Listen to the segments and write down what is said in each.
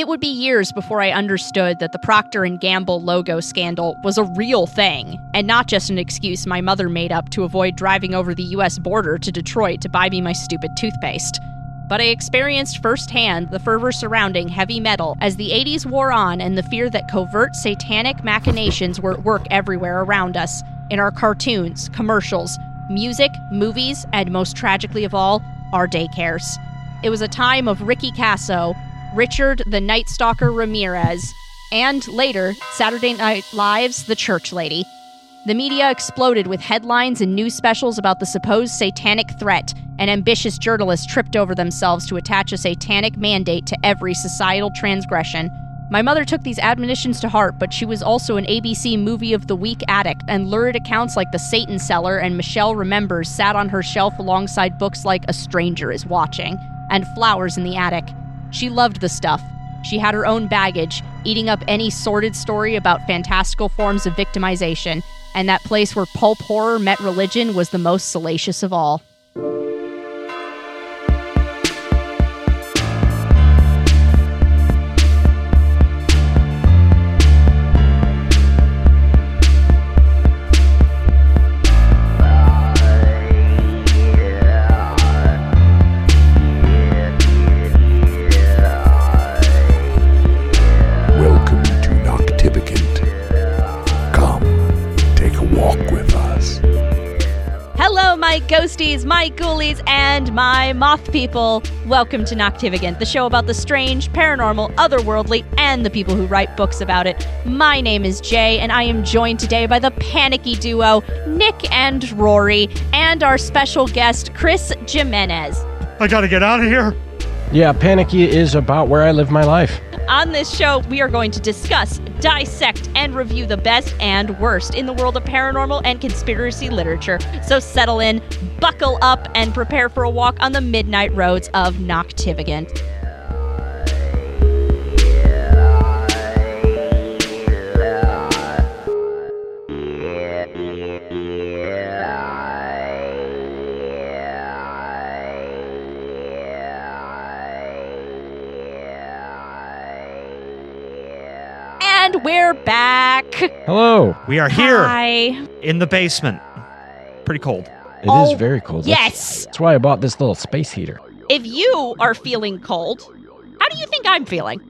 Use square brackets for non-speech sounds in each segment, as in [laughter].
It would be years before I understood that the Procter and Gamble logo scandal was a real thing and not just an excuse my mother made up to avoid driving over the US border to Detroit to buy me my stupid toothpaste. But I experienced firsthand the fervor surrounding heavy metal as the 80s wore on and the fear that covert satanic machinations were at work everywhere around us in our cartoons, commercials, music, movies, and most tragically of all, our daycares. It was a time of Ricky Kasso, Richard the Night Stalker Ramirez, and later, Saturday Night Live's The Church Lady. The media exploded with headlines and news specials about the supposed satanic threat, and ambitious journalists tripped over themselves to attach a satanic mandate to every societal transgression. My mother took these admonitions to heart, but she was also an ABC Movie of the Week addict, and lurid accounts like The Satan Seller and Michelle Remembers sat on her shelf alongside books like A Stranger is Watching and Flowers in the Attic. She loved the stuff. She had her own baggage, eating up any sordid story about fantastical forms of victimization, and that place where pulp horror met religion was the most salacious of all. My ghosties, my ghoulies, and my moth people. Welcome to Noctivigant, the show about the strange, paranormal, otherworldly, and the people who write books about it. My name is Jay, and I am joined today by the panicky duo, Nick and Rory, and our special guest, Chris Jimenez. I gotta get out of here. Yeah, Panicky is about where I live my life. On this show, we are going to discuss, dissect, and review the best and worst in the world of paranormal and conspiracy literature. So settle in, buckle up, and prepare for a walk on the midnight roads of Noctivigant. And we're back. Hello. We are here Hi. in the basement. Pretty cold. It is Oh, very cold. Yes. That's why I bought this little space heater. If you are feeling cold, how do you think I'm feeling?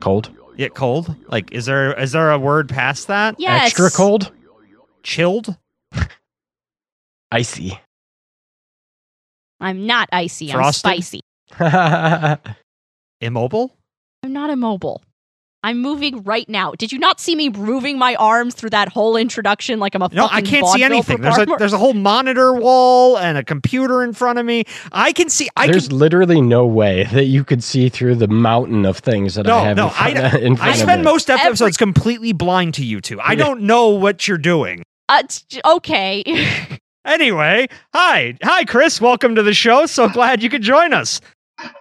Cold? Yet cold. Like, is there is there a word past that? Yes. Extra cold? Chilled. [laughs] Icy. I'm not icy. Frosted? I'm spicy. [laughs] Immobile. I'm not immobile. I'm moving right now. Did you not see me moving my arms through that whole introduction like I'm a No, I can't see anything. There's a there's a whole monitor wall and a computer in front of me. I can see. I There's can. literally no way that you could see through the mountain of things that I have no. in front, I, in front I of spend me. most Every- episodes completely blind to you two. I don't know what you're doing. Uh, okay. [laughs] Anyway, hi, hi, Chris. Welcome to the show. So glad you could join us.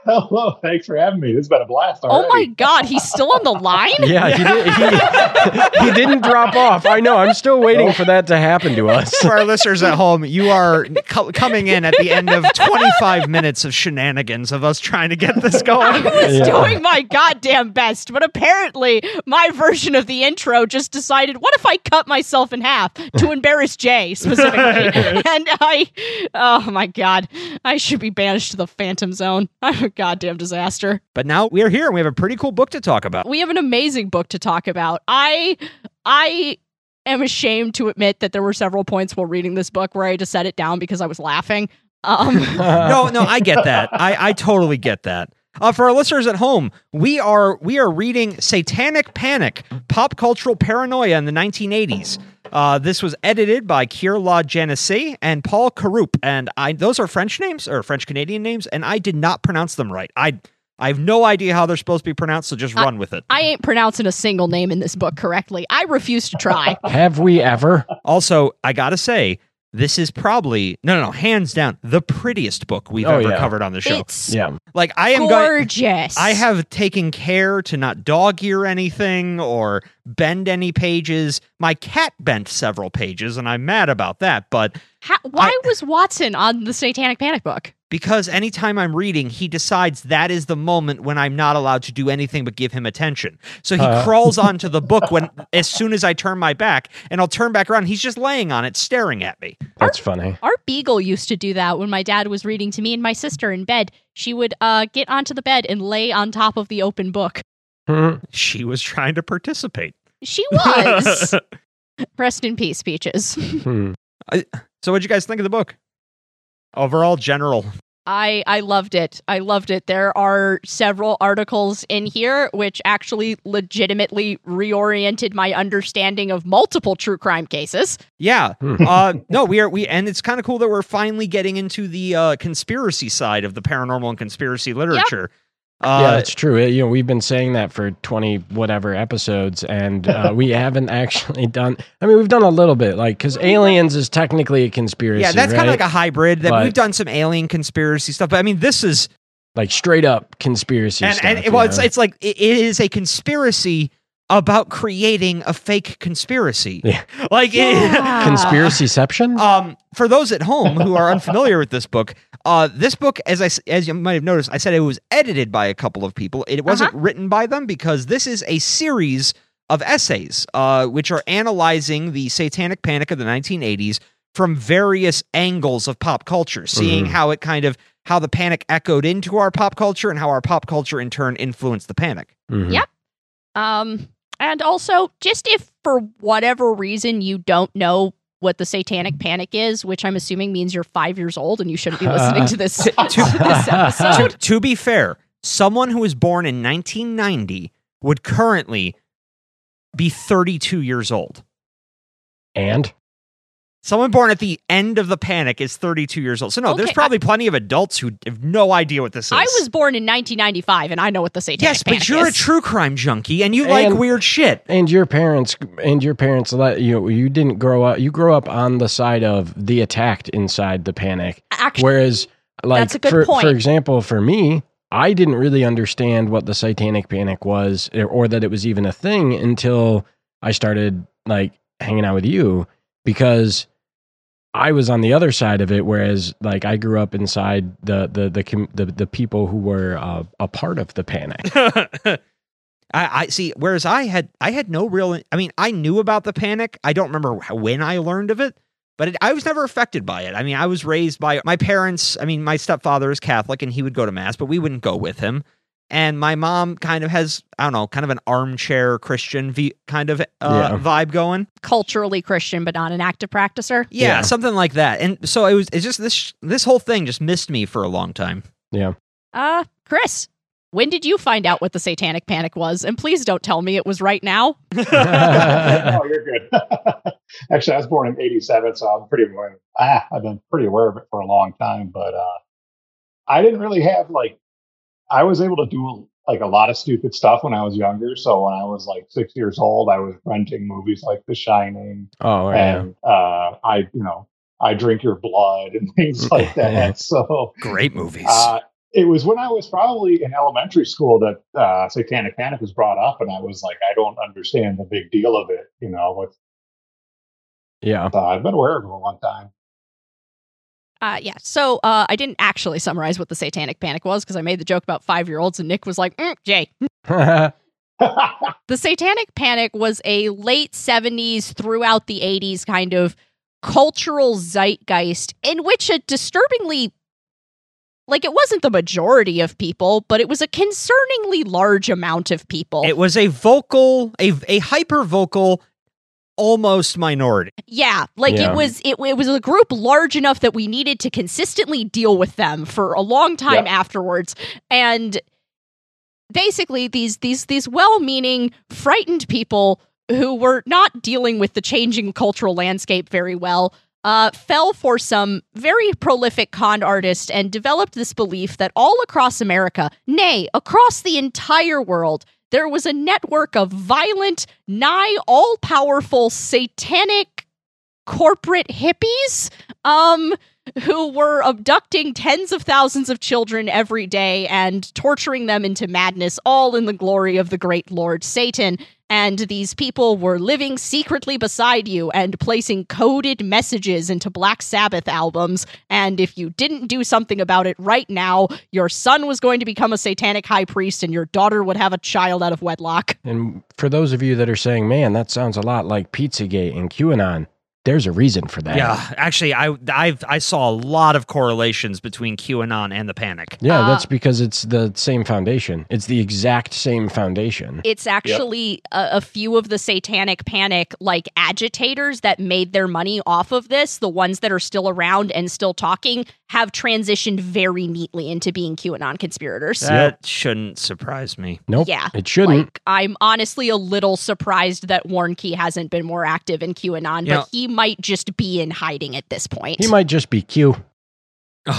Hello, thanks for having me. This has been a blast oh my god, he's still on the line? Yeah, he, did, he, [laughs] he didn't drop off. I know. I'm still waiting for that to happen to us. For our listeners at home, you are co- coming in at the end of 25 minutes of shenanigans of us trying to get this going. I was Yeah. doing my goddamn best, but apparently my version of the intro just decided, what if I cut myself in half to [laughs] embarrass Jay specifically? [laughs] and I, oh my god, I should be banished to the Phantom Zone. I'm a goddamn disaster. But now we are here and we have a pretty cool book to talk about. We have an amazing book to talk about. I, I am ashamed to admit that there were several points while reading this book where I just set it down because I was laughing. Um, [laughs] No, no, I get that. I, I totally get that. Uh, for our listeners at home, we are we are reading Satanic Panic: Pop Cultural Paranoia in the 1980s. Uh, this was edited by Kier Janisse and Paul Corupe, and I those are French names or French Canadian names, and I did not pronounce them right. I I have no idea how they're supposed to be pronounced, so just I- run with it. I ain't pronouncing a single name in this book correctly. I refuse to try. Have we ever? Also, I gotta say, this is probably no, no, no, hands down the prettiest book we've Oh, ever yeah. covered on the show. It's Yeah. like I am going. gorgeous. I have taken care to not dog ear anything or bend any pages. My cat bent several pages, and I'm mad about that. But How, why was Watson on the Satanic Panic book? because anytime I'm reading, he decides that is the moment when I'm not allowed to do anything but give him attention. So he Uh. crawls [laughs] onto the book when as soon as I turn my back, and I'll turn back around. He's just laying on it, staring at me. That's funny. Our beagle used to do that when my dad was reading to me and my sister in bed. She would uh, get onto the bed and lay on top of the open book. Hmm. She was trying to participate. She was. [laughs] Rest in peace, Peaches. [laughs] Hmm. so, what'd you guys think of the book? Overall, general. I I loved it. I loved it. There are several articles in here which actually legitimately reoriented my understanding of multiple true crime cases. Yeah. Hmm. uh, no, we are we, and it's kind of cool that we're finally getting into the uh, conspiracy side of the paranormal and conspiracy literature. yeah, Uh, that's true. It- you know, we've been saying that for twenty whatever episodes, and uh, we [laughs] haven't actually done. I mean, we've done a little bit, like because aliens is technically a conspiracy. yeah, that's kind of like a hybrid. That But- we've done some alien conspiracy stuff, but I mean, this is like straight up conspiracy and, stuff. and well, it's know? it's like it is a conspiracy about creating a fake conspiracy. Yeah. [laughs] Like Yeah. [laughs] conspiracyception. Um, for those at home who are unfamiliar with this book, uh, this book, as I s- as you might have noticed, I said it was edited by a couple of people. It wasn't written by them because this is a series of essays, uh, which are analyzing the Satanic Panic of the 1980s from various angles of pop culture, seeing Mhm. how it kind of how the panic echoed into our pop culture and how our pop culture in turn influenced the panic. Mhm. Yep. Um, and also, just if for whatever reason you don't know what the Satanic Panic is, which I'm assuming means you're five years old and you shouldn't be listening to this, [laughs] to [laughs] this to, episode. to be fair, someone who was born in 1990 would currently be 32 years old. And Someone born at the end of the panic is 32 years old. So no, there's Okay, probably plenty of adults who have no idea what this is. I was born in 1995 and I know what the Satanic is. Yes, but you're a true crime junkie and you like weird shit. and your parents and your parents let you. You didn't grow up. You grew up on the side of the attacked inside the panic. Actually, Whereas, like That's a good for, point. for example, for me, I didn't really understand what the satanic panic was, or, or that it was even a thing until I started like hanging out with you because I was on the other side of it. Whereas, like, I grew up inside the the the the, the people who were uh, a part of the panic. [laughs] I, I see. Whereas I had, I had no real. I mean, I knew about the panic. I don't remember when I learned of it, but it, I was never affected by it. I mean, I was raised by my parents. I mean, my stepfather is Catholic, and he would go to mass, but we wouldn't go with him. And my mom kind of has, I don't know, kind of an armchair Christian v- kind of uh, Yeah. vibe going. culturally Christian, but not an active practicer. Yeah, Yeah. something like that. And so it was. It's just this. This whole thing just missed me for a long time. Yeah. Uh, Chris, when did you find out what the Satanic Panic was? And please don't tell me it was right now. [laughs] [laughs] oh, you're good. [laughs] Actually, I was born in '87, so I'm pretty aware. Ah, I've been pretty aware of it for a long time, but uh, I didn't really have like. I was able to do like a lot of stupid stuff when I was younger. So when I was like six years old, I was renting movies like The Shining, Oh, yeah. and uh, I, you know, I drink your blood and [laughs] things like that. So Great movies. uh, it was when I was probably in elementary school that uh, Satanic Panic was brought up, and I was like, I don't understand the big deal of it. You know, with, Yeah. uh, I've been aware of it a long time. Uh, yeah. So uh, I didn't actually summarize what the Satanic Panic was because I made the joke about five year olds, and Nick was like, mm, Jay. [laughs] The Satanic Panic was a late 70s throughout the 80s kind of cultural zeitgeist in which a disturbingly like it wasn't the majority of people, but it was a concerningly large amount of people. it was a vocal, a a hyper vocal, almost minority. yeah, like Yeah. it was it, it was a group large enough that we needed to consistently deal with them for a long time Yep. afterwards. And basically these these these well-meaning frightened people who were not dealing with the changing cultural landscape very well uh, fell for some very prolific con artist and developed this belief that all across America, nay, across the entire world, there was a network of violent, nigh all powerful, satanic corporate hippies um, who were abducting tens of thousands of children every day and torturing them into madness, all in the glory of the great Lord Satan. And these people were living secretly beside you and placing coded messages into Black Sabbath albums. And if you didn't do something about it right now, your son was going to become a satanic high priest and your daughter would have a child out of wedlock. And for those of you that are saying, man, that sounds a lot like Pizzagate and QAnon, there's a reason for that. Yeah, actually, I I've, I saw a lot of correlations between QAnon and the panic. Yeah, Uh, that's because it's the same foundation. It's the exact same foundation. It's actually a, a few of the satanic panic like agitators that made their money off of this, the ones that are still around and still talking, have transitioned very neatly into being QAnon conspirators. That shouldn't surprise me. Nope. yeah. It shouldn't. Like, I'm honestly a little surprised that Warren Key hasn't been more active in QAnon, You know- but he might just be in hiding at this point. he might just be Q. [laughs]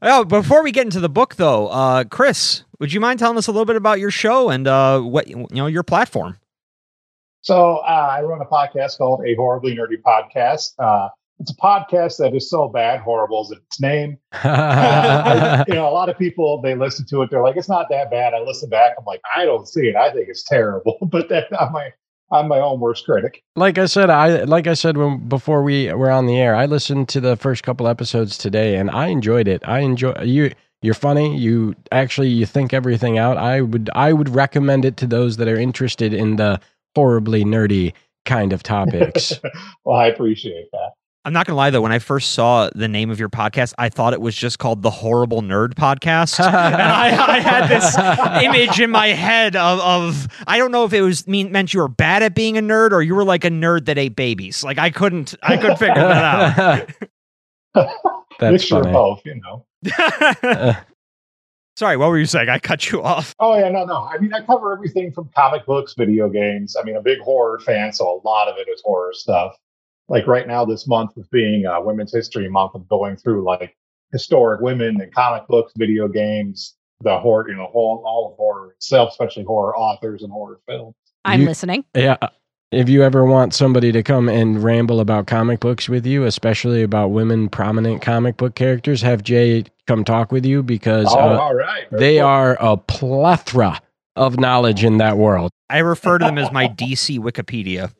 Oh, before we get into the book, though, uh, Chris, would you mind telling us a little bit about your show and uh, what you know your platform? So uh, I run a podcast called A Horribly Nerdy Podcast. It's a podcast that is so bad, horrible is its name. I- [laughs] you know, a lot of people they listen to it, they're like, "It's not that bad." I listen back, I'm like, "I don't see it. I think it's terrible." [laughs] But then I'm my I'm my own worst critic. like I said, I like I said when before we were on the air, I listened to the first couple episodes today, and I enjoyed it. I enjoy you. You're funny. You actually you think everything out. I would I would recommend it to those that are interested in the horribly nerdy kind of [laughs] topics. well, I appreciate that. I'm not gonna lie though, when I first saw the name of your podcast, I thought it was just called the Horrible Nerd Podcast, [laughs] and I, I had this image in my head of, of I don't know if it was mean meant you were bad at being a nerd or you were like a nerd that ate babies. Like I couldn't I couldn't figure that out. [laughs] That's Mixture of both, you know. out. [laughs] Sorry, what were you saying? I cut you off. Oh yeah, no, no. I mean, I cover everything from comic books, video games. I mean, a big horror fan, so a lot of it is horror stuff. Like right now, this month with being uh, Women's History Month, I'm going through like historic women in comic books, video games, the horror, you know, all, all of horror itself, especially horror authors and horror films. I'm You- listening. Yeah. If you ever want somebody to come and ramble about comic books with you, especially about women prominent comic book characters, have Jay come talk with you because oh, uh, all right. Very they cool. are a plethora of knowledge in that world. I refer to them as my DC Wikipedia.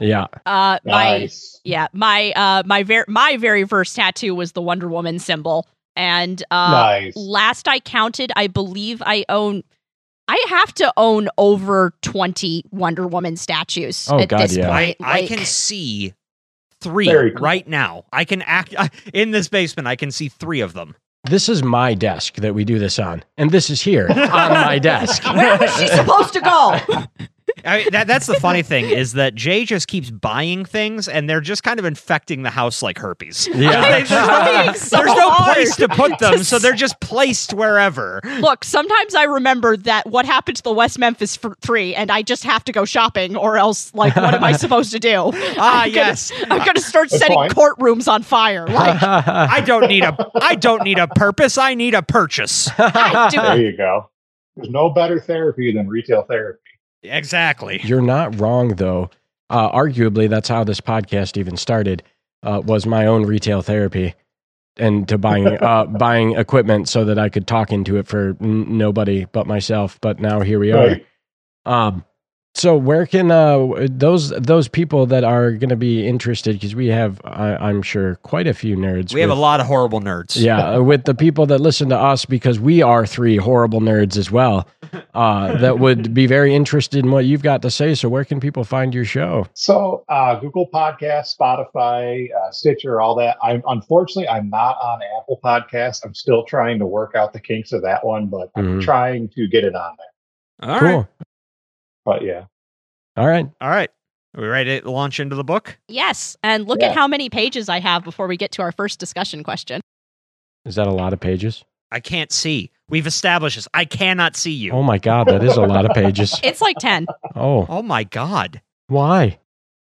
Yeah. Uh, my nice. yeah, my uh, my very my very first tattoo was the Wonder Woman symbol, and uh, nice. last I counted, I believe I own. I have to own over twenty Wonder Woman statues Oh, at God, this yeah. I, point. I Like, can see three cool. right now. I can act [laughs] in this basement. I can see three of them. This is my desk that we do this on. And this is here on my [laughs] desk. Where was she supposed to go? [laughs] I mean, that, that's the funny thing is that Jay just keeps buying things and they're just kind of infecting the house like herpes. [laughs] Yeah. there's no, so there's no place to put [laughs] them, to so they're just placed wherever. Look, sometimes I remember that what happened to the West Memphis f- Three, and I just have to go shopping, or else, like, what am I [laughs] supposed to do? Ah, I'm gonna- yes. I'm going to start Good setting point. courtrooms on fire. Like, I don't need a I don't need a purpose. I need a purchase. I do. There you go. There's no better therapy than retail therapy. Exactly. You're not wrong, though. Uh, arguably, that's how this podcast even started. Uh, was my own retail therapy, and to buying [laughs] uh, buying equipment so that I could talk into it for n- nobody but myself. But now here we are. Right. Um, so where can uh, those those people that are going to be interested? Because we have, I, I'm sure, quite a few nerds. We have a lot of horrible nerds. Yeah, uh, with the people that listen to us because we are three horrible nerds as well. Uh, [laughs] that would be very interested in what you've got to say. So where can people find your show? So uh, Google Podcast, Spotify, uh, Stitcher, all that. I'm unfortunately I'm not on Apple Podcasts. I'm still trying to work out the kinks of that one, but I'm Mhm. trying to get it on there. All cool. right. But yeah, All right. All right. Are we ready to launch into the book? Yes, and look Yeah. at how many pages I have before we get to our first discussion question. Is that a lot of pages? I can't see. We've established this. I cannot see you. Oh my God, that is a lot of pages. [laughs] It's like 10. Oh, Oh my god. why?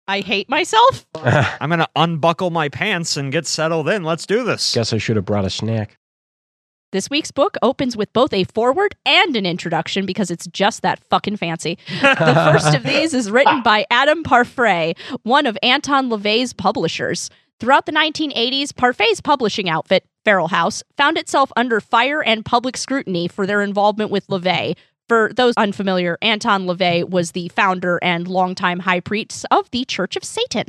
I hate myself. [laughs] I'm going to unbuckle my pants and get settled in. Let's do this. Guess I should have brought a snack. This week's book opens with both a foreword and an introduction because it's just that fucking fancy. The first of these is written by Adam Parfrey, one of Anton LaVey's publishers. Throughout the 1980s, Parfrey's publishing outfit, Feral House, found itself under fire and public scrutiny for their involvement with LaVey. For those unfamiliar, Anton LaVey was the founder and longtime high priest of the Church of Satan.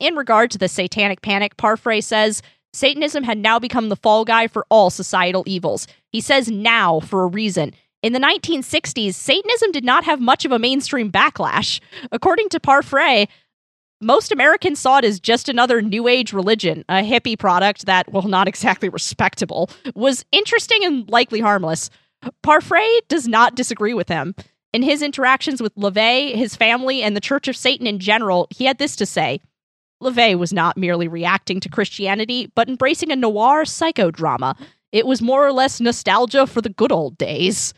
In regard to the satanic panic, Parfrey says Satanism had now become the fall guy for all societal evils. He says now for a reason. In the 1960s, Satanism did not have much of a mainstream backlash. According to Parfrey, most Americans saw it as just another New Age religion, a hippie product that, while not exactly [laughs] respectable, was interesting and likely harmless. Parfrey does not disagree with him. In his interactions with LaVey, his family, and the Church of Satan in general, he had this to say LaVey was not merely reacting to Christianity, but embracing a noir psychodrama. It was more or less nostalgia for the good old days.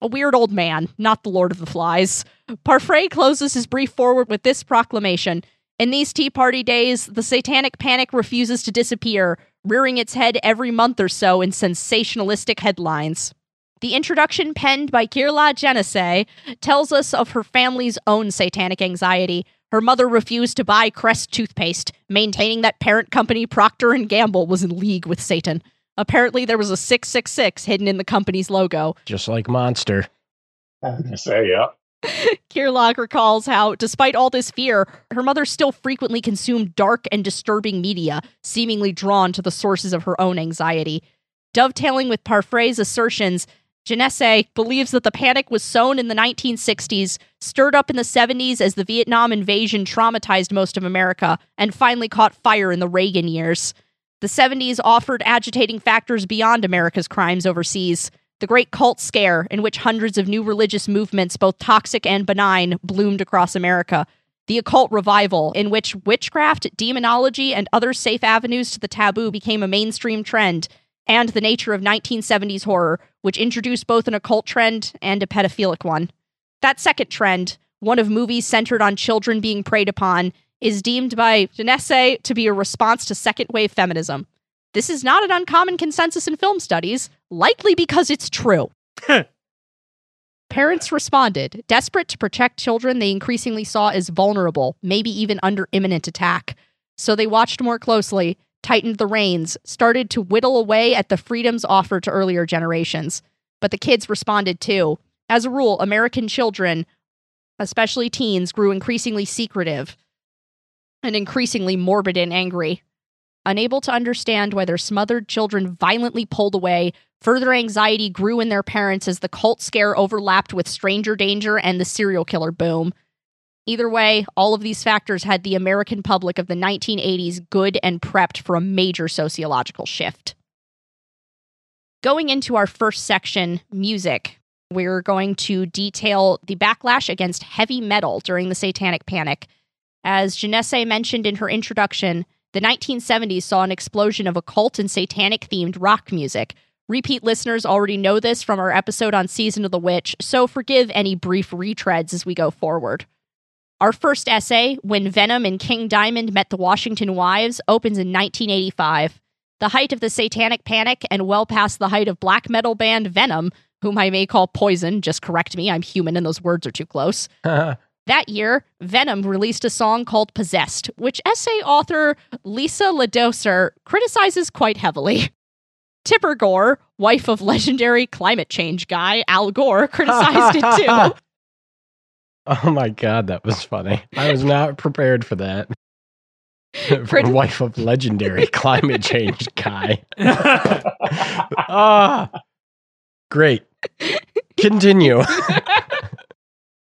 A weird old man, not the Lord of the Flies. Parfrey closes his brief forward with this proclamation In these Tea Party days, the satanic panic refuses to disappear, rearing its head every month or so in sensationalistic headlines. The introduction penned by Kier-La Janisse tells us of her family's own satanic anxiety. Her mother refused to buy Crest toothpaste, maintaining that parent company Procter and Gamble was in league with Satan. Apparently, there was a 666 hidden in the company's logo. Just like Monster. I say, yeah. [laughs] Kirlock recalls how, despite all this fear, her mother still frequently consumed dark and disturbing media, seemingly drawn to the sources of her own anxiety. Dovetailing with Parfrey's assertions, Janisse believes that the panic was sown in the 1960s, stirred up in the 70s as the Vietnam invasion traumatized most of America, and finally caught fire in the Reagan years. The 70s offered agitating factors beyond America's crimes overseas. The Great Cult Scare, in which hundreds of new religious movements, both toxic and benign, bloomed across America. The Occult Revival, in which witchcraft, demonology, and other safe avenues to the taboo became a mainstream trend. And the nature of 1970s horror, which introduced both an occult trend and a pedophilic one. That second trend, one of movies centered on children being preyed upon, is deemed by Janisse to be a response to second wave feminism. This is not an uncommon consensus in film studies, likely because it's true. Parents responded, desperate to protect children they increasingly saw as vulnerable, maybe even under imminent attack. So they watched more closely, tightened the reins, started to whittle away at the freedoms offered to earlier generations. But the kids responded too. As a rule, American children, especially teens, grew increasingly secretive and increasingly morbid and angry. Unable to understand why their smothered children violently pulled away, further anxiety grew in their parents as the cult scare overlapped with stranger danger and the serial killer boom. Either way, all of these factors had the American public of the 1980s good and prepped for a major sociological shift. Going into our first section, music, we're going to detail the backlash against heavy metal during the Satanic Panic. As Janisse mentioned in her introduction, the 1970s saw an explosion of occult and satanic themed rock music. Repeat listeners already know this from our episode on Season of the Witch, so forgive any brief retreads as we go forward. Our first essay, When Venom and King Diamond Met the Washington Wives, opens in 1985. The height of the satanic panic and well past the height of black metal band Venom, whom I may call Poison, just correct me, I'm human and those words are too close. [laughs] That year, Venom released a song called Possessed, which essay author Lisa Ladouceur criticizes quite heavily. Tipper Gore, wife of legendary climate change guy Al Gore, [laughs] criticized it too. [laughs] [laughs] Oh my god, that was funny. I was not prepared for that. [laughs] For wife of legendary [laughs] climate change guy. Ah, great. Continue.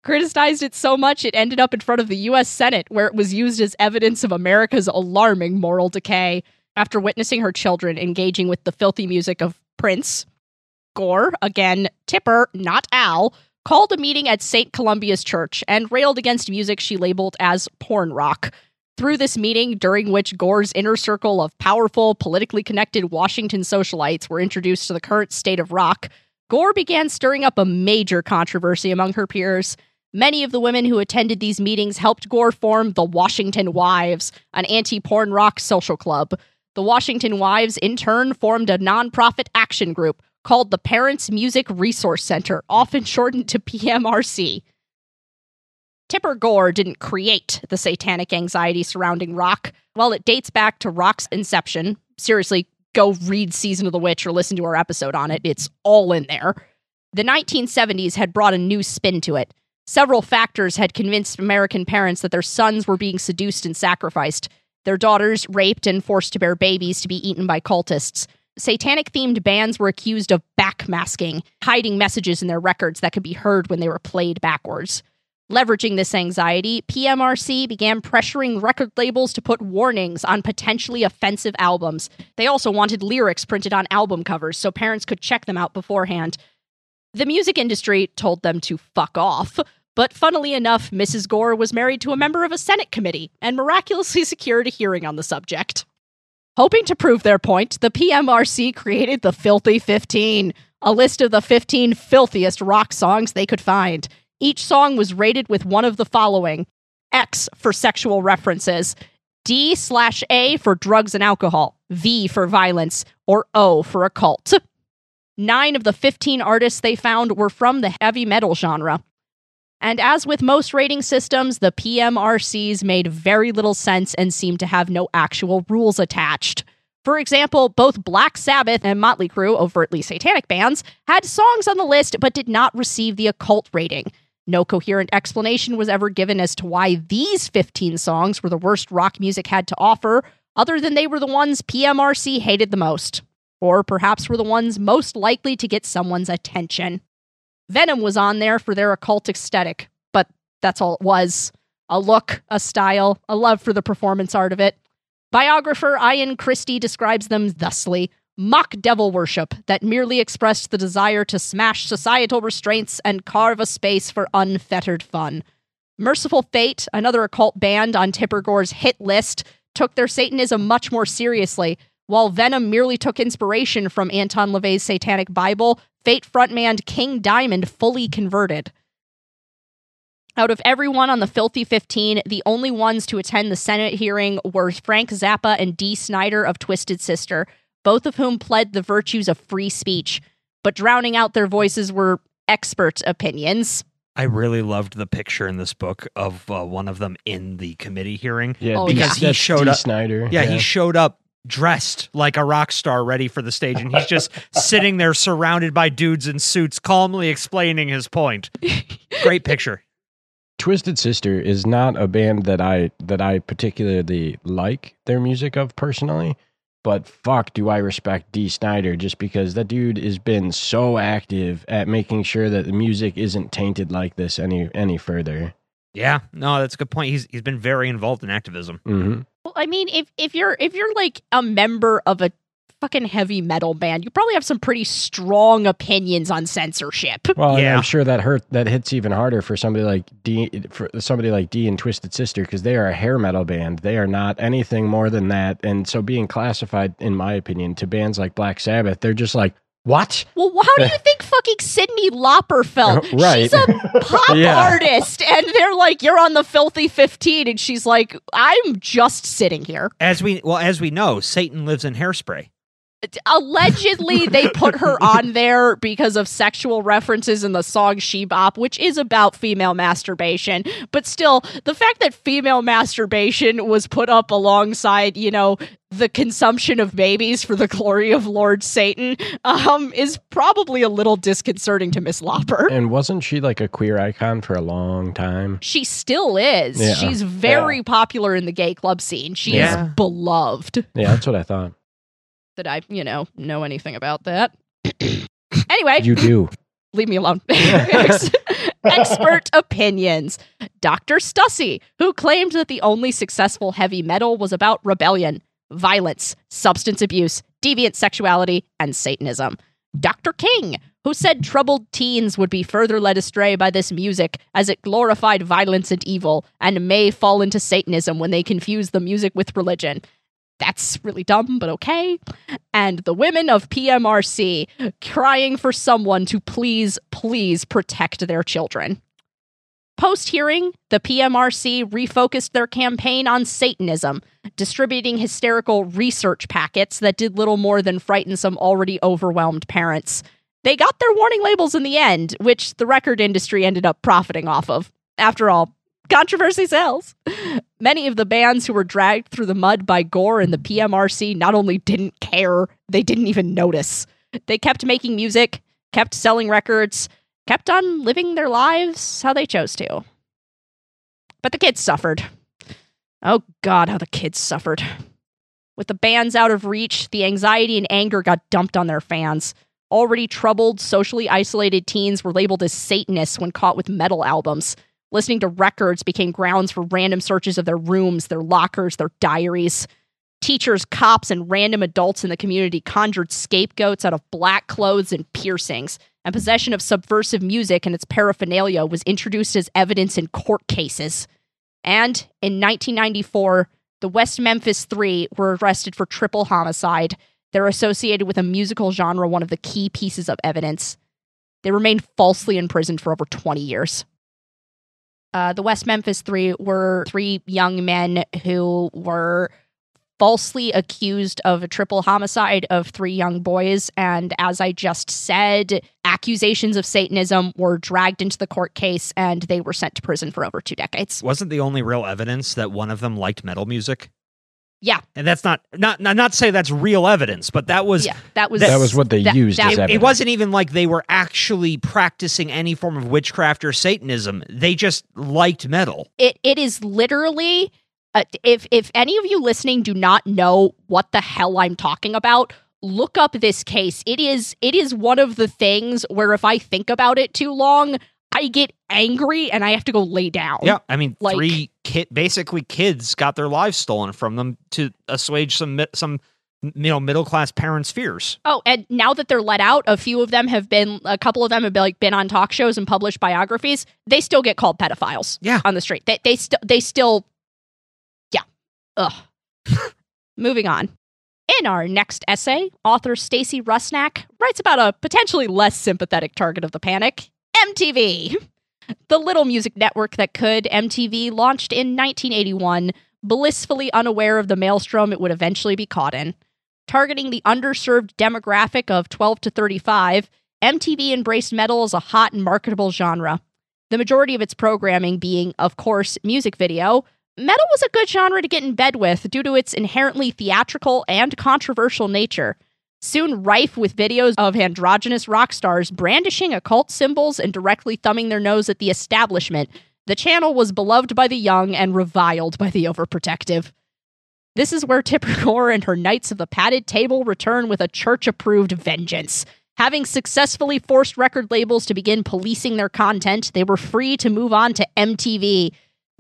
criticized it so much it ended up in front of the US Senate, where it was used as evidence of America's alarming moral decay. After witnessing her children engaging with the filthy music of Prince, Gore, again, Tipper, not Al, called a meeting at St. Columba's Church and railed against music she labeled as porn rock. Through this meeting, during which Gore's inner circle of powerful, politically connected Washington socialites were introduced to the current state of rock, Gore began stirring up a major controversy among her peers. Many of the women who attended these meetings helped Gore form the Washington Wives, an anti porn rock social club. The Washington Wives, in turn, formed a nonprofit action group called the Parents Music Resource Center, often shortened to PMRC. Tipper Gore didn't create the satanic anxiety surrounding rock. While it dates back to rock's inception, seriously, go read Season of the Witch or listen to our episode on it. It's all in there. The 1970s had brought a new spin to it. Several factors had convinced American parents that their sons were being seduced and sacrificed, their daughters raped and forced to bear babies to be eaten by cultists. Satanic themed bands were accused of backmasking, hiding messages in their records that could be heard when they were played backwards. Leveraging this anxiety, PMRC began pressuring record labels to put warnings on potentially offensive albums. They also wanted lyrics printed on album covers so parents could check them out beforehand. The music industry told them to fuck off. But funnily enough, Mrs. Gore was married to a member of a Senate committee and miraculously [laughs] secured a hearing on the subject. Hoping to prove their point, the PMRC created the Filthy 15, a list of the 15 filthiest rock songs they could find. Each song was rated with one of the following X for sexual references, D slash A for drugs and alcohol, V for violence, or O for occult. Nine of the 15 artists they found were from the heavy metal genre. And as with most rating systems, the PMRCs made very little sense and seemed to have no actual rules attached. For example, both Black Sabbath and Motley Crue, overtly satanic bands, had songs on the list but did not receive the occult rating. No coherent explanation was ever given as to why these 15 songs were the worst rock music had to offer, other than they were the ones PMRC hated the most. Or perhaps were the ones most likely to get someone's attention. Venom was on there for their occult aesthetic, but that's all it was a look, a style, a love for the performance art of it. Biographer Ian Christe describes them thusly mock devil worship that merely expressed the desire to smash societal restraints and carve a space for unfettered fun. Mercyful Fate, another occult band on Tipper Gore's hit list, took their Satanism much more seriously, while Venom merely took inspiration from Anton LaVey's Satanic Bible, Fate frontman King Diamond fully converted. Out of everyone on the Filthy 15, the only ones to attend the Senate hearing were Frank Zappa and Dee Snider of Twisted Sister, both of whom pled the virtues of free speech. But drowning out their voices were expert opinions. I really loved the picture in this book of uh, one of them in the committee hearing. Yeah, Oh, because yeah. he that's showed Dee up. Snider. Yeah, he showed up dressed like a rock star, ready for the stage, and he's just [laughs] sitting there surrounded by dudes in suits, calmly explaining his point. Great picture. Twisted Sister is not a band that I that I particularly like their music of personally, but fuck do I respect Dee Snider just because that dude has been so active at making sure that the music isn't tainted like this any any further. Yeah, no, that's a good point. He's he's been very involved in activism. hmm Well, I mean, if if you're if you're like a member of a fucking heavy metal band, you probably have some pretty strong opinions on censorship. Well, Yeah. I'm sure that hurt that hits even harder for somebody like Dee for somebody like Dee and Twisted Sister because they are a hair metal band. They are not anything more than that. And so being classified, in my opinion, to bands like Black Sabbath, they're just like, what? Well, how do you [laughs] think fucking Cyndi Lauper felt? [laughs] Right. She's a pop [laughs] Yeah. artist, and they're like, "You're on the filthy 15," and she's like, "I'm just sitting here." As we well, as we know, Satan lives in hairspray. Allegedly, they put her [laughs] on there because of sexual references in the song She Bop, which is about female masturbation. But still, the fact that female masturbation was put up alongside, you know, the consumption of babies for the glory of Lord Satan um, is probably a little disconcerting to Miss Lauper. And wasn't she like a queer icon for a long time? She still is. Yeah. She's very popular in the gay club scene. She Yeah. is beloved. Yeah, that's what I thought. That I, you know, know anything about that. [coughs] anyway, You do. leave me alone. [laughs] Expert opinions. Dr. Stuessy, who claimed that the only successful heavy metal was about rebellion, violence, substance abuse, deviant sexuality, and Satanism. Dr. King, who said troubled teens would be further led astray by this music as it glorified violence and evil and may fall into Satanism when they confuse the music with religion. That's really dumb, but okay. And the women of PMRC crying for someone to please, please protect their children. Post hearing, the PMRC refocused their campaign on Satanism, distributing hysterical research packets that did little more than frighten some already overwhelmed parents. They got their warning labels in the end, which the record industry ended up profiting off of. After all, controversy sells. Many of the bands who were dragged through the mud by Gore and the PMRC not only didn't care, they didn't even notice. They kept making music, kept selling records, kept on living their lives how they chose to. But the kids suffered. Oh God, how the kids suffered. With the bands out of reach, the anxiety and anger got dumped on their fans. Already troubled, socially isolated teens were labeled as Satanists when caught with metal albums. Listening to records became grounds for random searches of their rooms, their lockers, their diaries. Teachers, cops, and random adults in the community conjured scapegoats out of black clothes and piercings, and possession of subversive music and its paraphernalia was introduced as evidence in court cases. And in 1994, the West Memphis Three were arrested for triple homicide. They're associated with a musical genre, one of the key pieces of evidence. They remained falsely imprisoned for over 20 years. Uh, the West Memphis Three were three young men who were falsely accused of a triple homicide of three young boys. And as I just said, accusations of Satanism were dragged into the court case and they were sent to prison for over two decades. Wasn't the only real evidence that one of them liked metal music? Yeah. And that's not not not, not to say that's real evidence, but that was Yeah, that was That was what they that- used that- as it, evidence. it wasn't even like they were actually practicing any form of witchcraft or satanism. They just liked metal. it it is literally uh, if if any of you listening do not know what the hell I'm talking about look up this case it is it is one of the things where if I think about it too long I get angry and I have to go lay down Yeah, I mean, Like- three kid, basically kids got their lives stolen from them to assuage some some you know middle class parents' fears. Oh, and now that they're let out, a few of them have been, a couple of them have been like been on talk shows and published biographies. They still get called pedophiles. Yeah. on the street. They they still they still, yeah. Ugh. [laughs] Moving on. In our next essay, author Stacy Rusnak writes about a potentially less sympathetic target of the panic: MTV. The little music network that could, MTV launched in 1981, blissfully unaware of the maelstrom it would eventually be caught in targeting the underserved demographic of 12 to 35, MTV embraced metal as a hot and marketable genre. The majority of its programming being, of course, music video, metal was a good genre to get in bed with due to its inherently theatrical and controversial nature. Soon rife with videos of androgynous rock stars brandishing occult symbols and directly thumbing their nose at the establishment, the channel was beloved by the young and reviled by the overprotective. This is where Tipper [laughs] Gore and her Knights of the Padded Table return with a church approved vengeance. Having successfully forced record labels to begin policing their content, they were free to move on to MTV.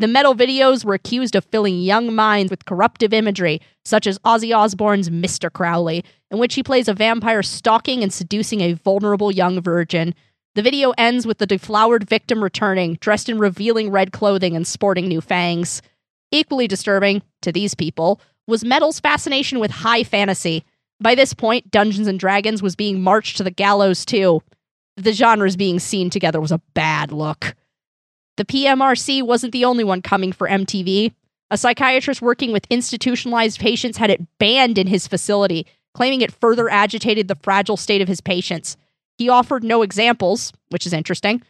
The metal videos were accused of filling young minds with corruptive imagery, such as Ozzy Osbourne's Mr. Crowley, in which he plays a vampire stalking and seducing a vulnerable young virgin. The video ends with the deflowered victim returning, dressed in revealing red clothing and sporting new fangs. Equally disturbing, to these people, was metal's fascination with high fantasy. By this point, Dungeons and Dragons was being marched to the gallows too. The genres being seen together was a bad look. The PMRC wasn't the only one coming for MTV. A psychiatrist working with institutionalized patients had it banned in his facility, claiming it further agitated the fragile state of his patients. He offered no examples, which is interesting.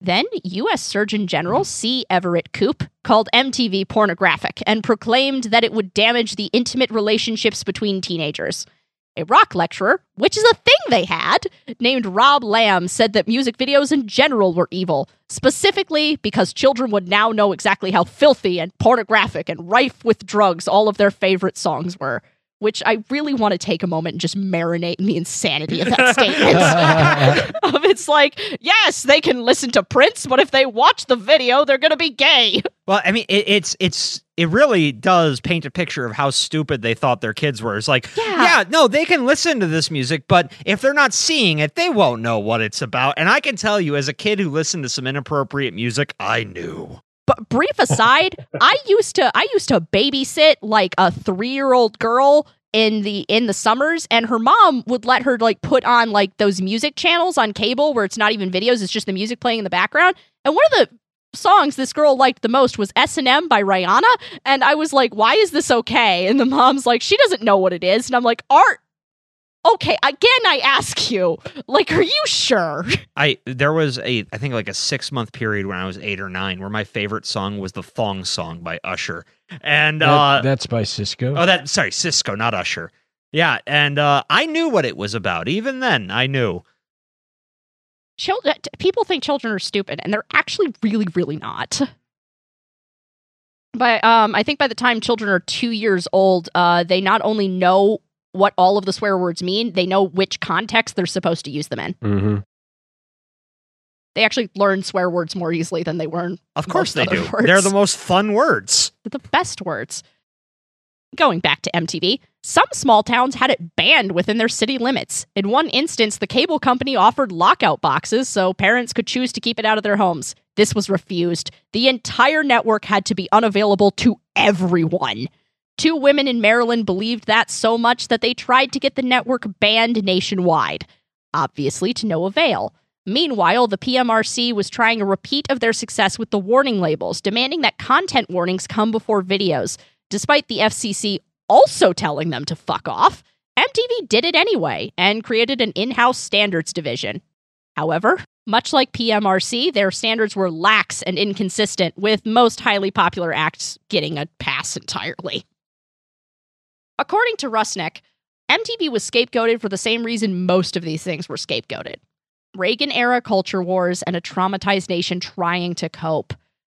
Then, U.S. Surgeon General C. Everett Koop called MTV pornographic and proclaimed that it would damage the intimate relationships between teenagers. A rock lecturer, which is a thing they had, named Rob Lamb, said that music videos in general were evil, specifically because children would now know exactly how filthy and pornographic and rife with drugs all of their favorite songs were. Which I really want to take a moment and just marinate in the insanity of that statement. of [laughs] [laughs] it's like, yes, they can listen to Prince, but if they watch the video, they're gonna be gay. [laughs] Well, I mean, it, it's it's it really does paint a picture of how stupid they thought their kids were. It's like, Yeah. yeah, no, they can listen to this music, but if they're not seeing it, they won't know what it's about. And I can tell you, as a kid who listened to some inappropriate music, I knew. Brief aside, I used to I used to babysit like a three year old girl in the in the summers and her mom would let her like put on like those music channels on cable where it's not even videos it's just the music playing in the background. And one of the songs this girl liked the most was S&M by Rihanna and I was like why is this okay? And the mom's like she doesn't know what it is. And I'm like art okay again I ask you like are you sure? [laughs] I there was a I think like a six month period when I was eight or nine where my favorite song was the Thong Song by Usher, and That- uh, that's by Sisqó. oh that sorry Sisqó not Usher, yeah, and uh, I knew what it was about. Even then I knew. children people think children are stupid and they're actually really really not. But um, i think by the time children are two years old uh, they not only know what all of the swear words mean they know which context they're supposed to use them in Mm-hmm. they actually learn swear words more easily than they learn Of course they do. words. They're the most fun words. the best words. Going back to MTV, some small towns had it banned within their city limits. In one instance, the cable company offered lockout boxes so parents could choose to keep it out of their homes. This was refused. The entire network had to be unavailable to everyone. Two women in Maryland believed that so much that they tried to get the network banned nationwide. Obviously, to no avail. Meanwhile, the PMRC was trying a repeat of their success with the warning labels, demanding that content warnings come before videos. Despite the FCC also telling them to fuck off, MTV did it anyway and created an in house standards division. However, much like PMRC, their standards were lax and inconsistent, with most highly popular acts getting a pass entirely. According to Rusnick, MTV was scapegoated for the same reason most of these things were scapegoated Reagan era culture wars and a traumatized nation trying to cope.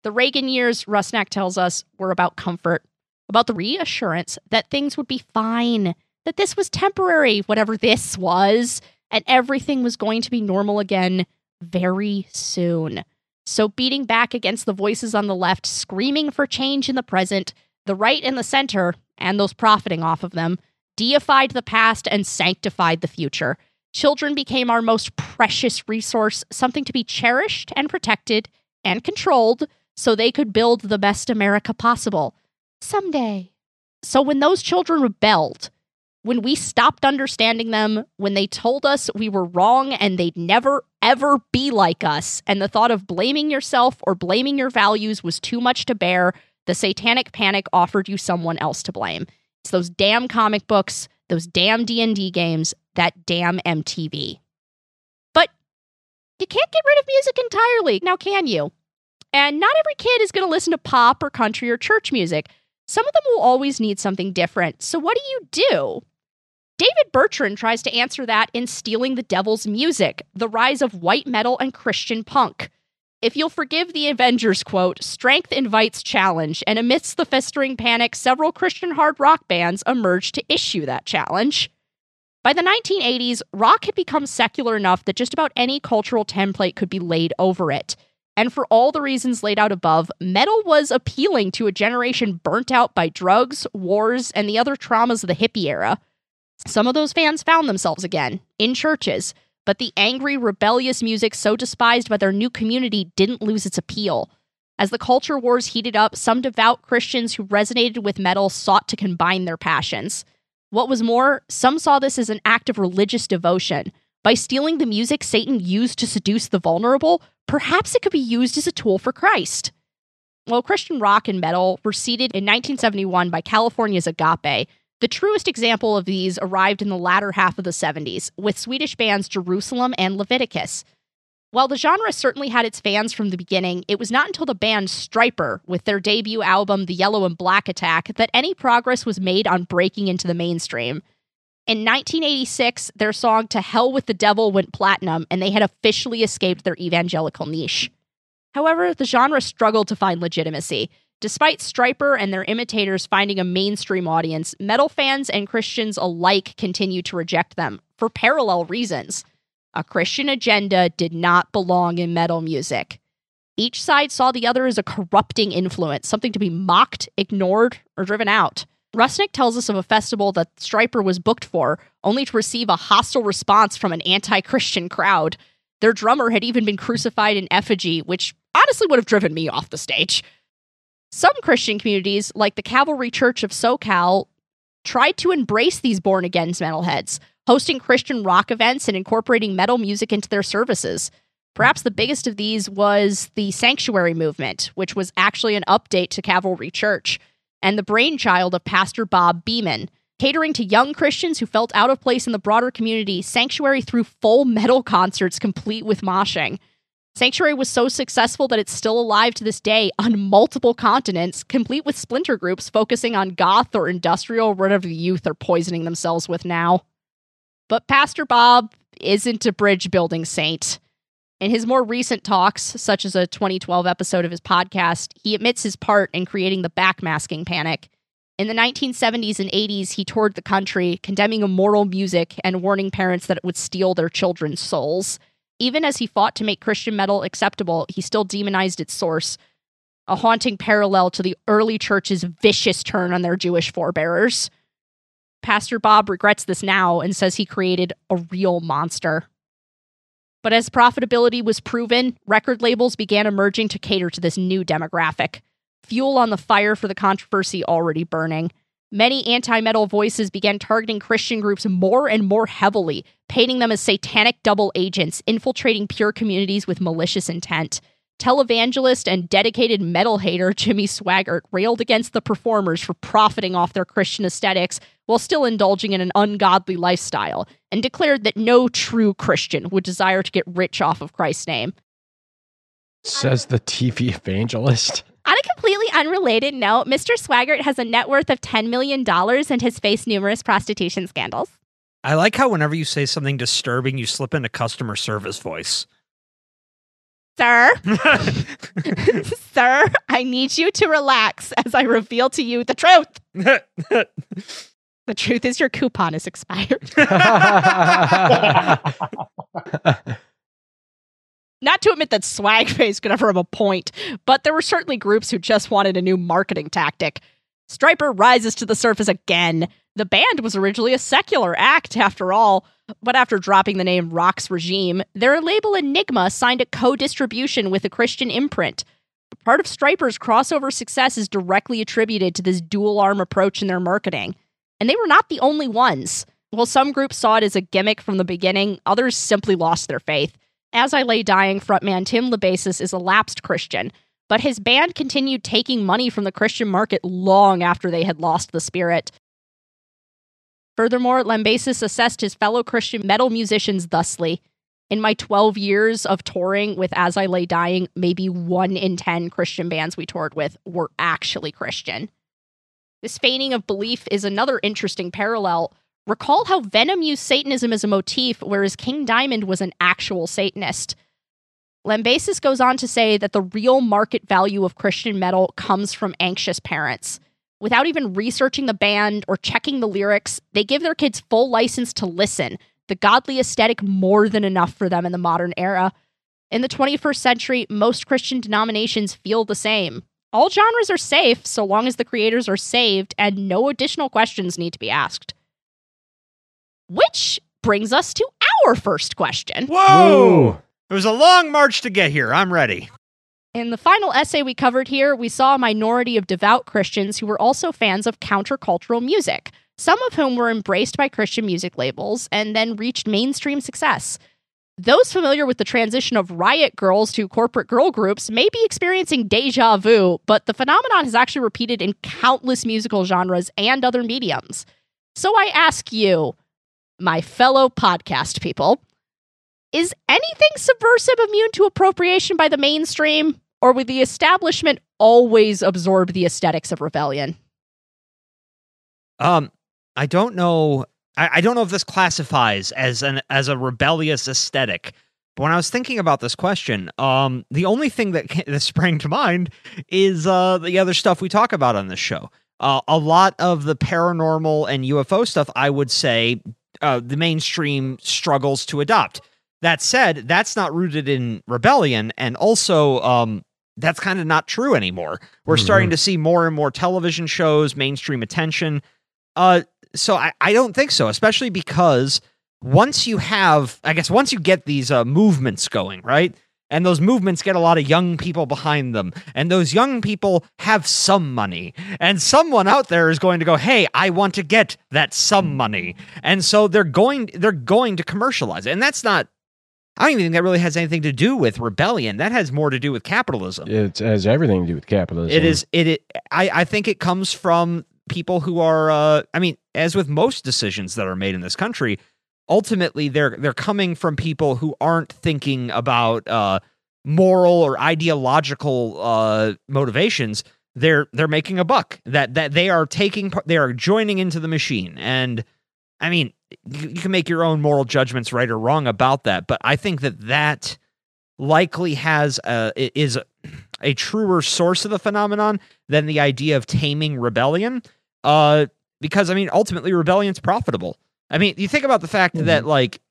The Reagan years, Rusnak tells us, were about comfort, about the reassurance that things would be fine, that this was temporary, whatever this was, and everything was going to be normal again very soon. So, beating back against the voices on the left, screaming for change in the present, the right and the center, and those profiting off of them, deified the past and sanctified the future. Children became our most precious resource, something to be cherished and protected and controlled so they could build the best America possible. Someday. So when those children rebelled, when we stopped understanding them, when they told us we were wrong and they'd never, ever be like us, and the thought of blaming yourself or blaming your values was too much to bear, the satanic panic offered you someone else to blame. It's those damn comic books, those damn D&D games, that damn MTV. But you can't get rid of music entirely, now can you? And not every kid is going to listen to pop or country or church music. Some of them will always need something different. So what do you do? David Bertrand tries to answer that in Stealing the Devil's Music, the rise of white metal and Christian punk. If you'll forgive the Avengers quote, strength invites challenge, and amidst the festering panic, several Christian hard rock bands emerged to issue that challenge. By the 1980s, rock had become secular enough that just about any cultural template could be laid over it. And for all the reasons laid out above, metal was appealing to a generation burnt out by drugs, wars, and the other traumas of the hippie era. Some of those fans found themselves again in churches, but the angry, rebellious music so despised by their new community didn't lose its appeal. As the culture wars heated up, some devout Christians who resonated with metal sought to combine their passions. What was more, some saw this as an act of religious devotion. By stealing the music Satan used to seduce the vulnerable, perhaps it could be used as a tool for Christ. While Christian rock and metal were seeded in 1971 by California's Agape, the truest example of these arrived in the latter half of the 70s with Swedish bands Jerusalem and Leviticus. While the genre certainly had its fans from the beginning, it was not until the band Stryper, with their debut album The Yellow and Black Attack, that any progress was made on breaking into the mainstream. In 1986, their song To Hell with the Devil went platinum, and they had officially escaped their evangelical niche. However, the genre struggled to find legitimacy. Despite Stryper and their imitators finding a mainstream audience, metal fans and Christians alike continue to reject them for parallel reasons. A Christian agenda did not belong in metal music. Each side saw the other as a corrupting influence, something to be mocked, ignored, or driven out. Rusnick tells us of a festival that Stryper was booked for, only to receive a hostile response from an anti Christian crowd. Their drummer had even been crucified in effigy, which honestly would have driven me off the stage. Some Christian communities, like the Cavalry Church of SoCal, tried to embrace these born again metalheads, hosting Christian rock events and incorporating metal music into their services. Perhaps the biggest of these was the Sanctuary Movement, which was actually an update to Cavalry Church, and the brainchild of Pastor Bob Beeman. Catering to young Christians who felt out of place in the broader community, Sanctuary threw full metal concerts complete with moshing. Sanctuary was so successful that it's still alive to this day on multiple continents, complete with splinter groups focusing on goth or industrial, or whatever the youth are poisoning themselves with now. But Pastor Bob isn't a bridge building saint. In his more recent talks, such as a 2012 episode of his podcast, he admits his part in creating the backmasking panic. In the 1970s and 80s, he toured the country, condemning immoral music and warning parents that it would steal their children's souls. Even as he fought to make Christian metal acceptable, he still demonized its source, a haunting parallel to the early church's vicious turn on their Jewish forebears. Pastor Bob regrets this now and says he created a real monster. But as profitability was proven, record labels began emerging to cater to this new demographic. Fuel on the fire for the controversy already burning. Many anti metal voices began targeting Christian groups more and more heavily, painting them as satanic double agents, infiltrating pure communities with malicious intent. Televangelist and dedicated metal hater Jimmy Swaggart railed against the performers for profiting off their Christian aesthetics while still indulging in an ungodly lifestyle, and declared that no true Christian would desire to get rich off of Christ's name. Says the TV evangelist. On a completely unrelated note, Mr. Swaggart has a net worth of $10 million and has faced numerous prostitution scandals. I like how whenever you say something disturbing, you slip into customer service voice. Sir, [laughs] [laughs] sir, I need you to relax as I reveal to you the truth. [laughs] The truth is your coupon is expired. Not to admit that swag face could ever have a point, but there were certainly groups who just wanted a new marketing tactic. Stryper rises to the surface again. The band was originally a secular act, after all, but after dropping the name Roxx Regime, their label Enigma signed a co distribution with a Christian imprint. Part of Stryper's crossover success is directly attributed to this dual arm approach in their marketing. And they were not the only ones. While some groups saw it as a gimmick from the beginning, others simply lost their faith. As I Lay Dying frontman Tim Lambesis is a lapsed Christian, but his band continued taking money from the Christian market long after they had lost the spirit. Furthermore, Lambesis assessed his fellow Christian metal musicians thusly. In my 12 years of touring with As I Lay Dying, maybe one in 10 Christian bands we toured with were actually Christian. This feigning of belief is another interesting parallel Recall how Venom used Satanism as a motif, whereas King Diamond was an actual Satanist. Lambesis goes on to say that the real market value of Christian metal comes from anxious parents. Without even researching the band or checking the lyrics, they give their kids full license to listen, the godly aesthetic more than enough for them in the modern era. In the 21st century, most Christian denominations feel the same. All genres are safe so long as the creators are saved and no additional questions need to be asked. Which brings us to our first question. Whoa! It was a long march to get here. I'm ready. In the final essay we covered here, we saw a minority of devout Christians who were also fans of countercultural music, some of whom were embraced by Christian music labels and then reached mainstream success. Those familiar with the transition of riot girls to corporate girl groups may be experiencing deja vu, but the phenomenon has actually repeated in countless musical genres and other mediums. So I ask you, my fellow podcast people. Is anything subversive immune to appropriation by the mainstream, or would the establishment always absorb the aesthetics of rebellion? Um, I don't know. I, I don't know if this classifies as an as a rebellious aesthetic. But when I was thinking about this question, um, the only thing that, [laughs] that sprang to mind is uh, the other stuff we talk about on this show. Uh, a lot of the paranormal and UFO stuff, I would say, uh, the mainstream struggles to adopt. That said, that's not rooted in rebellion, and also um, that's kind of not true anymore. We're mm-hmm. starting to see more and more television shows, mainstream attention. Uh, so I, I don't think so, especially because once you have, I guess, once you get these uh, movements going, right? And those movements get a lot of young people behind them and those young people have some money and someone out there is going to go hey i want to get that some money and so they're going they're going to commercialize it and that's not I don't even think that really has anything to do with rebellion. That has more to do with capitalism. It has everything to do with capitalism. It is. It. it I. I think it comes from people who are. Uh, I mean, as with most decisions that are made in this country, ultimately they're they're coming from people who aren't thinking about uh, moral or ideological uh, motivations. They're they're making a buck. That that they are taking they are joining into the machine. And I mean, you, you can make your own moral judgments right or wrong about that, but I think that that likely has a is a truer source of the phenomenon than the idea of taming rebellion. Uh, because I mean, ultimately, rebellion's profitable. I mean, you think about the fact that mm-hmm. like,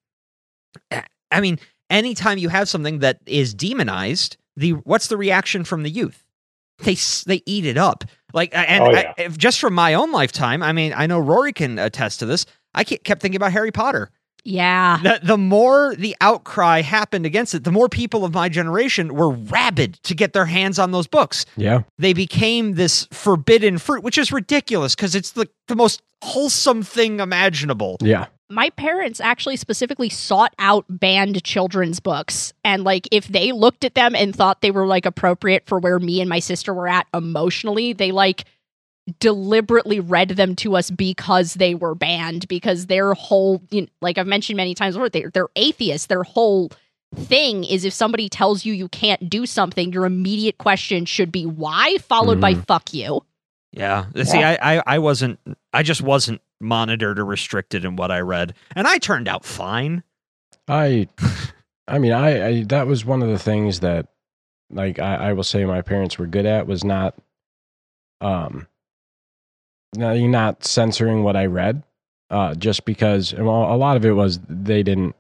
I mean, anytime you have something that is demonized, the what's the reaction from the youth? They they eat it up. Like, and Oh, I- yeah. if just from my own lifetime, I mean, I know Rory can attest to this. I kept thinking about Harry Potter. Yeah. The, the more the outcry happened against it, the more people of my generation were rabid to get their hands on those books. Yeah. They became this forbidden fruit, which is ridiculous because it's the, the most wholesome thing imaginable. Yeah. my parents actually specifically sought out banned children's books and like if they looked at them and thought they were like appropriate for where me and my sister were at emotionally they like deliberately read them to us because they were banned because their whole you know, like i've mentioned many times before they're, they're atheists their whole thing is if somebody tells you you can't do something your immediate question should be why followed by fuck you Yeah. See, I, I I wasn't I just wasn't monitored or restricted in what I read. And I turned out fine. I, [laughs] I mean, I, I that was one of the things that, like, I, I will say my parents were good at was not, um, no, you're not censoring what I read, uh, just because well, a lot of it was they didn't,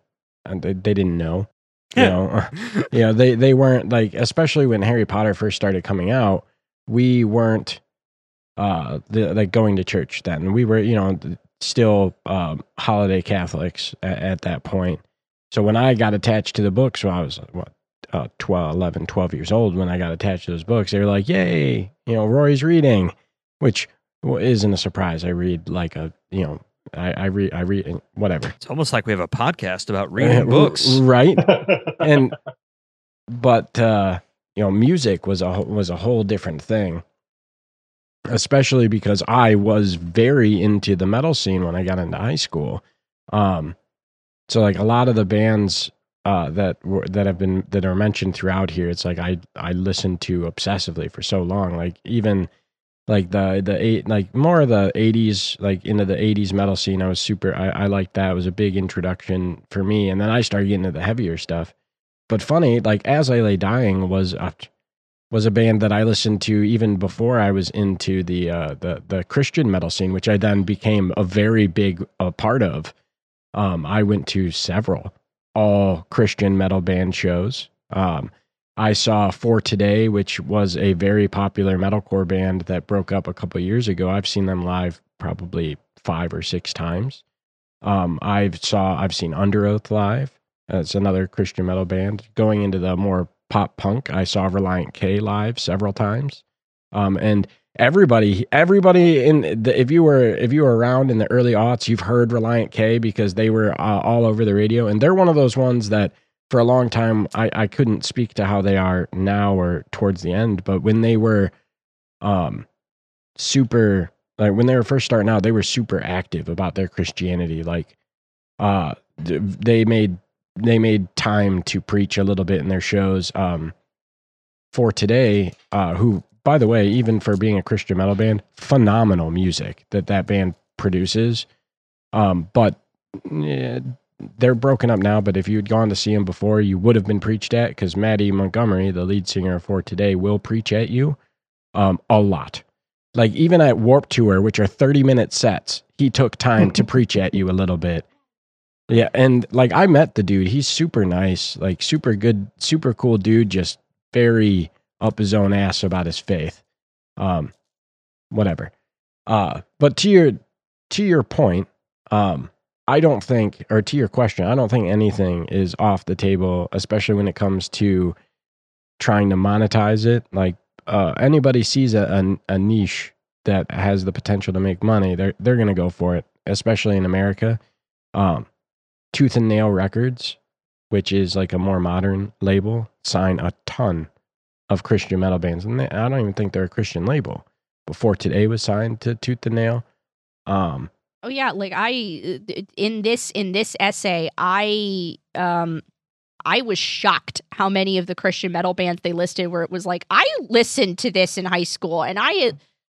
uh, they, they didn't know, you know, [laughs] [laughs] you know, they they weren't like, especially when Harry Potter first started coming out, we weren't, uh, the, like going to church then. We were, you know, still um, holiday Catholics at, at that point. So when I got attached to the books, when I was what, uh, 12, 11, 12 years old, when I got attached to those books, they were like, yay, you know, Rory's reading, which well, isn't a surprise. I read like a, you know, I, I read, I read, whatever. It's almost like we have a podcast about [laughs] reading books. Right. [laughs] and but uh you know music was a was a whole different thing especially because i was very into the metal scene when i got into high school um so like a lot of the bands uh that were that have been that are mentioned throughout here it's like i i listened to obsessively for so long like even like the the eight like more of the 80s like into the 80s metal scene. I was super i, I liked that. It was a big introduction for me. And then i started getting into the heavier stuff. But funny like as i lay dying was a, was a band that i listened to even before i was into the uh the the christian metal scene which i then became a very big uh, part of. Um i went to several all christian metal band shows. Um I saw For Today, which was a very popular metalcore band that broke up a couple years ago. I've seen them live probably five or six times. Um, I've saw I've seen Underoath live. That's another Christian metal band. Going into the more pop punk, I saw Relient K live several times. Um, and everybody, everybody in the, if you were if you were around in the early aughts, you've heard Relient K because they were uh, all over the radio, and they're one of those ones that for a long time I, I couldn't speak to how they are now or towards the end but when they were um super like when they were first starting out they were super active about their christianity like uh they made they made time to preach a little bit in their shows um for today uh who by the way even for being a christian metal band phenomenal music that that band produces. Um but eh, they're broken up now, but if you had gone to see them before, you would have been preached at because Mattie Montgomery, the lead singer for today, will preach at you um, a lot. Like even at Warp Tour, which are 30 minute sets, he took time to [laughs] preach at you a little bit. Yeah. And like I met the dude, he's super nice, like super good, super cool dude, just very up his own ass about his faith. Um, whatever. Uh, but to your to your point, um, I don't think, or to your question, I don't think anything is off the table, especially when it comes to trying to monetize it. Like uh, anybody sees a, a, a niche that has the potential to make money, they're they're gonna go for it. Especially in America, um, Tooth and Nail Records, which is like a more modern label, sign a ton of Christian metal bands, and they, I don't even think they're a Christian label. Before today was signed to Tooth and Nail. Um, Oh yeah, like I uh, in this in this essay, I um I was shocked how many of the Christian metal bands they listed where it was like I listened to this in high school and I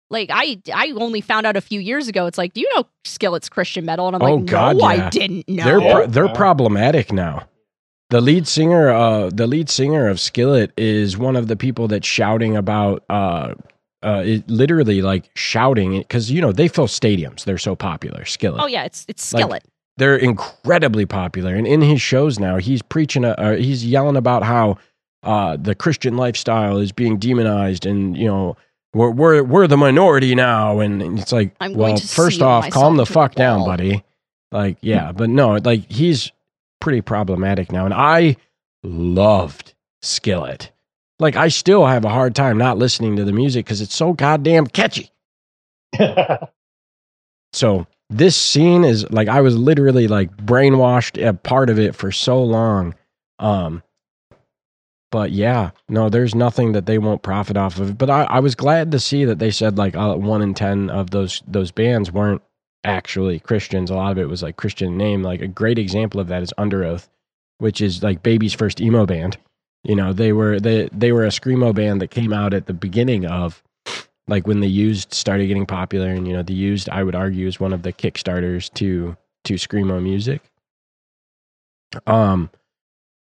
like I I only found out a few years ago. It's like, do you know Skillet's Christian metal? And I'm like, Oh, like, God, no, yeah. I didn't know. they're pro- they're problematic now. The lead singer, uh, the lead singer of Skillet is one of the people that's shouting about, uh, uh, it, literally like shouting because you know they fill stadiums. They're so popular. Skillet. Oh yeah, it's it's Like- Skillet. they're incredibly popular and in his shows now he's preaching a, uh, he's yelling about how uh, the christian lifestyle is being demonized and you know we're we're, we're the minority now and, and it's like I'm well first off calm the fuck the down buddy like yeah [laughs] but no like he's pretty problematic now and i loved skillet like i still have a hard time not listening to the music because it's so goddamn catchy [laughs] so this scene is like I was literally like brainwashed a part of it for so long. Um but yeah, no, there's nothing that they won't profit off of. But I, I was glad to see that they said like uh, one in ten of those those bands weren't actually Christians. A lot of it was like Christian name. Like a great example of that is Underoath, which is like Baby's first emo band. You know, they were they they were a screamo band that came out at the beginning of like when the used started getting popular and you know the used i would argue is one of the kickstarters to to screamo music. Um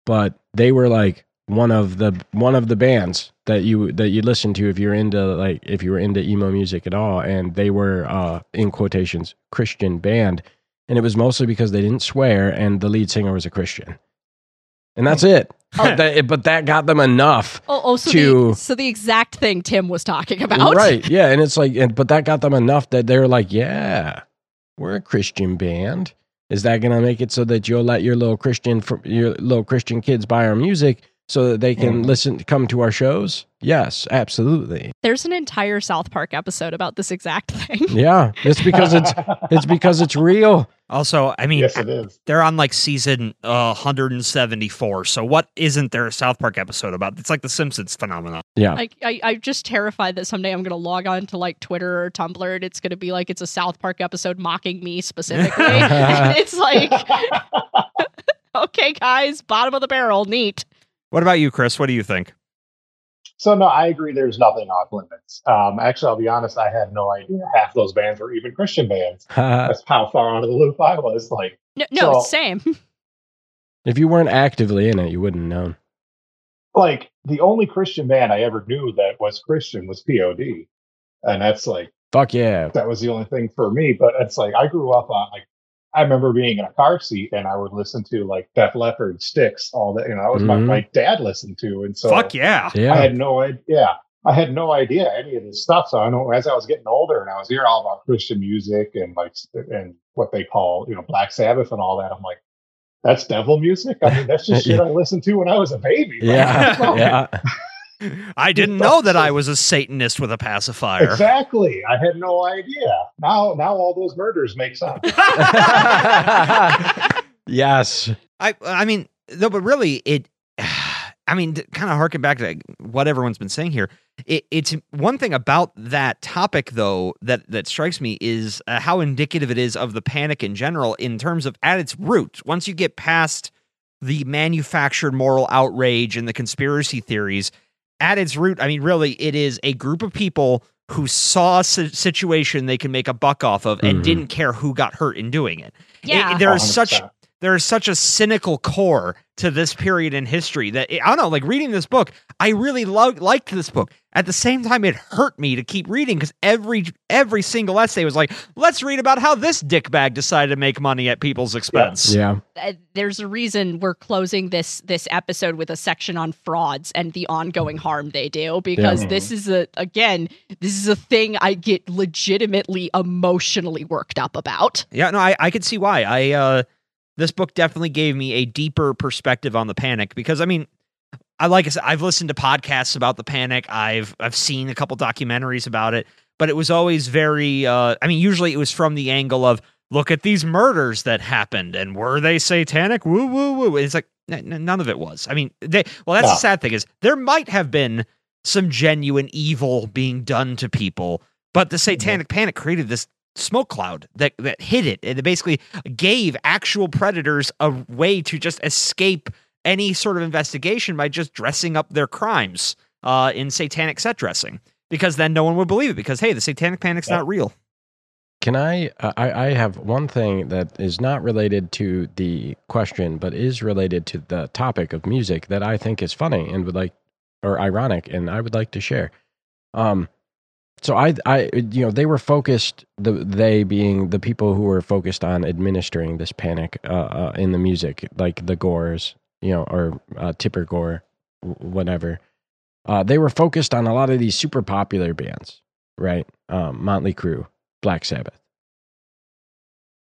but they were like one of the one of the bands that you that you listen to if you're into like if you were into emo music at all. And they were uh in quotations christian band. And it was mostly because they didn't swear and the lead singer was a christian. And that's it but, oh, [laughs] that, but that got them enough Oh, oh, so to- the so the exact thing Tim was talking about. Right. [laughs] Yeah. And it's like, and, but that got them enough that they're like, yeah, we're a Christian band. Is that going to make it so that you'll let your little Christian, your little Christian kids buy our music so that they can Mhm. listen, come to our shows? Yes, absolutely. There's an entire South Park episode about this exact thing. [laughs] Yeah. It's because it's, it's because it's real. Also, I mean, yes, it is. they're on like season uh, 174. So what isn't there a South Park episode about? It's like the Simpsons phenomenon. Yeah. Like I, I'm just terrified that someday I'm gonna log on to like Twitter or Tumblr and it's gonna be like it's a South Park episode mocking me specifically. and [laughs] [laughs] it's like, okay, guys, bottom of the barrel, neat. What about you, Chris? What do you think? So no, I agree. There's nothing off limits. Um, actually, I'll be honest. I had no idea half those bands were even Christian bands. [laughs] That's how far out of the loop I was. Like, No, no, So- same. [laughs] if you weren't actively in it, you wouldn't have known. like the only Christian band I ever knew that was Christian was POD, and that's like Fuck yeah. that was the only thing for me. But it's like I grew up on like I remember being in a car seat and I would listen to like Def Leppard, Styx, all that. You know, that was Mhm. my, my dad listened to, and so Fuck yeah. yeah. I had no idea. Yeah, I had no idea any of this stuff. So I know as I was getting older and I was hearing all about Christian music and like and what they call you know Black Sabbath and all that, I'm like, that's devil music. I mean, that's just [laughs] shit I listened to when I was a baby. [laughs] Like, Yeah. yeah. [laughs] I didn't know that I was a Satanist with a pacifier. Exactly. I had no idea. Now, now all those murders make sense. [laughs] yes. I I mean, no, but really, it. [sighs] I mean, kind of harken back to what everyone's been saying here. It, it's one thing about that topic, though, that that strikes me is uh, how indicative it is of the panic in general, in terms of at its root. Once you get past the manufactured moral outrage and the conspiracy theories, at its root, I mean, really, it is a group of people who saw a situation they can make a buck off of and Mhm. didn't care who got hurt in doing it. It- Yeah. there is such 100%. There is such a cynical core to this period in history that I don't know. Like reading this book, I really lo- liked this book. At the same time, it hurt me to keep reading because every every single essay was like, "Let's read about how this dickbag decided to make money at people's expense." Yeah. Uh, there's a reason we're closing this this episode with a section on frauds and the ongoing harm they do because Yeah. this is a again this is a thing I get legitimately emotionally worked up about. Yeah, no, I, I could see why. I uh this book definitely gave me a deeper perspective on the panic because I mean, I like I said, I've listened to podcasts about the panic. I've I've seen a couple documentaries about it, but it was always very uh I mean, usually it was from the angle of look at these murders that happened and were they satanic? Woo woo woo. It's like n- none of it was. I mean, they well that's No. the sad thing is there might have been some genuine evil being done to people, but the satanic panic created this smoke cloud that that hid it and it basically gave actual predators a way to just escape any sort of investigation by just dressing up their crimes uh, in satanic set dressing because then no one would believe it because hey the satanic panic's Yeah. not real can I, uh, I? I have one thing that is not related to the question, but is related to the topic of music that I think is funny and would like, or ironic, and I would like to share. Um, so I, I, you know, they were focused. The they being the people who were focused on administering this panic uh, uh, in the music, like the Gores, you know, or uh, Tipper Gore, whatever. Uh, they were focused on a lot of these super popular bands, right? Um, Motley Crue, Black Sabbath.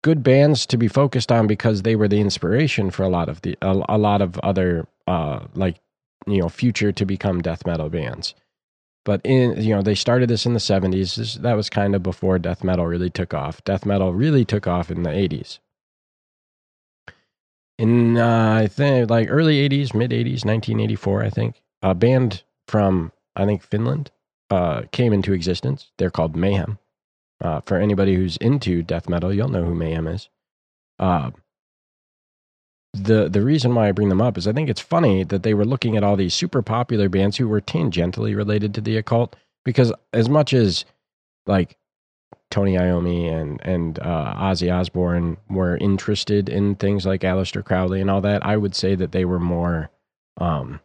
Good bands to be focused on because they were the inspiration for a lot of the a, a lot of other uh, like you know future to become death metal bands. But in you know they started this in the 70s. This, that was kind of before death metal really took off. Death metal really took off in the 80s. In uh, I think like early 80s, mid 80s, 1984, I think a band from I think Finland uh, came into existence. They're called Mayhem. Uh, for anybody who's into death metal, you'll know who Mayhem is. Uh, the the reason why I bring them up is I think it's funny that they were looking at all these super popular bands who were tangentially related to the occult because as much as like Tony Iommi and and uh, Ozzy Osbourne were interested in things like Aleister Crowley and all that, I would say that they were more um,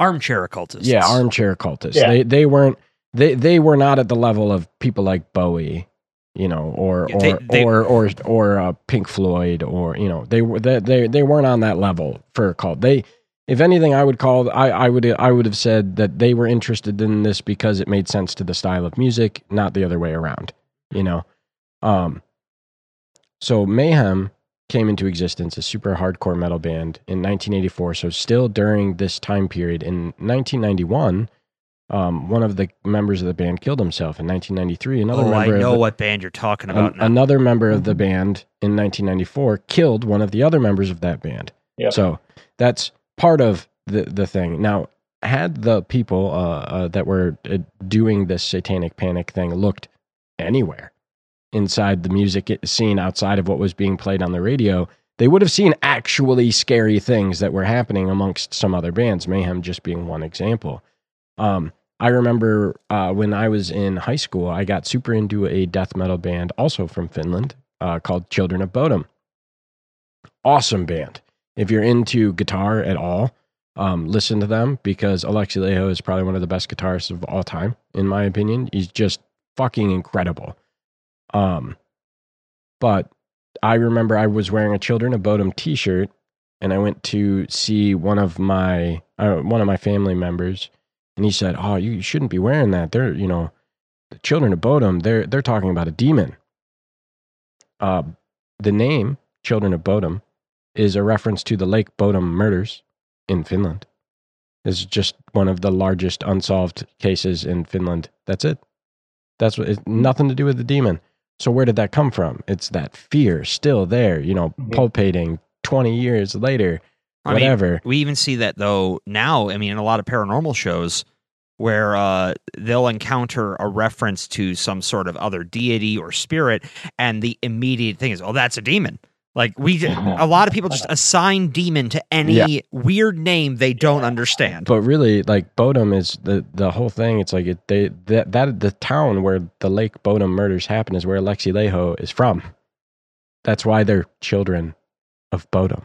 armchair occultists. Yeah, armchair occultists. Yeah. They they weren't they they were not at the level of people like Bowie, you know, or Yeah, they- or, they- or or or uh, Pink Floyd, or you know, they were they, they they weren't on that level for a cult. They, if anything, I would call I I would I would have said that they were interested in this because it made sense to the style of music, not the other way around. You know, um. So Mayhem came into existence, a super hardcore metal band in 1984. So still during this time period in 1991 um, one of the members of the band killed himself in 1993. Another Oh, I member know of the, what band you're talking an- about now. another member of the band in 1994 killed one of the other members of that band. Yep. So that's part of the the thing. Now, had the people uh, uh, that were uh, doing this satanic panic thing looked anywhere inside the music scene outside of what was being played on the radio, they would have seen actually scary things that were happening amongst some other bands. Mayhem just being one example. Um, I remember uh, when I was in high school, I got super into a death metal band, also from Finland, uh, called Children of Bodom. Awesome band. If you're into guitar at all, um, listen to them because Alexi Laiho is probably one of the best guitarists of all time, in my opinion. He's just fucking incredible. Um, but I remember I was wearing a Children of Bodom T-shirt, and I went to see one of my uh, one of my family members, and he said, "Oh, you shouldn't be wearing that. They're you know, the Children of Bodom. They're they're talking about a demon." Uh, the name Children of Bodom is a reference to the Lake Bodom murders in Finland. It's just one of the largest unsolved cases in Finland. That's it. That's what. It's nothing to do with the demon. So where did that come from? It's that fear still there. You know, Mhm. pulpating twenty years later. I mean, Whatever. we even see that though now. I mean, in a lot of paranormal shows, where uh, they'll encounter a reference to some sort of other deity or spirit, and the immediate thing is, "Oh, that's a demon." Like we, [laughs] a lot of people just assign demon to any Yeah. weird name they don't understand. but really, like Bodom is the the whole thing. It's like it, they that that the town where the Lake Bodom murders happen is where Alexi Laiho is from. That's why they're children of Bodom.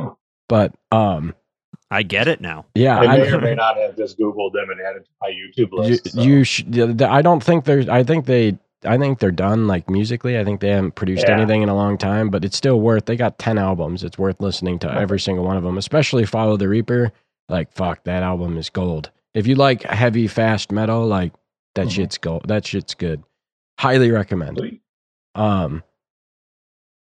Hmm. But um, I get it now. yeah, I I- may or may not have just Googled them and added to my YouTube you, list. so. you sh- I don't think there's. I think they. I think they're done like musically. I think they haven't produced Yeah. anything in a long time, but it's still worth. They got ten albums. It's worth listening to every single one of them, especially Follow the Reaper. Like fuck, that album is gold. If you like heavy, fast metal, like that Mhm. shit's gold. That shit's good. Highly recommend. Sweet. Um,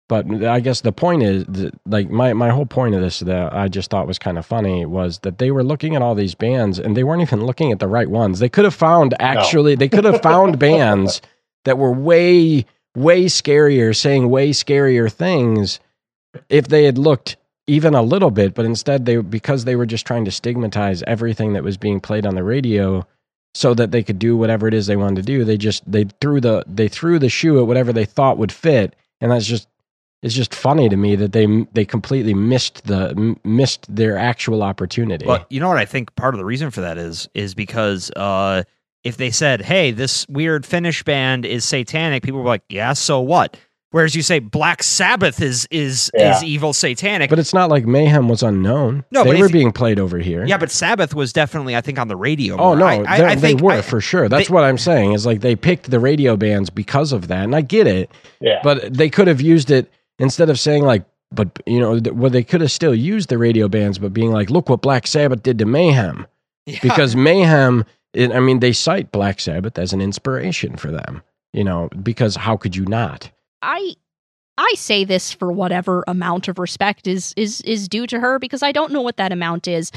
but I guess the point is, like my my whole point of this that I just thought was kind of funny was that they were looking at all these bands and they weren't even looking at the right ones. They could have found actually they could have found [laughs] bands that were way way scarier, saying way scarier things if they had looked even a little bit. But instead, they because they were just trying to stigmatize everything that was being played on the radio so that they could do whatever it is they wanted to do. They just they threw the they threw the shoe at whatever they thought would fit, and that's just it's just funny to me that they they completely missed the m- missed their actual opportunity. But you know what I think part of the reason for that is is because uh, if they said, "Hey, this weird Finnish band is satanic," people were like, "Yeah, so what?" Whereas you say Black Sabbath is is Yeah. is evil satanic. But it's not like Mayhem was unknown. No, they were if- being played over here. yeah, but Sabbath was definitely, I think, on the radio. Oh no, I, I, they're- I they think were I- for sure. That's they- what I'm saying. Is like they picked the radio bands because of that, and I get it. Yeah. But they could have used it instead of saying like, but you know, th- well, they could have still used the radio bands, but being like, look what Black Sabbath did to Mayhem, Yeah. because Mayhem. It, I mean, they cite Black Sabbath as an inspiration for them. You know, because how could you not? I I say this for whatever amount of respect is is is due to her because I don't know what that amount is.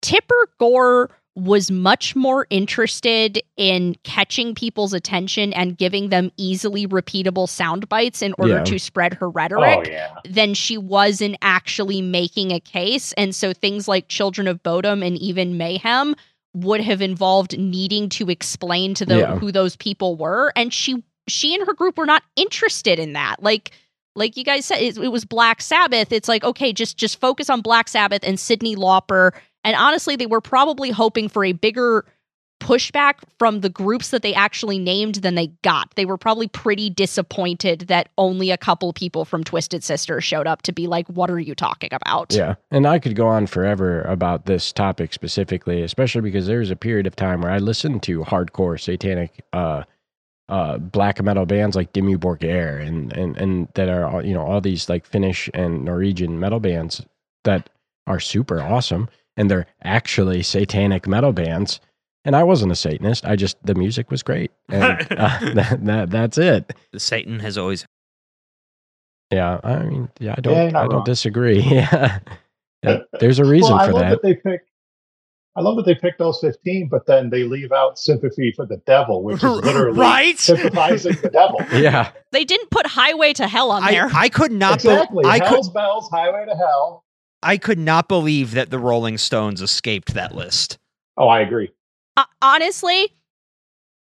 Tipper Gore was much more interested in catching people's attention and giving them easily repeatable sound bites in order Yeah. to spread her oh, rhetoric oh yeah. than she was in actually making a case. And so things like Children of Bodom and even Mayhem would have involved needing to explain to them Yeah. who those people were. And she she and her group were not interested in that. Like like you guys said, it, it was Black Sabbath. It's like, okay, just just focus on Black Sabbath and Cyndi Lauper. And honestly, they were probably hoping for a bigger pushback from the groups that they actually named than they got. They were probably pretty disappointed that only a couple people from Twisted Sister showed up to be like, "What are you talking about?" Yeah. And I could go on forever about this topic specifically, especially because there was a period of time where I listened to hardcore satanic uh uh black metal bands like Dimmu Borgir and and and that are you know all these like Finnish and Norwegian metal bands that are super awesome and they're actually satanic metal bands. And I wasn't a Satanist. I just the music was great. And [laughs] uh, [laughs] that, that that's it. Satan has always. Yeah, I mean, yeah, I don't, you're I don't wrong. disagree. [laughs] Yeah, Yeah, there's a reason well, I for love that. that. they pick. I love that they picked those fifteen, but then they leave out sympathy for the devil, which is literally right. sympathizing the devil. Yeah, They didn't put Highway to Hell on I, there. I could not. be- exactly. I could. Bells, highway to hell. I could not believe that the Rolling Stones escaped that list. Oh, I agree. Uh, honestly,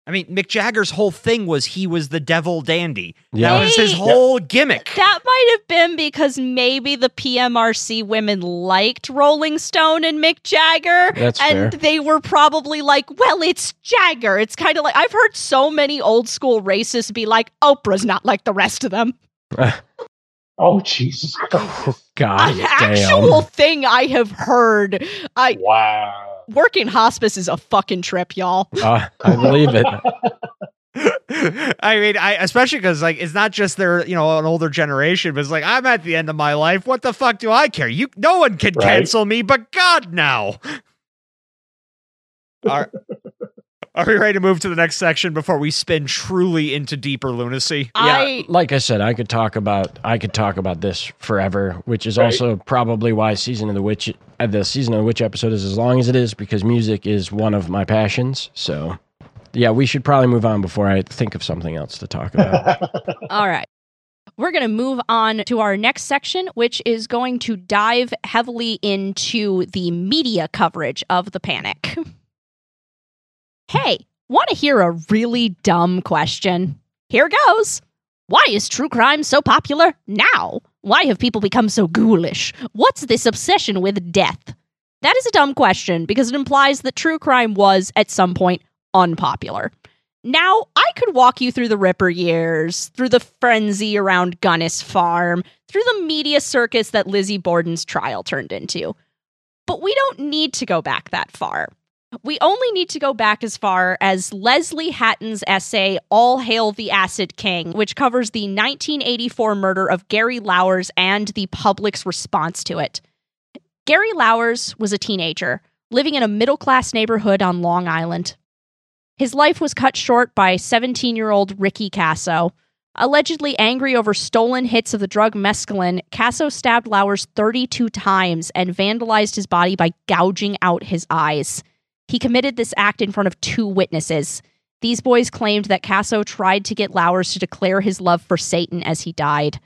I mean, Mick Jagger's whole thing was he was the devil dandy. Yeah. That was his Hey. whole gimmick. that might have been because maybe the PMRC women liked Rolling Stone and Mick Jagger. That's and fair. they were probably like, well, it's Jagger. It's kind of like I've heard so many old school racists be like, Oprah's not like the rest of them. [laughs] Oh, Jesus Christ. [laughs] God An damn. actual thing I have heard. I wow. working hospice is a fucking trip, y'all. Uh, I [laughs] believe it. [laughs] I mean, I especially because like it's not just their you know an older generation, but it's like I'm at the end of my life. What the fuck do I care? You, no one can Right. cancel me, but God now. Are, are we ready to move to the next section before we spin truly into deeper lunacy? I Like I said, I could talk about I could talk about this forever, which is Right. also probably why season of the witch uh, the season of the witch episode is as long as it is because music is one of my passions. So, yeah, we should probably move on before I think of something else to talk about. [laughs] All right. We're going to move on to our next section, which is going to dive heavily into the media coverage of the panic. [laughs] hey, want to hear a really dumb question? Here goes. Why is true crime so popular now? Why have people become so ghoulish? What's this obsession with death? That is a dumb question because it implies that true crime was, at some point, unpopular. Now, I could walk you through the Ripper years, through the frenzy around Gunness Farm, through the media circus that Lizzie Borden's trial turned into. But we don't need to go back that far. We only need to go back as far as Leslie Hatton's essay, All Hail the Acid King, which covers the 1984 murder of Gary Lauwers and the public's response to it. Gary Lauwers was a teenager living in a middle class neighborhood on Long Island. His life was cut short by 17 year old Ricky Kasso. Allegedly angry over stolen hits of the drug mescaline, Kasso stabbed Lauwers 32 times and vandalized his body by gouging out his eyes. He committed this act in front of two witnesses. These boys claimed that Kasso tried to get Lauwers to declare his love for Satan as he died.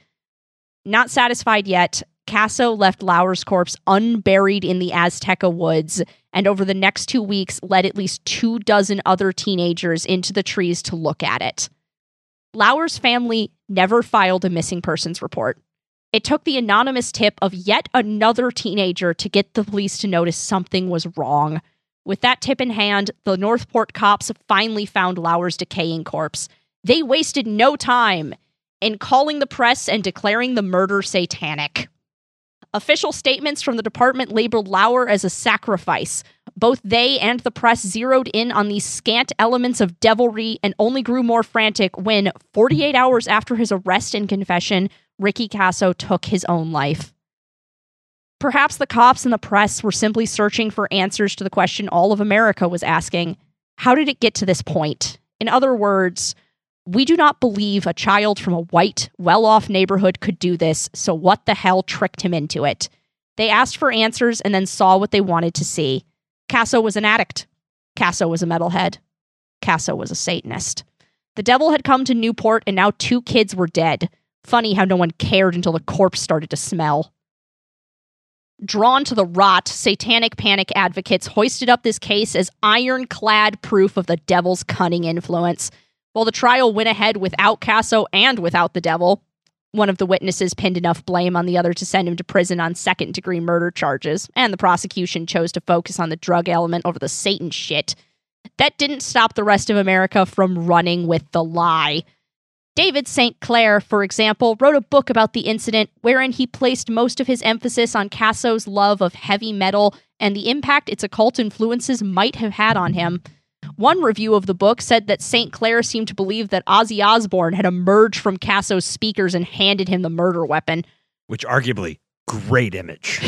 Not satisfied yet, Kasso left Lauwers' corpse unburied in the Aztakea woods and over the next two weeks led at least two dozen other teenagers into the trees to look at it. Lauwers' family never filed a missing persons report. It took the anonymous tip of yet another teenager to get the police to notice something was wrong. With that tip in hand, the Northport cops finally found Lauwers' decaying corpse. They wasted no time in calling the press and declaring the murder satanic. Official statements from the department labeled Lauwers as a sacrifice. Both they and the press zeroed in on these scant elements of devilry and only grew more frantic when, 48 hours after his arrest and confession, Ricky Kasso took his own life. Perhaps the cops and the press were simply searching for answers to the question all of America was asking How did it get to this point? In other words, we do not believe a child from a white, well off neighborhood could do this, so what the hell tricked him into it? They asked for answers and then saw what they wanted to see. Kasso was an addict. Kasso was a metalhead. Kasso was a Satanist. The devil had come to Newport and now two kids were dead. Funny how no one cared until the corpse started to smell. Drawn to the rot, satanic panic advocates hoisted up this case as ironclad proof of the devil's cunning influence. While the trial went ahead without Kasso and without the devil, one of the witnesses pinned enough blame on the other to send him to prison on second degree murder charges, and the prosecution chose to focus on the drug element over the Satan shit. That didn't stop the rest of America from running with the lie. David St. Clair, for example, wrote a book about the incident wherein he placed most of his emphasis on Kasso's love of heavy metal and the impact its occult influences might have had on him. One review of the book said that St. Clair seemed to believe that Ozzy Osbourne had emerged from Kasso's speakers and handed him the murder weapon. Which arguably, great image.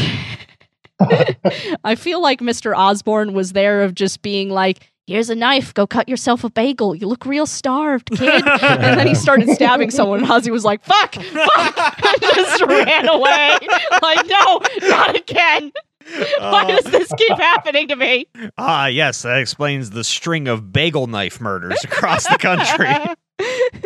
[laughs] I feel like Mr. Osbourne was there of just being like, here's a knife, go cut yourself a bagel. You look real starved, kid. and then he started stabbing someone, and Ozzy was like, fuck, fuck, [laughs] and just ran away. Like, no, not again. [laughs] Why does this keep happening to me? Ah, yes, that explains the string of bagel knife murders across the country. [laughs]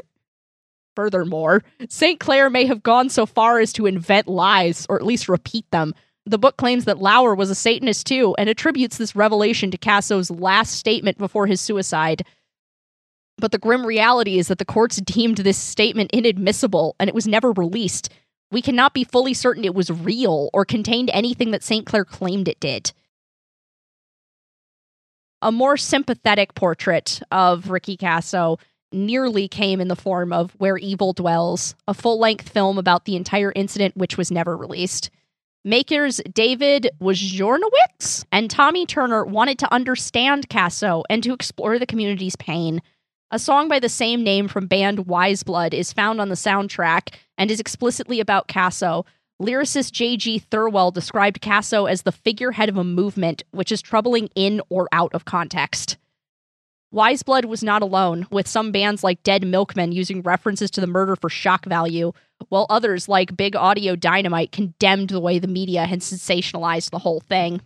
Furthermore, St. Clair may have gone so far as to invent lies, or at least repeat them. The book claims that Lauwers was a Satanist too, and attributes this revelation to Kasso's last statement before his suicide. But the grim reality is that the courts deemed this statement inadmissible, and it was never released. We cannot be fully certain it was real or contained anything that St. Clair claimed it did. A more sympathetic portrait of Ricky Kasso nearly came in the form of Where Evil Dwells, a full length film about the entire incident, which was never released. Makers David Wojnarowicz and Tommy Turner wanted to understand Kasso and to explore the community's pain. A song by the same name from band Wise Blood is found on the soundtrack and is explicitly about Kasso. Lyricist J.G. Thirlwell described Kasso as the figurehead of a movement, which is troubling in or out of context. Wise Blood was not alone, with some bands like Dead Milkmen using references to the murder for shock value, while others like Big Audio Dynamite condemned the way the media had sensationalized the whole thing.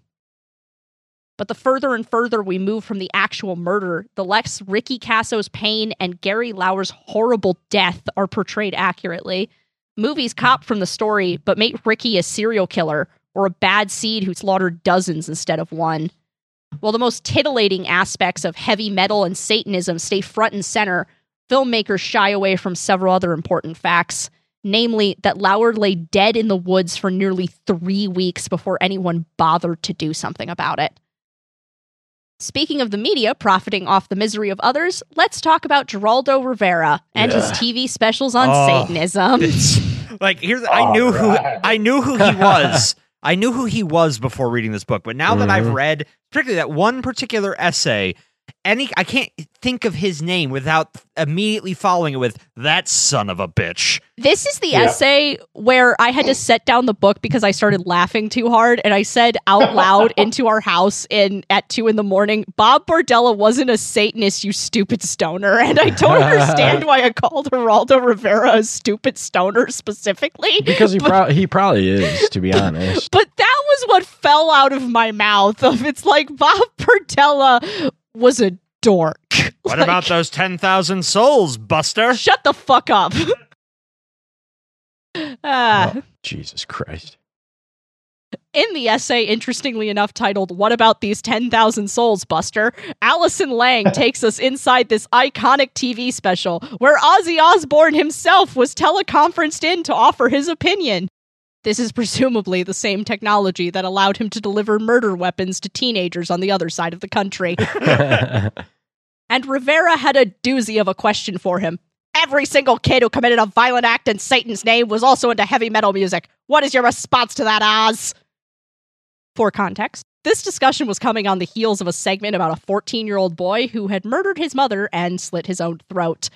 But the further and further we move from the actual murder, the less Ricky Kasso's pain and Gary Lauwers' horrible death are portrayed accurately. Movies cop from the story, but make Ricky a serial killer or a bad seed who slaughtered dozens instead of one. While the most titillating aspects of heavy metal and Satanism stay front and center, filmmakers shy away from several other important facts, namely that Lauwers lay dead in the woods for nearly three weeks before anyone bothered to do something about it. Speaking of the media profiting off the misery of others, let's talk about Geraldo Rivera and his TV specials on Oh. Satanism. [laughs] Like here's I knew right. who I knew who he [laughs] was. I knew who he was before reading this book, but now that I've Mhm. read particularly that one particular essay, any I can't think of his name without immediately following it with that son of a bitch. This is the Yeah. essay where I had to set down the book because I started laughing too hard, and I said out loud [laughs] into our house in at two in the morning, "Bob Bordella wasn't a Satanist, you stupid stoner." [laughs] And I don't understand why I called Geraldo Rivera a stupid stoner specifically. because he pro- he probably is, to be [laughs] honest. But that was what fell out of my mouth. Of it's like Bob Bardella was a dork. [laughs] What Like, about those 10,000 souls, Buster? Shut the fuck up. [laughs] Ah. Oh, Jesus Christ. In the essay, interestingly enough, titled What About These 10,000 Souls, Buster? Alison Lang [laughs] takes us inside this iconic TV special where Ozzy Osbourne himself was teleconferenced in to offer his opinion. This is presumably the same technology that allowed him to deliver murder weapons to teenagers on the other side of the country. [laughs] and Rivera had a doozy of a question for him. Every single kid who committed a violent act in Satan's name was also into heavy metal music. What is your response to that, Oz? For context, this discussion was coming on the heels of a segment about a 14 year old boy who had murdered his mother and slit his own throat.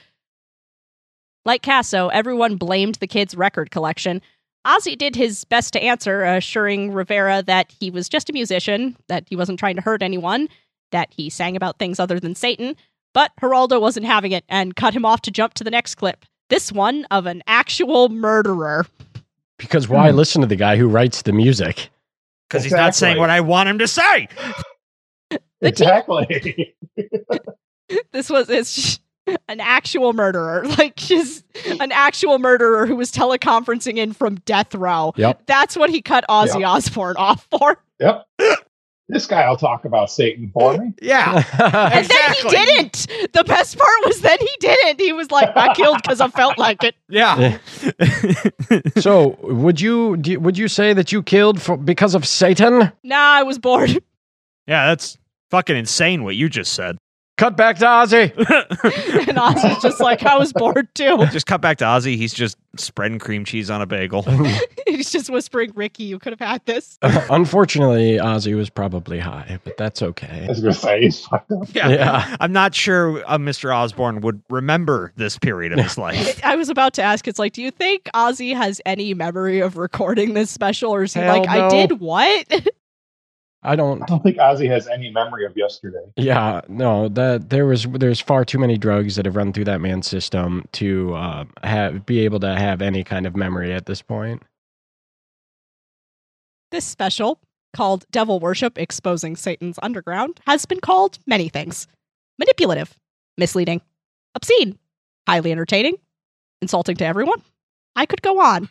Like Kasso, everyone blamed the kid's record collection. Ozzy did his best to answer, assuring Rivera that he was just a musician, that he wasn't trying to hurt anyone, that he sang about things other than Satan. But Geraldo wasn't having it and cut him off to jump to the next clip. This one of an actual murderer. because why Hmm. listen to the guy who writes the music? Because he's not saying what I want him to say. [laughs] The te- exactly. [laughs] this was it's just an actual murderer [laughs] like just an actual murderer who was teleconferencing in from death row Yep. that's what he cut ozzy osbourne off for yep. This guy will talk about Satan for me. [laughs] Yeah. [laughs] and Exactly. then he didn't the best part was then he didn't he was like i killed because i felt like it Yeah. so, would you do, would you say that you killed for because of Satan? nah i was bored yeah, that's fucking insane what you just said. Cut back to Ozzy. [laughs] and ozzy's just like i was bored too [laughs] just cut back to Ozzy. He's just spreading cream cheese on a bagel. [laughs] he's just whispering ricky you could have had this Unfortunately, Ozzy was probably high, but that's okay. I okay. was going to say, he's fucked up. Yeah. Yeah. I'm not sure uh, Mr. Osbourne would remember this period of his life. I was about to ask, it's like, do you think Ozzy has any memory of recording this special, or is he Hell like, I did what? I don't. I don't think Ozzy has any memory of yesterday. Yeah, no, that there was there's far too many drugs that have run through that man's system to uh, have be able to have any kind of memory at this point. This special, called Devil Worship Exposing Satan's Underground, has been called many things manipulative, misleading, obscene, highly entertaining, insulting to everyone. I could go on.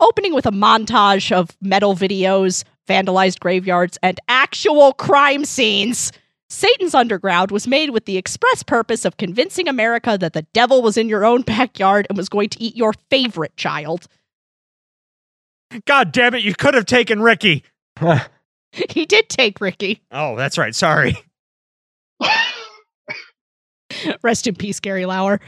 Opening with a montage of metal videos, vandalized graveyards, and actual crime scenes. Satan's Underground was made with the express purpose of convincing America that the devil was in your own backyard and was going to eat your favorite child. God damn it, you could have taken Ricky. [laughs] He did take Ricky. Oh, that's right. Sorry. [laughs] Rest in peace, Gary Lauwers.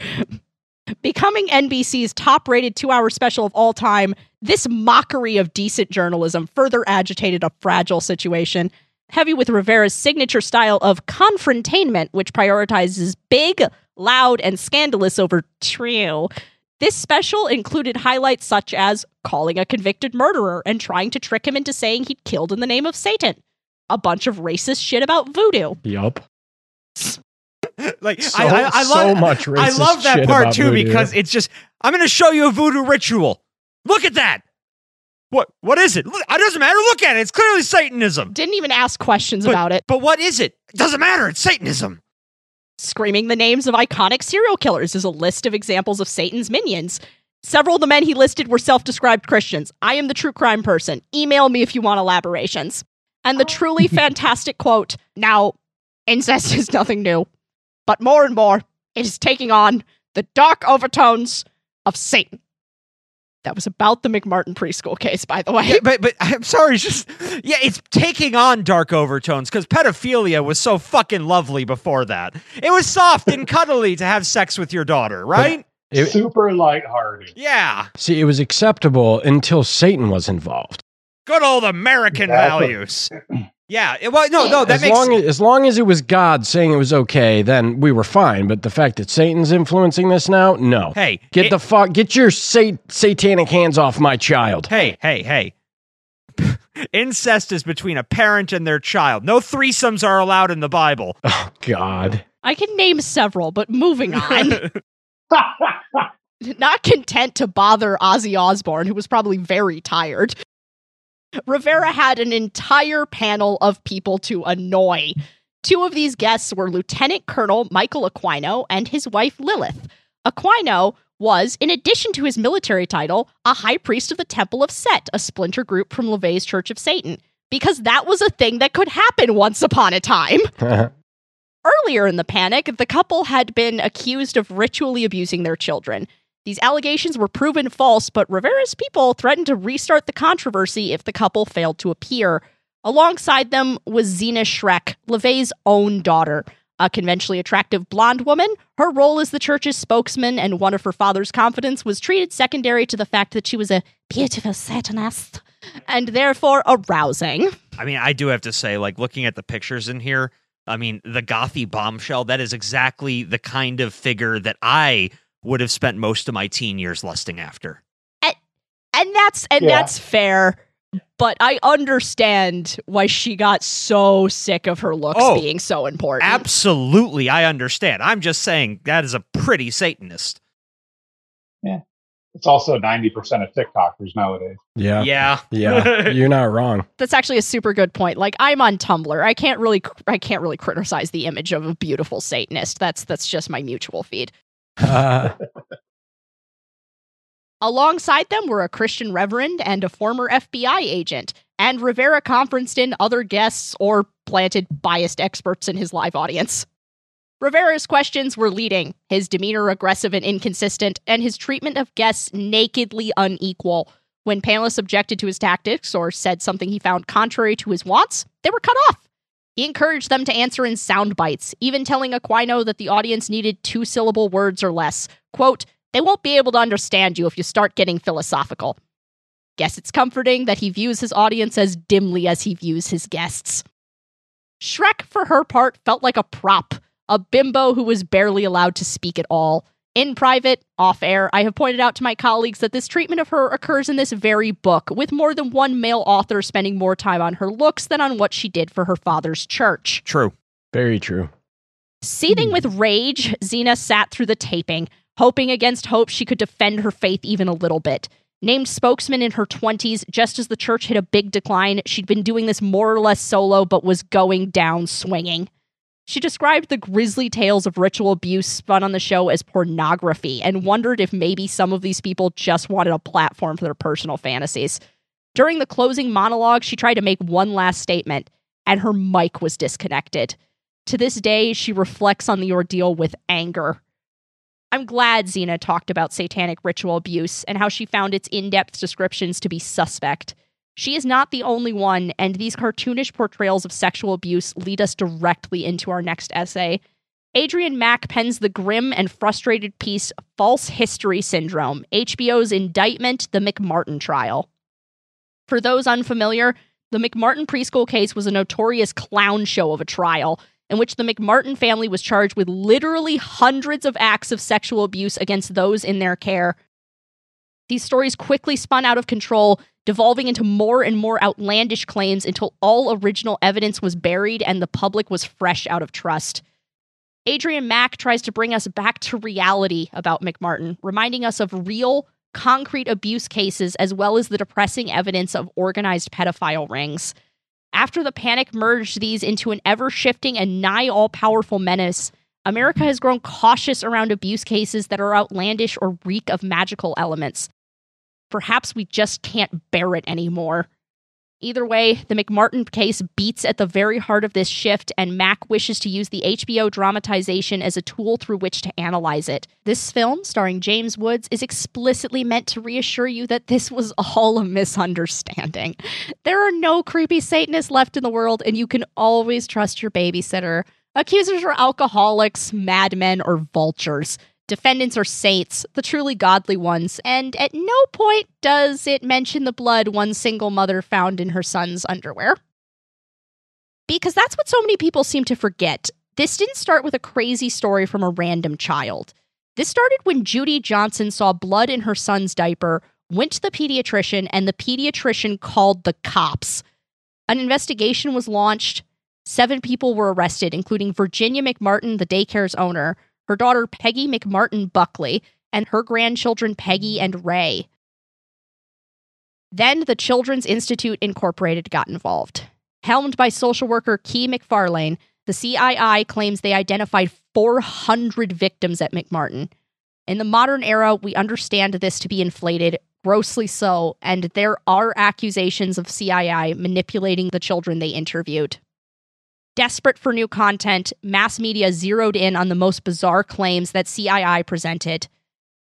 Becoming NBC's top rated two hour special of all time, this mockery of decent journalism further agitated a fragile situation. Heavy with Rivera's signature style of confrontainment, which prioritizes big, loud, and scandalous over true. This special included highlights such as calling a convicted murderer and trying to trick him into saying he'd killed in the name of Satan, a bunch of racist shit about voodoo, Yup. [laughs] Like So, I, I, I so love much I love that part too voodoo. because it's just I'm going to show you a voodoo ritual. Look at that. What what is it? Look, it doesn't matter. Look at it. It's clearly Satanism. didn't even ask questions But- about it. But what is it? It doesn't matter. It's Satanism. Screaming the names of iconic serial killers is a list of examples of Satan's minions. Several of the men he listed were self described Christians. I am the true crime person. Email me if you want elaborations. And the [laughs] truly fantastic quote Now, incest is nothing new, but more and more, it is taking on the dark overtones of Satan. That was about the McMartin preschool case, by the way. Yeah, but but I'm sorry. It's just yeah, it's taking on dark overtones because pedophilia was so fucking lovely before that. It was soft and [laughs] cuddly to have sex with your daughter, right? It- Super lighthearted. Yeah, see, it was acceptable until Satan was involved. good old American Exactly. values. [clears throat] Yeah, it- well, no, no, that as makes long as, as long as it was God saying it was okay, then we were fine. But the fact that Satan's influencing this now, no. hey, Get it- the fuck, get your sat- satanic hands off my child. hey, hey, hey. [laughs] Incest is between a parent and their child. No threesomes are allowed in the Bible. [laughs] Oh God. I can name several, but moving on. [laughs] Not content to bother Ozzy Osbourne, who was probably very tired, Rivera had an entire panel of people to annoy. Two of these guests were Lieutenant Colonel Michael Aquino and his wife Lilith. Aquino was, in addition to his military title, a high priest of the Temple of Set, a splinter group from LaVey's Church of Satan, because that was a thing that could happen once upon a time. [laughs] Earlier in the panic, the couple had been accused of ritually abusing their children. These allegations were proven false, but Rivera's people threatened to restart the controversy if the couple failed to appear. Alongside them was Zeena Schreck, LaVey's own daughter. A conventionally attractive blonde woman, her role as the church's spokesman and one of her father's confidants was treated secondary to the fact that she was a beautiful Satanist and therefore arousing. I mean, I do have to say, like looking at the pictures in here, I mean, the gothy bombshell, that is exactly the kind of figure that I would have spent most of my teen years lusting after. And, and that's and Yeah. that's fair. But I understand why she got so sick of her looks Oh, being so important. Absolutely, I understand. I'm just saying that is a pretty Satanist. Yeah. It's also 90% of TikTokers nowadays. Yeah. Yeah. Yeah. [laughs] You're not wrong. That's actually a super good point. Like I'm on Tumblr. I can't really I can't really criticize the image of a beautiful Satanist. That's that's just my mutual feed. Alongside them were a Christian reverend and a former FBI agent, and Rivera conferenced in other guests or planted biased experts in his live audience. Rivera's questions were leading, his demeanor aggressive and inconsistent, and his treatment of guests nakedly unequal. When panelists objected to his tactics or said something he found contrary to his wants, they were cut off. He encouraged them to answer in sound bites, even telling Aquino that the audience needed two syllable words or less. Quote, they won't be able to understand you if you start getting philosophical. Guess it's comforting that he views his audience as dimly as he views his guests. Schreck, for her part, felt like a prop, a bimbo who was barely allowed to speak at all. In private, off air, I have pointed out to my colleagues that this treatment of her occurs in this very book, with more than one male author spending more time on her looks than on what she did for her father's church. True. very true. Seething with rage, Zeena sat through the taping, hoping against hope she could defend her faith even a little bit. Named spokesman in her 20s, just as the church hit a big decline, she'd been doing this more or less solo, but was going down swinging. She described the grisly tales of ritual abuse spun on the show as pornography and wondered if maybe some of these people just wanted a platform for their personal fantasies. During the closing monologue, she tried to make one last statement, and her mic was disconnected. To this day, she reflects on the ordeal with anger. I'm glad Zeena talked about satanic ritual abuse and how she found its in depth descriptions to be suspect. She is not the only one, and these cartoonish portrayals of sexual abuse lead us directly into our next essay. Adrian Mack pens the grim and frustrated piece False History Syndrome, HBO's indictment, The McMartin Trial. For those unfamiliar, the McMartin preschool case was a notorious clown show of a trial in which the McMartin family was charged with literally hundreds of acts of sexual abuse against those in their care. These stories quickly spun out of control, devolving into more and more outlandish claims until all original evidence was buried and the public was fresh out of trust. Adrian Mack tries to bring us back to reality about McMartin, reminding us of real, concrete abuse cases as well as the depressing evidence of organized pedophile rings. After the panic merged these into an ever shifting and nigh all powerful menace, America has grown cautious around abuse cases that are outlandish or reek of magical elements. Perhaps we just can't bear it anymore. Either way, the McMartin case beats at the very heart of this shift, and Mack wishes to use the HBO dramatization as a tool through which to analyze it. This film, starring James Woods, is explicitly meant to reassure you that this was all a misunderstanding. There are no creepy Satanists left in the world, and you can always trust your babysitter. Accusers are alcoholics, madmen, or vultures. Defendants are saints, the truly godly ones, and at no point does it mention the blood one single mother found in her son's underwear. Because that's what so many people seem to forget. This didn't start with a crazy story from a random child. This started when Judy Johnson saw blood in her son's diaper, went to the pediatrician, and the pediatrician called the cops. An investigation was launched. Seven people were arrested, including Virginia McMartin, the daycare's owner, her daughter Peggy McMartin Buckley, and her grandchildren Peggy and Ray. Then the Children's Institute Incorporated got involved. Helmed by social worker Kee MacFarlane, the CII claims they identified 400 victims at McMartin. In the modern era, we understand this to be inflated, grossly so, and there are accusations of CII manipulating the children they interviewed. Desperate for new content, mass media zeroed in on the most bizarre claims that CII presented.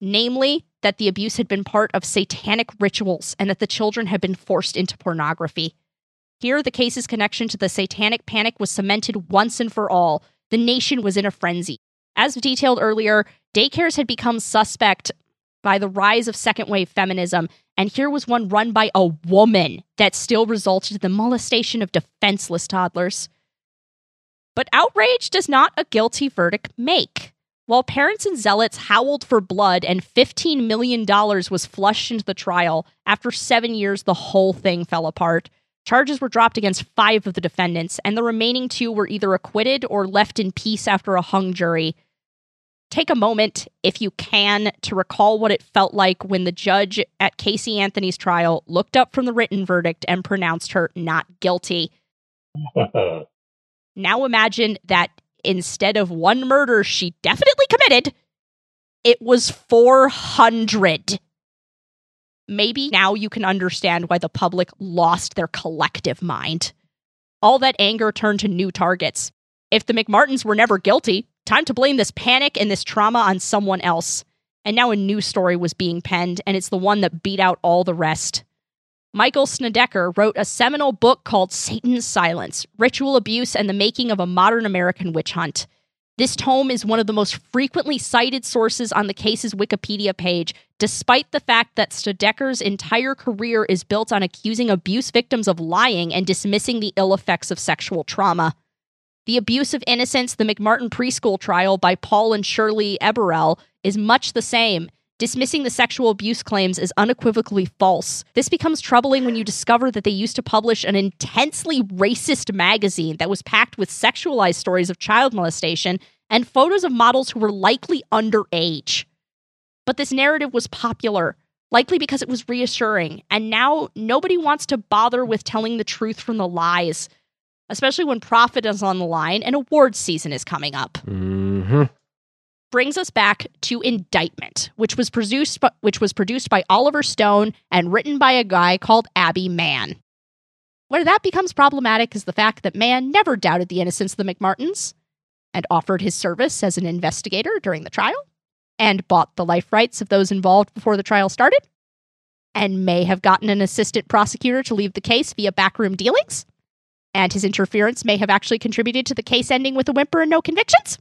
namely, that the abuse had been part of satanic rituals and that the children had been forced into pornography. Here, the case's connection to the satanic panic was cemented once and for all. The nation was in a frenzy. As detailed earlier, daycares had become suspect by the rise of second wave feminism, and here was one run by a woman that still resulted in the molestation of defenseless toddlers. But outrage does not a guilty verdict make. While parents and zealots howled for blood and $15 million was flushed into the trial, after seven years, the whole thing fell apart. Charges were dropped against five of the defendants, and the remaining two were either acquitted or left in peace after a hung jury. Take a moment, if you can, to recall what it felt like when the judge at Casey Anthony's trial looked up from the written verdict and pronounced her not guilty. [laughs] Now imagine that instead of one murder she definitely committed, it was 400. Maybe now you can understand why the public lost their collective mind. All that anger turned to new targets. If the McMartins were never guilty, time to blame this panic and this trauma on someone else. And now a new story was being penned, and it's the one that beat out all the rest. Michael Snedeker wrote a seminal book called Satan's Silence Ritual Abuse and the Making of a Modern American Witch Hunt. This tome is one of the most frequently cited sources on the case's Wikipedia page, despite the fact that Snedeker's entire career is built on accusing abuse victims of lying and dismissing the ill effects of sexual trauma. The Abuse of Innocence, the McMartin Preschool Trial by Paul and Shirley Eberle, is much the same dismissing the sexual abuse claims as unequivocally false. This becomes troubling when you discover that they used to publish an intensely racist magazine that was packed with sexualized stories of child molestation and photos of models who were likely underage. But this narrative was popular, likely because it was reassuring, and now nobody wants to bother with telling the truth from the lies, especially when profit is on the line and awards season is coming up. Mm-hmm brings us back to Indictment, which was produced by, which was produced by Oliver Stone and written by a guy called Abby Mann. Where that becomes problematic is the fact that Mann never doubted the innocence of the McMartins and offered his service as an investigator during the trial and bought the life rights of those involved before the trial started and may have gotten an assistant prosecutor to leave the case via backroom dealings. And his interference may have actually contributed to the case ending with a whimper and no convictions.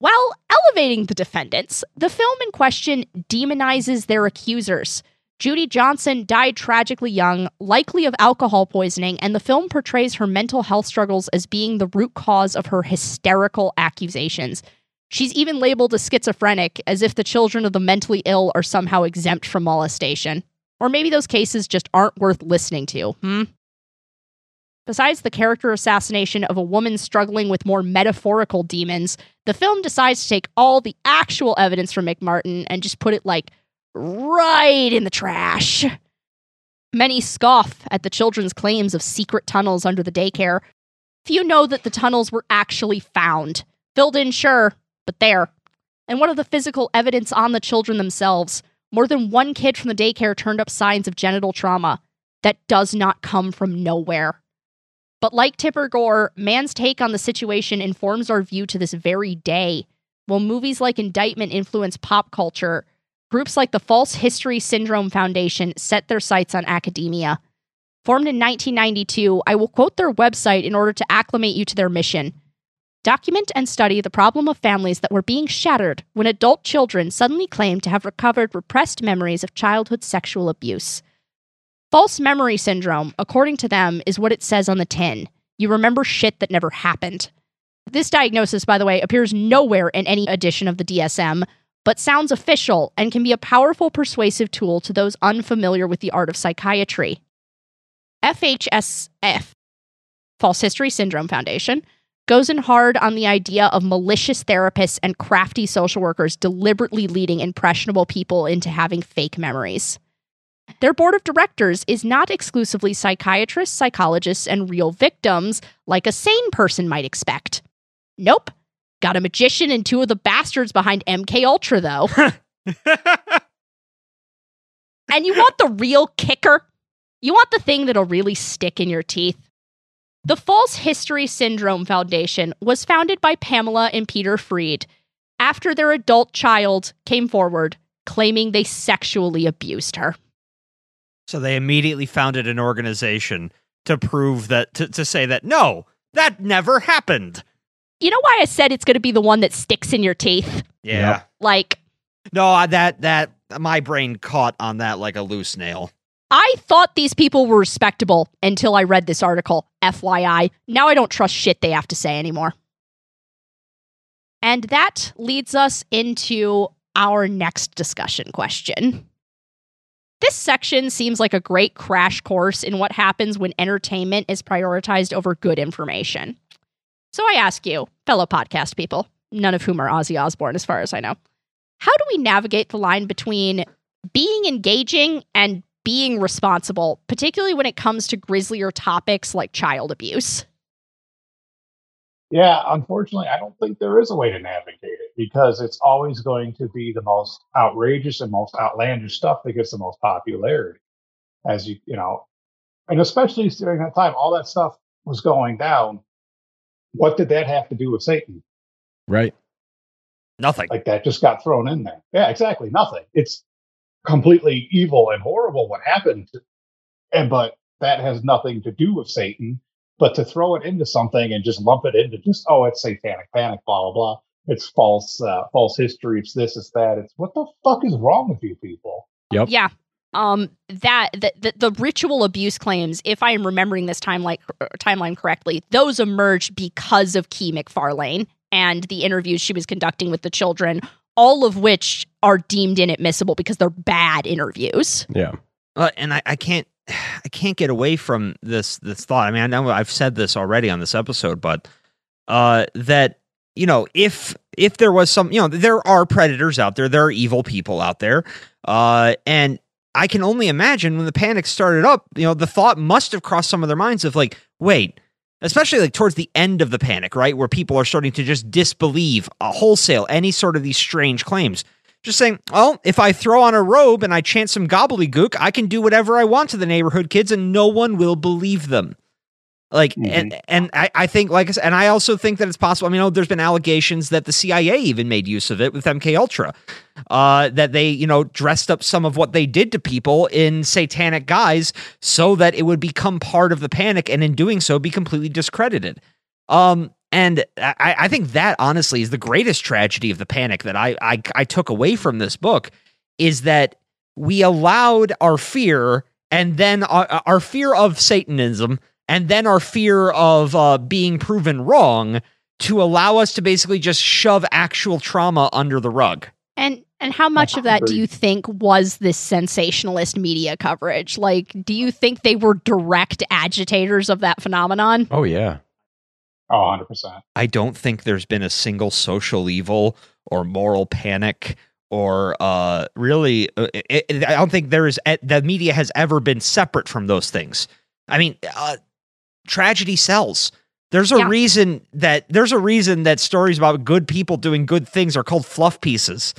While elevating the defendants, the film in question demonizes their accusers. Judy Johnson died tragically young, likely of alcohol poisoning, and the film portrays her mental health struggles as being the root cause of her hysterical accusations. She's even labeled a schizophrenic, as if the children of the mentally ill are somehow exempt from molestation. Or maybe those cases just aren't worth listening to, hmm? Besides the character assassination of a woman struggling with more metaphorical demons, the film decides to take all the actual evidence from McMartin and just put it like right in the trash. Many scoff at the children's claims of secret tunnels under the daycare. Few know that the tunnels were actually found. Filled in, sure, but there. And what of the physical evidence on the children themselves? More than one kid from the daycare turned up signs of genital trauma. That does not come from nowhere. But like Tipper Gore, Mann's take on the situation informs our view to this very day. While movies like Indictment influence pop culture, groups like the False History Syndrome Foundation set their sights on academia. Formed in 1992, I will quote their website in order to acclimate you to their mission. Document and study the problem of families that were being shattered when adult children suddenly claimed to have recovered repressed memories of childhood sexual abuse. False memory syndrome, according to them, is what it says on the tin. You remember shit that never happened. This diagnosis, by the way, appears nowhere in any edition of the DSM, but sounds official and can be a powerful persuasive tool to those unfamiliar with the art of psychiatry. FHSF, False History Syndrome Foundation, goes in hard on the idea of malicious therapists and crafty social workers deliberately leading impressionable people into having fake memories. Their board of directors is not exclusively psychiatrists, psychologists, and real victims like a sane person might expect. Nope. Got a magician and two of the bastards behind MK Ultra though. [laughs] and you want the real kicker? You want the thing that'll really stick in your teeth? The False History Syndrome Foundation was founded by Pamela and Peter Freyd. after their adult child came forward claiming they sexually abused her. So they immediately founded an organization to prove that to, to say that no, that never happened. You know why I said it's going to be the one that sticks in your teeth? Yeah. Yep. Like No, uh, that that my brain caught on that like a loose nail. I thought these people were respectable until I read this article. FYI. Now I don't trust shit they have to say anymore. And that leads us into our next discussion question. This section seems like a great crash course in what happens when entertainment is prioritized over good information. So I ask you, fellow podcast people, none of whom are Ozzy Osbourne as far as I know, how do we navigate the line between being engaging and being responsible, particularly when it comes to grislier topics like child abuse? Yeah, unfortunately, I don't think there is a way to navigate it because it's always going to be the most outrageous and most outlandish stuff that gets the most popularity. As you, you know, and especially during that time, all that stuff was going down. What did that have to do with Satan? Right. Nothing. Like that just got thrown in there. Yeah, exactly. Nothing. It's completely evil and horrible what happened. And but that has nothing to do with Satan. But to throw it into something and just lump it into just oh, it's satanic panic, blah blah blah. It's false, uh, false history. It's this, it's that. It's what the fuck is wrong with you people? Yep. Yeah. Um that the, the the ritual abuse claims, if I am remembering this timeline timeline correctly, those emerged because of Kee MacFarlane and the interviews she was conducting with the children, all of which are deemed inadmissible because they're bad interviews. Yeah. Uh, and I, I can't I can't get away from this this thought. I mean, I know I've said this already on this episode, but uh, that you know, if if there was some, you know, there are predators out there, there are evil people out there, uh, and I can only imagine when the panic started up, you know, the thought must have crossed some of their minds of like, wait, especially like towards the end of the panic, right, where people are starting to just disbelieve uh, wholesale any sort of these strange claims. Just saying, well, if I throw on a robe and I chant some gobbledygook, I can do whatever I want to the neighborhood kids and no one will believe them. Like, and, and I, I think, like I said, and I also think that it's possible. I mean, oh, there's been allegations that the CIA even made use of it with MK Ultra, uh, that they, you know, dressed up some of what they did to people in satanic guise so that it would become part of the panic, and in doing so, be completely discredited. Um, and I, I think that honestly is the greatest tragedy of the panic that I, I I took away from this book is that we allowed our fear and then our, our fear of Satanism and then our fear of uh, being proven wrong to allow us to basically just shove actual trauma under the rug. And and how much of that do you think was this sensationalist media coverage? Like, do you think they were direct agitators of that phenomenon? Oh yeah. Oh, 100%. I don't think there's been a single social evil or moral panic or uh, really, uh, it, it- I don't think there is, the media has ever been separate from those things. I mean, uh, tragedy sells. There's a Yeah. reason that there's a reason that stories about good people doing good things are called fluff pieces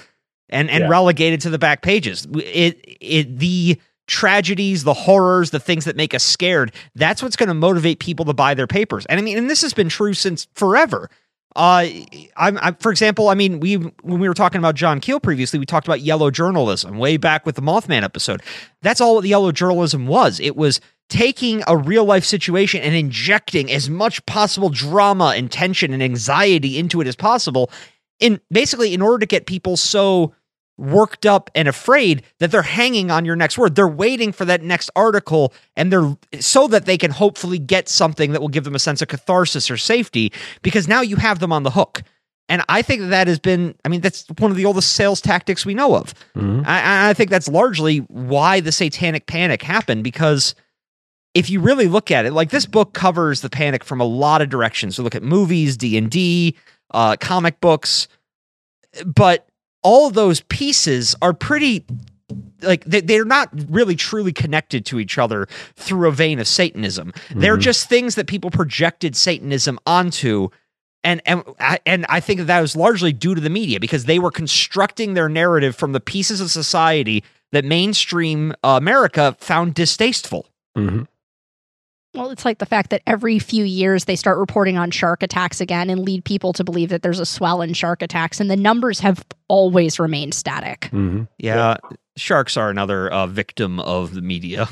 and and Yeah. relegated to the back pages. It it the tragedies, the horrors, the things that make us scared, that's what's going to motivate people to buy their papers. And I mean, and this has been true since forever. Uh, I'm, i for example, I mean, we when we were talking about John Keel previously, we talked about yellow journalism way back with the Mothman episode. That's all what the yellow journalism was. It was taking a real life situation and injecting as much possible drama and tension and anxiety into it as possible, in basically in order to get people so worked up and afraid that they're hanging on your next word. They're waiting for that next article and they're so that they can hopefully get something that will give them a sense of catharsis or safety because now you have them on the hook. And I think that, that has been, I mean, that's one of the oldest sales tactics we know of. Mhm. I, I think that's largely why the satanic panic happened because if you really look at it, like this book covers the panic from a lot of directions. So look at movies, D and D, uh, comic books, but all those pieces are pretty like they, they're not really truly connected to each other through a vein of satanism they're Mhm. just things that people projected satanism onto and and I- and I think that, that was largely due to the media because they were constructing their narrative from the pieces of society that mainstream uh, America found distasteful. Mhm. Well, it's like the fact that every few years they start reporting on shark attacks again and lead people to believe that there's a swell in shark attacks, and the numbers have always remained static. hmm Yeah, sharks are another uh, victim of the media.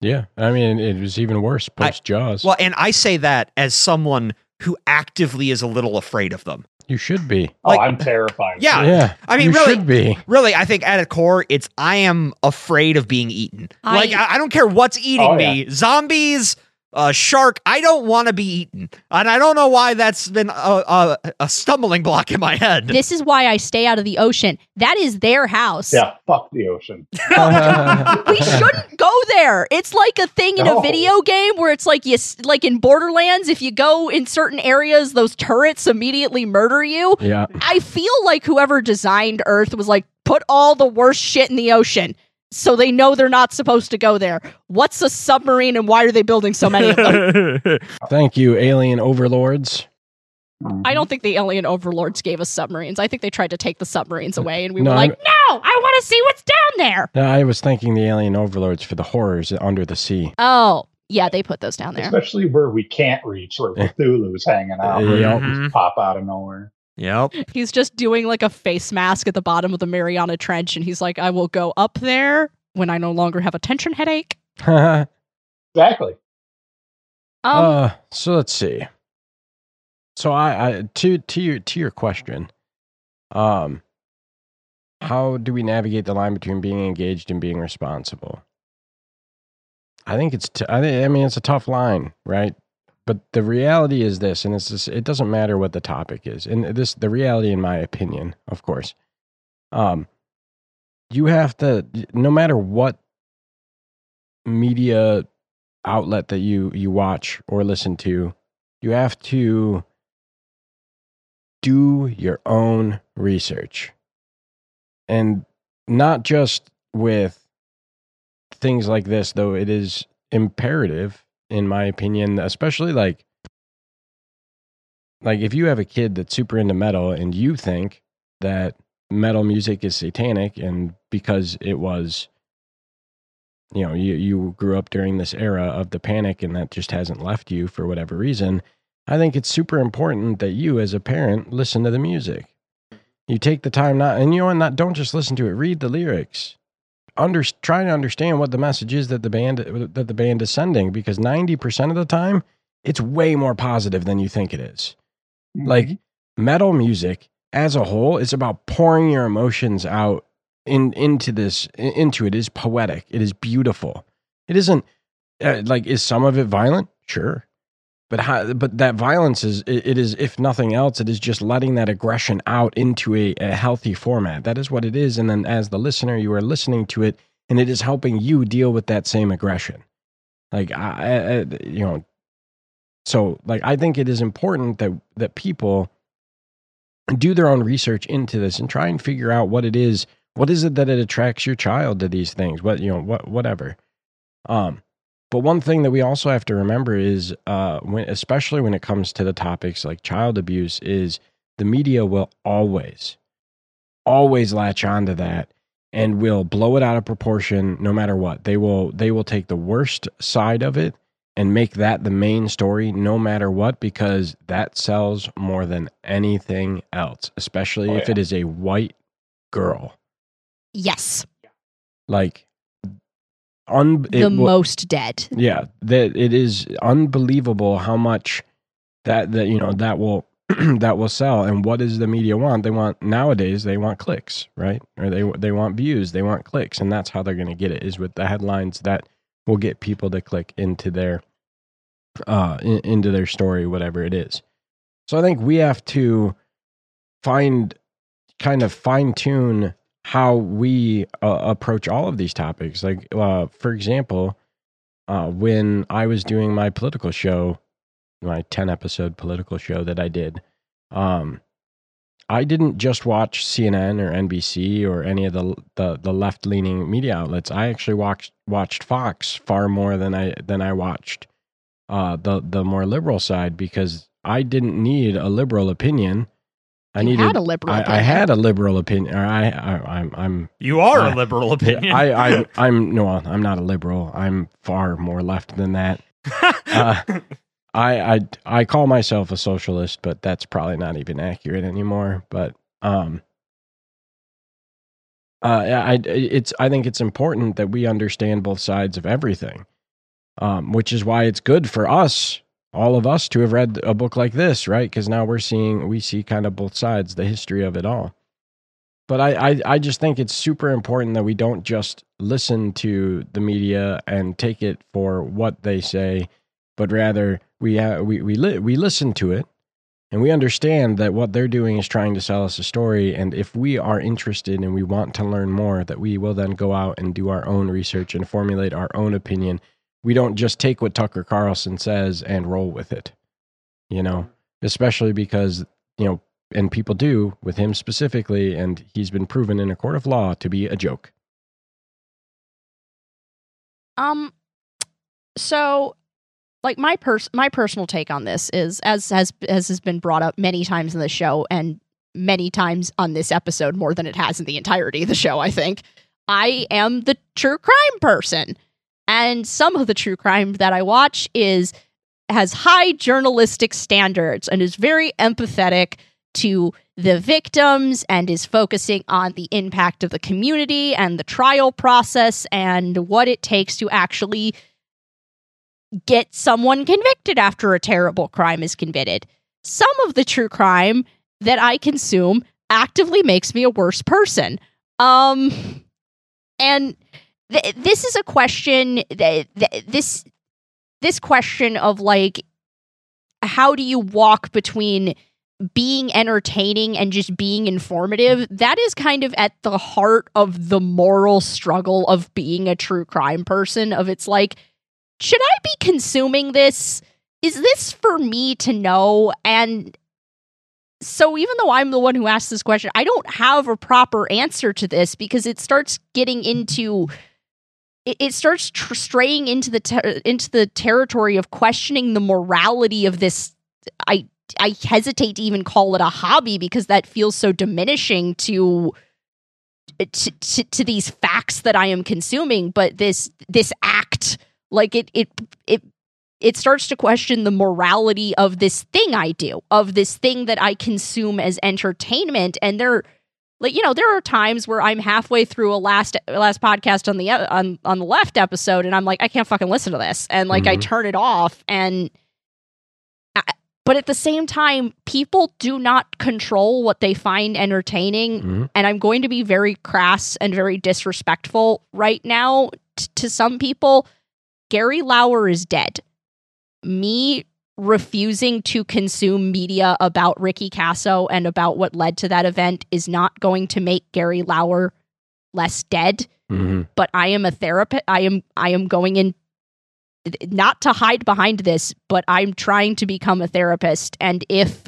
Yeah, I mean, it was even worse post Jaws. Well, and I say that as someone who actively is a little afraid of them. you should be. Like- oh, I'm terrified. Yeah, yeah, I mean, you really- should be. Really, I think at its core, it's I am afraid of being eaten. I- like I, I don't care what's eating Oh, me, zombies, uh, shark. I don't want to be eaten, and I don't know why that's been a, a, a stumbling block in my head. This is why I stay out of the ocean. That is their house. Yeah, fuck the ocean. [laughs] we shouldn't go there. It's like a thing in a video game where it's like you like in Borderlands if you go in certain areas those turrets immediately murder you. yeah, I feel like whoever designed Earth was like put all the worst shit in the ocean so they know they're not supposed to go there. What's a submarine and why are they building so many of them? [laughs] thank you, alien overlords. Mm. I don't think the alien overlords gave us submarines. I think they tried to take the submarines away and we No, were like, I'm- "No, I want to see what's down there." No, I was thanking the alien overlords for the horrors under the sea. Oh, yeah, they put those down there. Especially where we can't reach, where eh. Cthulhu's hanging out. where Yep. he just pop out of nowhere. Yep. He's just doing like a face mask at the bottom of the Mariana Trench, and he's like, I will go up there when I no longer have a tension headache. uh, [laughs] Exactly. Um, so let's see. So I, I to to your to your question, um, how do we navigate the line between being engaged and being responsible? I think it's t- I, thi- I mean it's a tough line, right? But the reality is this, and it's it doesn't matter what the topic is, and this the reality, in my opinion, of course, um, you have to no matter what media outlet that you you watch or listen to, you have to do your own research. And not just with things like this, though it is imperative in my opinion, especially like like if you have a kid that's super into metal and you think that metal music is satanic and because it was you know you you grew up during this era of the panic and that just hasn't left you for whatever reason i think it's super important that you as a parent listen to the music. You take the time not and you know what, not don't just listen to it. Read the lyrics under trying to understand what the message is that the band that the band is sending because 90% of the time it's way more positive than you think it is. Like metal music as a whole is about pouring your emotions out in into this into it is poetic. It is beautiful. It isn't uh, like is some of it violent? Sure but how, but that violence is it, is if nothing else it is just letting that aggression out into a, a healthy format. That is what it is. And then as the listener you are listening to it and it is helping you deal with that same aggression. Like I I- you know so like i think it is important that that people do their own research into this and try and figure out what it is what is it that it attracts your child to these things? What you know what whatever. Um but one thing that we also have to remember is uh when especially when it comes to the topics like child abuse is the media will always always latch onto that and will blow it out of proportion no matter what. They will they will take the worst side of it and make that the main story no matter what because that sells more than anything else especially Oh, if yeah. it is a white girl. Yes, like un- the it most dead. yeah that it is unbelievable how much that that you know that will [clears throat] that will sell. And what does the media want? They want nowadays they want clicks right? Or they they want views they want clicks and that's how they're going to get it is with the headlines that will get people to click into their uh in, into their story whatever it is. So i think we have to find kind of fine tune how we uh, approach all of these topics like uh for example uh, when I was doing my political show, my 10 episode political show that I did, um, I didn't just watch CNN or NBC or any of the the, the left leaning media outlets. I actually watched watched Fox far more than I than I watched uh, the the more liberal side because I didn't need a liberal opinion. I needed had a liberal I, I opinion. had a liberal opinion. Or I, I I'm I'm You are Uh, a liberal [laughs] opinion. I, [laughs] I I'm no, I'm not a liberal. I'm far more left than that. [laughs] uh, I, I I call myself a socialist, but that's probably not even accurate anymore. But um, uh, I it's I think it's important that we understand both sides of everything, um, which is why it's good for us, all of us, to have read a book like this, right? Because now we're seeing we see kind of both sides, the history of it all. But I, I I just think it's super important that we don't just listen to the media and take it for what they say, but rather we we we li- we listen to it and we understand that what they're doing is trying to sell us a story. And if we are interested and we want to learn more, that we will then go out and do our own research and formulate our own opinion. We don't just take what Tucker Carlson says and roll with it, you know, especially because, you know, and people do with him specifically, and he's been proven in a court of law to be a joke. Um, so like my pers- my personal take on this is as has as has been brought up many times in the show and many times on this episode more than it has in the entirety of the show i think i am the true crime person and some of the true crime that i watch is has high journalistic standards and is very empathetic to the victims and is focusing on the impact of the community and the trial process and what it takes to actually get someone convicted after a terrible crime is committed. Some of the true crime that I consume actively makes me a worse person. Um and th- this is a question th- th- this this question of like how do you walk between being entertaining and just being informative that is kind of at the heart of the moral struggle of being a true crime person of it's like should I be consuming this? Is this for me to know? And so, even though I'm the one who asked this question, I don't have a proper answer to this because it starts getting into it, it starts tr- straying into the ter- into the territory of questioning the morality of this. I I hesitate to even call it a hobby because that feels so diminishing to uh, to, to, to these facts that I am consuming. But this this act like it it it it starts to question the morality of this thing I do, of this thing that I consume as entertainment. And there, like you know, there are times where I'm halfway through a last last podcast on the on on the left episode, and I'm like, I can't fucking listen to this, and like mm-hmm. I turn it off. And I, but at the same time, people do not control what they find entertaining, mm-hmm. and I'm going to be very crass and very disrespectful right now t- to some people Gary Lauwers is dead. Me refusing to consume media about Ricky Kasso and about what led to that event is not going to make Gary Lauwers less dead. Mm-hmm. But I am a therapist. I am I am going in not to hide behind this, but I'm trying to become a therapist. And if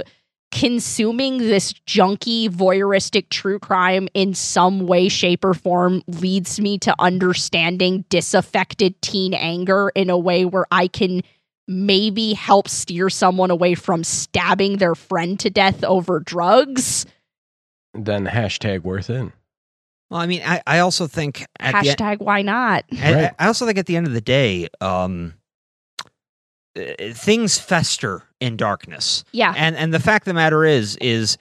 consuming this junky, voyeuristic true crime in some way, shape, or form leads me to understanding disaffected teen anger in a way where I can maybe help steer someone away from stabbing their friend to death over drugs. Then hashtag worth it. Well, I mean, I, I also think hashtag why not. I, right. I also think at the end of the day, um, uh, things fester in darkness. Yeah. And and the fact of the matter is is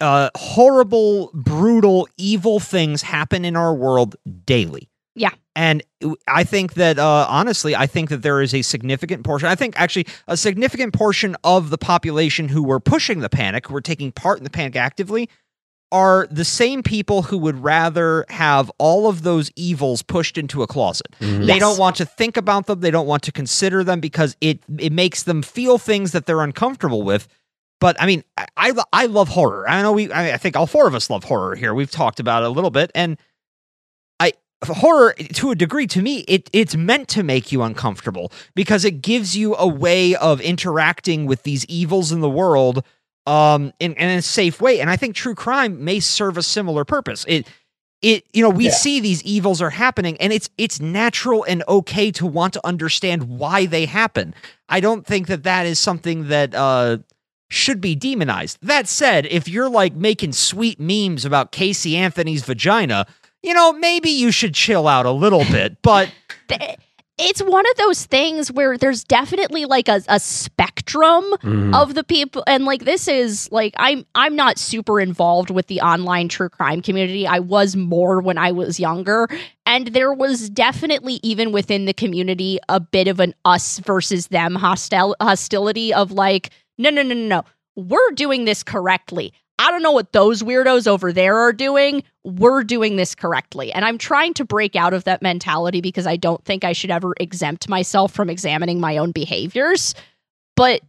uh horrible, brutal, evil things happen in our world daily. Yeah. And I think that uh honestly, I think that there is a significant portion. I think actually a significant portion of the population who were pushing the panic, who were taking part in the panic actively, are the same people who would rather have all of those evils pushed into a closet. Mm-hmm. They yes. don't want to think about them, they don't want to consider them because it it makes them feel things that they're uncomfortable with. But I mean, I I, I love horror. I know we I, I think all four of us love horror here. We've talked about it a little bit and I horror to a degree to me it it's meant to make you uncomfortable because it gives you a way of interacting with these evils in the world um in, in a safe way. And i think true crime may serve a similar purpose. It it you know we yeah. see these evils are happening and it's it's natural and okay to want to understand why they happen. I don't think that that is something that uh should be demonized. That said if you're like making sweet memes about casey anthony's vagina you know maybe you should chill out a little bit but [laughs] it's one of those things where there's definitely like a, a spectrum Mhm. of the people and like this is like i'm i'm not super involved with the online true crime community. I was more when i was younger and there was definitely even within the community a bit of an us versus them hostil- hostility of like no no no no no. We're doing this correctly i don't know what those weirdos over there are doing. We're doing this correctly. And i'm trying to break out of that mentality because i don't think i should ever exempt myself from examining my own behaviors. But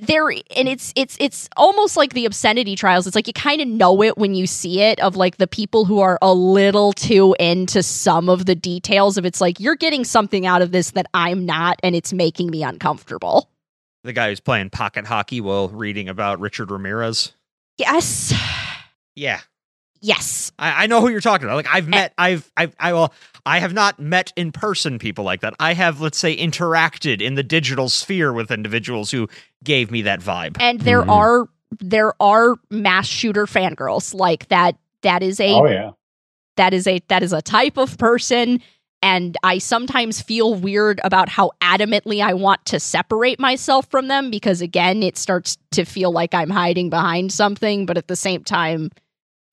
there and it's it's it's almost like the obscenity trials. It's like you kind of know it when you see it of like the people who are a little too into some of the details of it's like you're getting something out of this that i'm not and it's making me uncomfortable. The guy who's playing pocket hockey while reading about Richard Ramirez. Yes Yeah. yes I, I know who you're talking about. Like I've met, I've, I've, I will, I have not met in person people like that. I have, let's say, interacted in the digital sphere with individuals who gave me that vibe. and there Mhm. are there are mass shooter fangirls like that that is a Oh yeah. that is a that is a type of person and i sometimes feel weird about how adamantly i want to separate myself from them because again it starts to feel like i'm hiding behind something but at the same time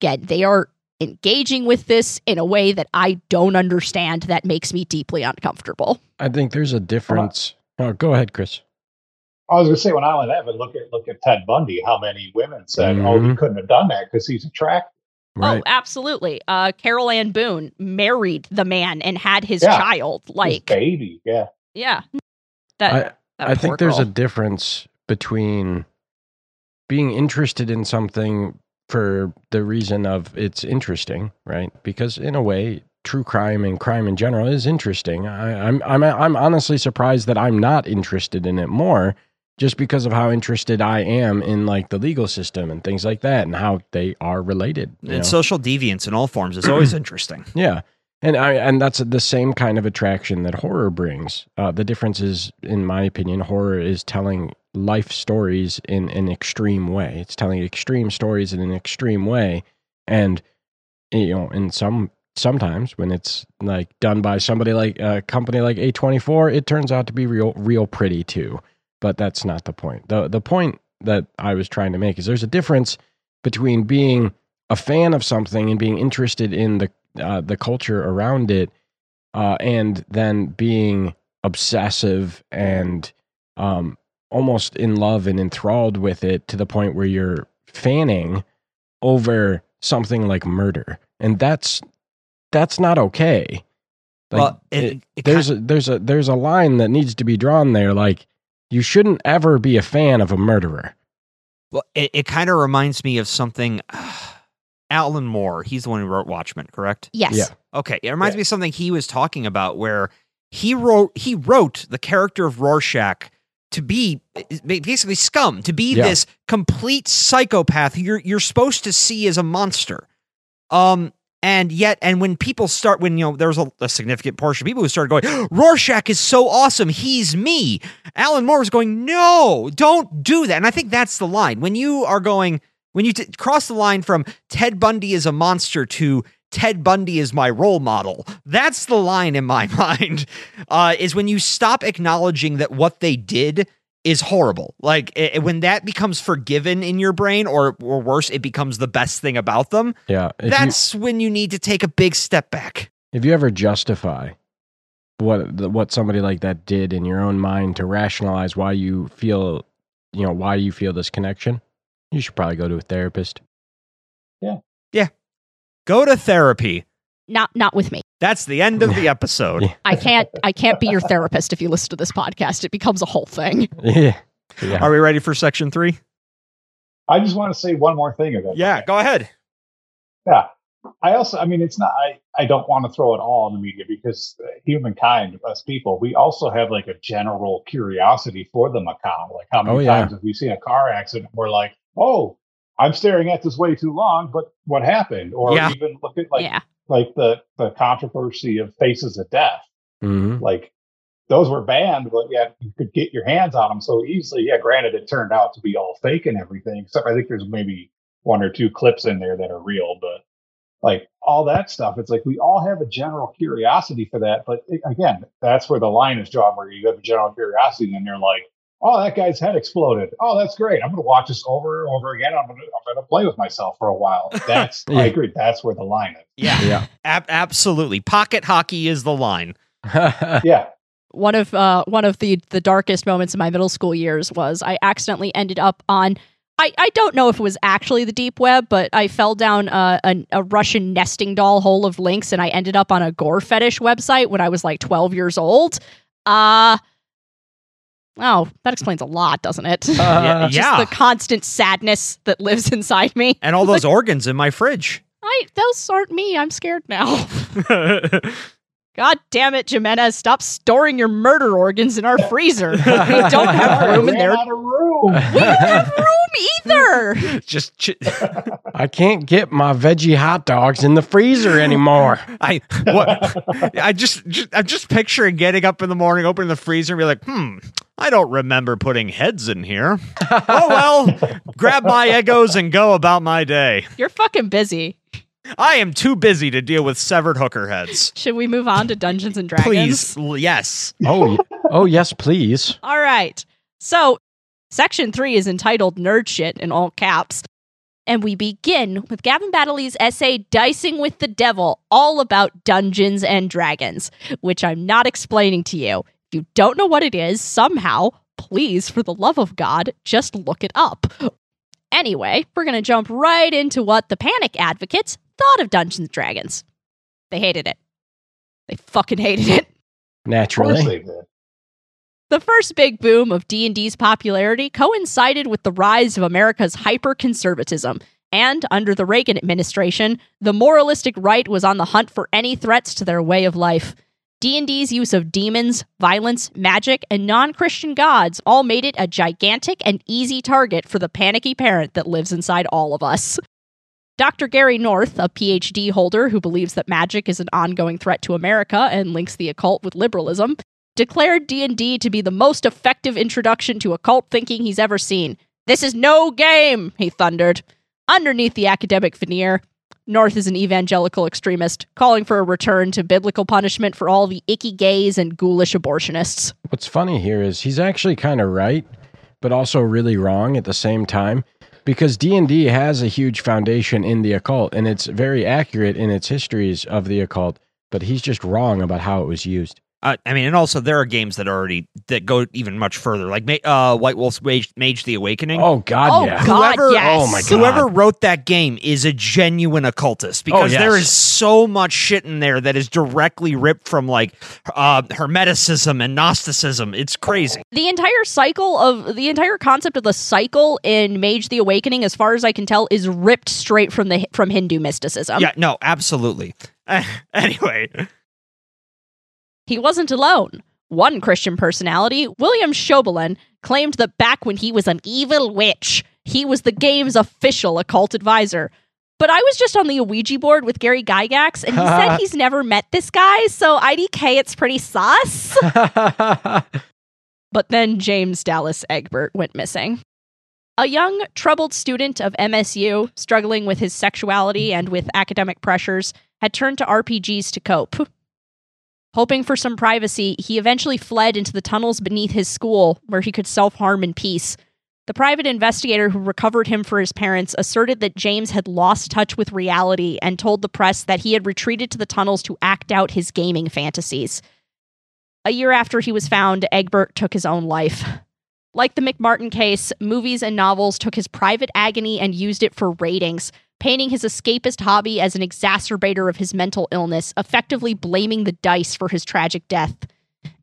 again they are engaging with this in a way that i don't understand that makes me deeply uncomfortable I think there's a difference. Oh, go ahead, Chris. I was going to say when I only that, but look at look at Ted Bundy. How many women said, "Oh, he Mhm. couldn't have done that because he's attractive." Right. oh absolutely uh carol ann boone married the man and had his Yeah. child His like baby, yeah. yeah that, I, that I think there's a difference between being interested in something for the reason of it's interesting, right? Because in a way, true crime and crime in general is interesting. I, I'm I'm I'm honestly surprised that I'm not interested in it more, just because of how interested I am in like the legal system and things like that, and how they are related. And know? social deviance in all forms is always interesting. [clears throat] Yeah. And I and that's the same kind of attraction that horror brings. Uh, the difference is, in my opinion, horror is telling life stories in an extreme way. It's telling extreme stories in an extreme way, and you know, in some sometimes when it's like done by somebody like a company like A twenty four, it turns out to be real real pretty too. But that's not the point. the The point that I was trying to make is there's a difference between being a fan of something and being interested in the uh, the culture around it, uh, and then being obsessive and um, almost in love and enthralled with it to the point where you're fanning over something like murder, and that's that's not okay. Like, well, it, it- it there's a, there's a there's a line that needs to be drawn there. Like you shouldn't ever be a fan of a murderer. well, it, it kind of reminds me of something. [sighs] Alan Moore, he's the one who wrote Watchmen, correct? yes Yeah. Okay, it reminds Yeah. me of something he was talking about where he wrote he wrote the character of Rorschach to be basically scum, to be Yeah. this complete psychopath you're you're supposed to see as a monster. Um and yet and when people start when you know there was a, a significant portion of people who started going [gasps] Rorschach is so awesome, he's me. Alan Moore was going, "No, don't do that." And I think that's the line. When you are going when you t- cross the line from Ted Bundy is a monster to Ted Bundy is my role model. That's the line in my [laughs] mind. Uh, is when you stop acknowledging that what they did is horrible. Like i- when that becomes forgiven in your brain, or or worse, it becomes the best thing about them. Yeah, if you- that's when you need to take a big step back. if you ever justify what what somebody like that did in your own mind to rationalize why you feel you know why you feel this connection you should probably go to a therapist Yeah, yeah, Go to therapy. Not not with me That's the end of the episode. Yeah. I can't I can't be your therapist if you listen to this podcast. It becomes a whole thing. [laughs] yeah yeah Are we ready for section three? I just want to say one more thing about Yeah, go ahead. Yeah. I also, I mean, it's not, I, I don't want to throw it all in the media because uh, humankind, us people, we also have like a general curiosity for the macabre. Like, how many Oh, yeah. times have we seen a car accident? We're like, oh, I'm staring at this way too long, but what happened? Or Yeah. even look at like, yeah. Like the, the controversy of Faces of Death. Mhm. Like, those were banned, but yet you could get your hands on them so easily. Yeah, granted, it turned out to be all fake and everything. Except I think there's maybe one or two clips in there that are real, but like all that stuff. It's like we all have a general curiosity for that, but it, again, that's where the line is drawn. Where you have a general curiosity, and then you're like, "Oh, that guy's head exploded. Oh, that's great. I'm going to watch this over and over again. I'm going to I'm to play with myself for a while." [laughs] That's Yeah. I agree. That's where the line is. Yeah, yeah. ab- absolutely. Pocket hockey is the line. [laughs] Yeah, one of uh one of the the darkest moments in my middle school years was I accidentally ended up on I, I don't know if it was actually the deep web, but I fell down a, a, a Russian nesting doll hole of links and I ended up on a gore fetish website when I was like 12 years old. Uh, oh, that explains a lot, doesn't it? Uh, Yeah. Just the constant sadness that lives [laughs] inside me. And all those organs in my fridge. I those aren't me. I'm scared now. [laughs] [laughs] God damn it, Jimenez! Stop storing your murder organs in our freezer. we don't have [laughs] room in there. room. We don't have room either. [laughs] Just, ch- I can't get my veggie hot dogs in the freezer anymore. I what? I just, just, I'm just picturing getting up in the morning, opening the freezer, and be like, hmm, I don't remember putting heads in here. oh well, grab my Eggos and go about my day. You're fucking busy. I am too busy to deal with severed hooker heads. Should we move on to Dungeons and Dragons? Please, yes. Oh, oh yes, please. All right. So, section three is entitled Nerd Shit in all caps. And we begin with Gavin Baddeley's essay, Dicing with the Devil, all about Dungeons and Dragons, which I'm not explaining to you. If you don't know what it is, somehow, please, for the love of God, just look it up. Anyway, we're going to jump right into what the Panic Advocates thought of Dungeons and Dragons. They hated it. They fucking hated it. Naturally. The first big boom of D&D's popularity coincided with the rise of America's hyper-conservatism, and under the Reagan administration, the moralistic right was on the hunt for any threats to their way of life. D&D's use of demons, violence, magic, and non-Christian gods all made it a gigantic and easy target for the panicky parent that lives inside all of us. Dr. Gary North, a PhD holder who believes that magic is an ongoing threat to America and links the occult with liberalism, declared D&D to be the most effective introduction to occult thinking he's ever seen. This is no game, he thundered. Underneath the academic veneer, North is an evangelical extremist, calling for a return to biblical punishment for all the icky gays and ghoulish abortionists. What's funny here is he's actually kind of right, but also really wrong at the same time because D&D has a huge foundation in the occult and it's very accurate in its histories of the occult, but he's just wrong about how it was used. Uh, I mean, and also there are games that already that go even much further, like uh, White Wolf's Mage, Mage the Awakening. Oh god, Oh, yeah. God, Whoever- yes. oh my God. Whoever wrote that game is a genuine occultist because yes. there is so much shit in there that is directly ripped from like uh, Hermeticism and Gnosticism. It's crazy. The entire cycle of the entire concept of the cycle in Mage the Awakening as far as I can tell is ripped straight from the from Hindu mysticism. yeah, no, absolutely. [laughs] Anyway, He wasn't alone. One Christian personality, William Schnoebelen, claimed that back when he was an evil witch, he was the game's official occult advisor. But I was just on the Ouija board with Gary Gygax, and he said [laughs] he's never met this guy, so IDK, it's pretty sus. [laughs] But then James Dallas Egbert went missing. A young, troubled student of MSU, struggling with his sexuality and with academic pressures, had turned to RPGs to cope. Hoping for some privacy, he eventually fled into the tunnels beneath his school, where he could self harm in peace. The private investigator who recovered him for his parents asserted that James had lost touch with reality and told the press that he had retreated to the tunnels to act out his gaming fantasies. A year after he was found, Egbert took his own life. Like the McMartin case, movies and novels took his private agony and used it for ratings, painting his escapist hobby as an exacerbator of his mental illness, effectively blaming the dice for his tragic death.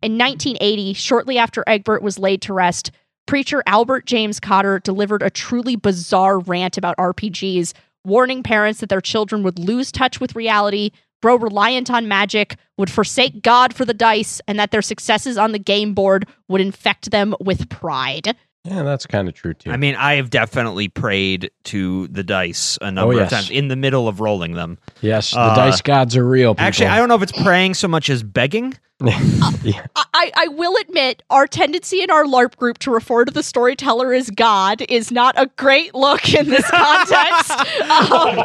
In 1980, shortly after Egbert was laid to rest, preacher Albert James Cotter delivered a truly bizarre rant about RPGs, warning parents that their children would lose touch with reality, grow reliant on magic, would forsake God for the dice, and that their successes on the game board would infect them with pride. Yeah, that's kind of true too. I mean, I have definitely prayed to the dice a number Oh, of times in the middle of rolling them. yes, the uh, dice gods are real. People. Actually, I don't know if it's praying so much as begging. [laughs] yeah. I, I will admit, our tendency in our LARP group to refer to the storyteller as God is not a great look in this context. [laughs] um,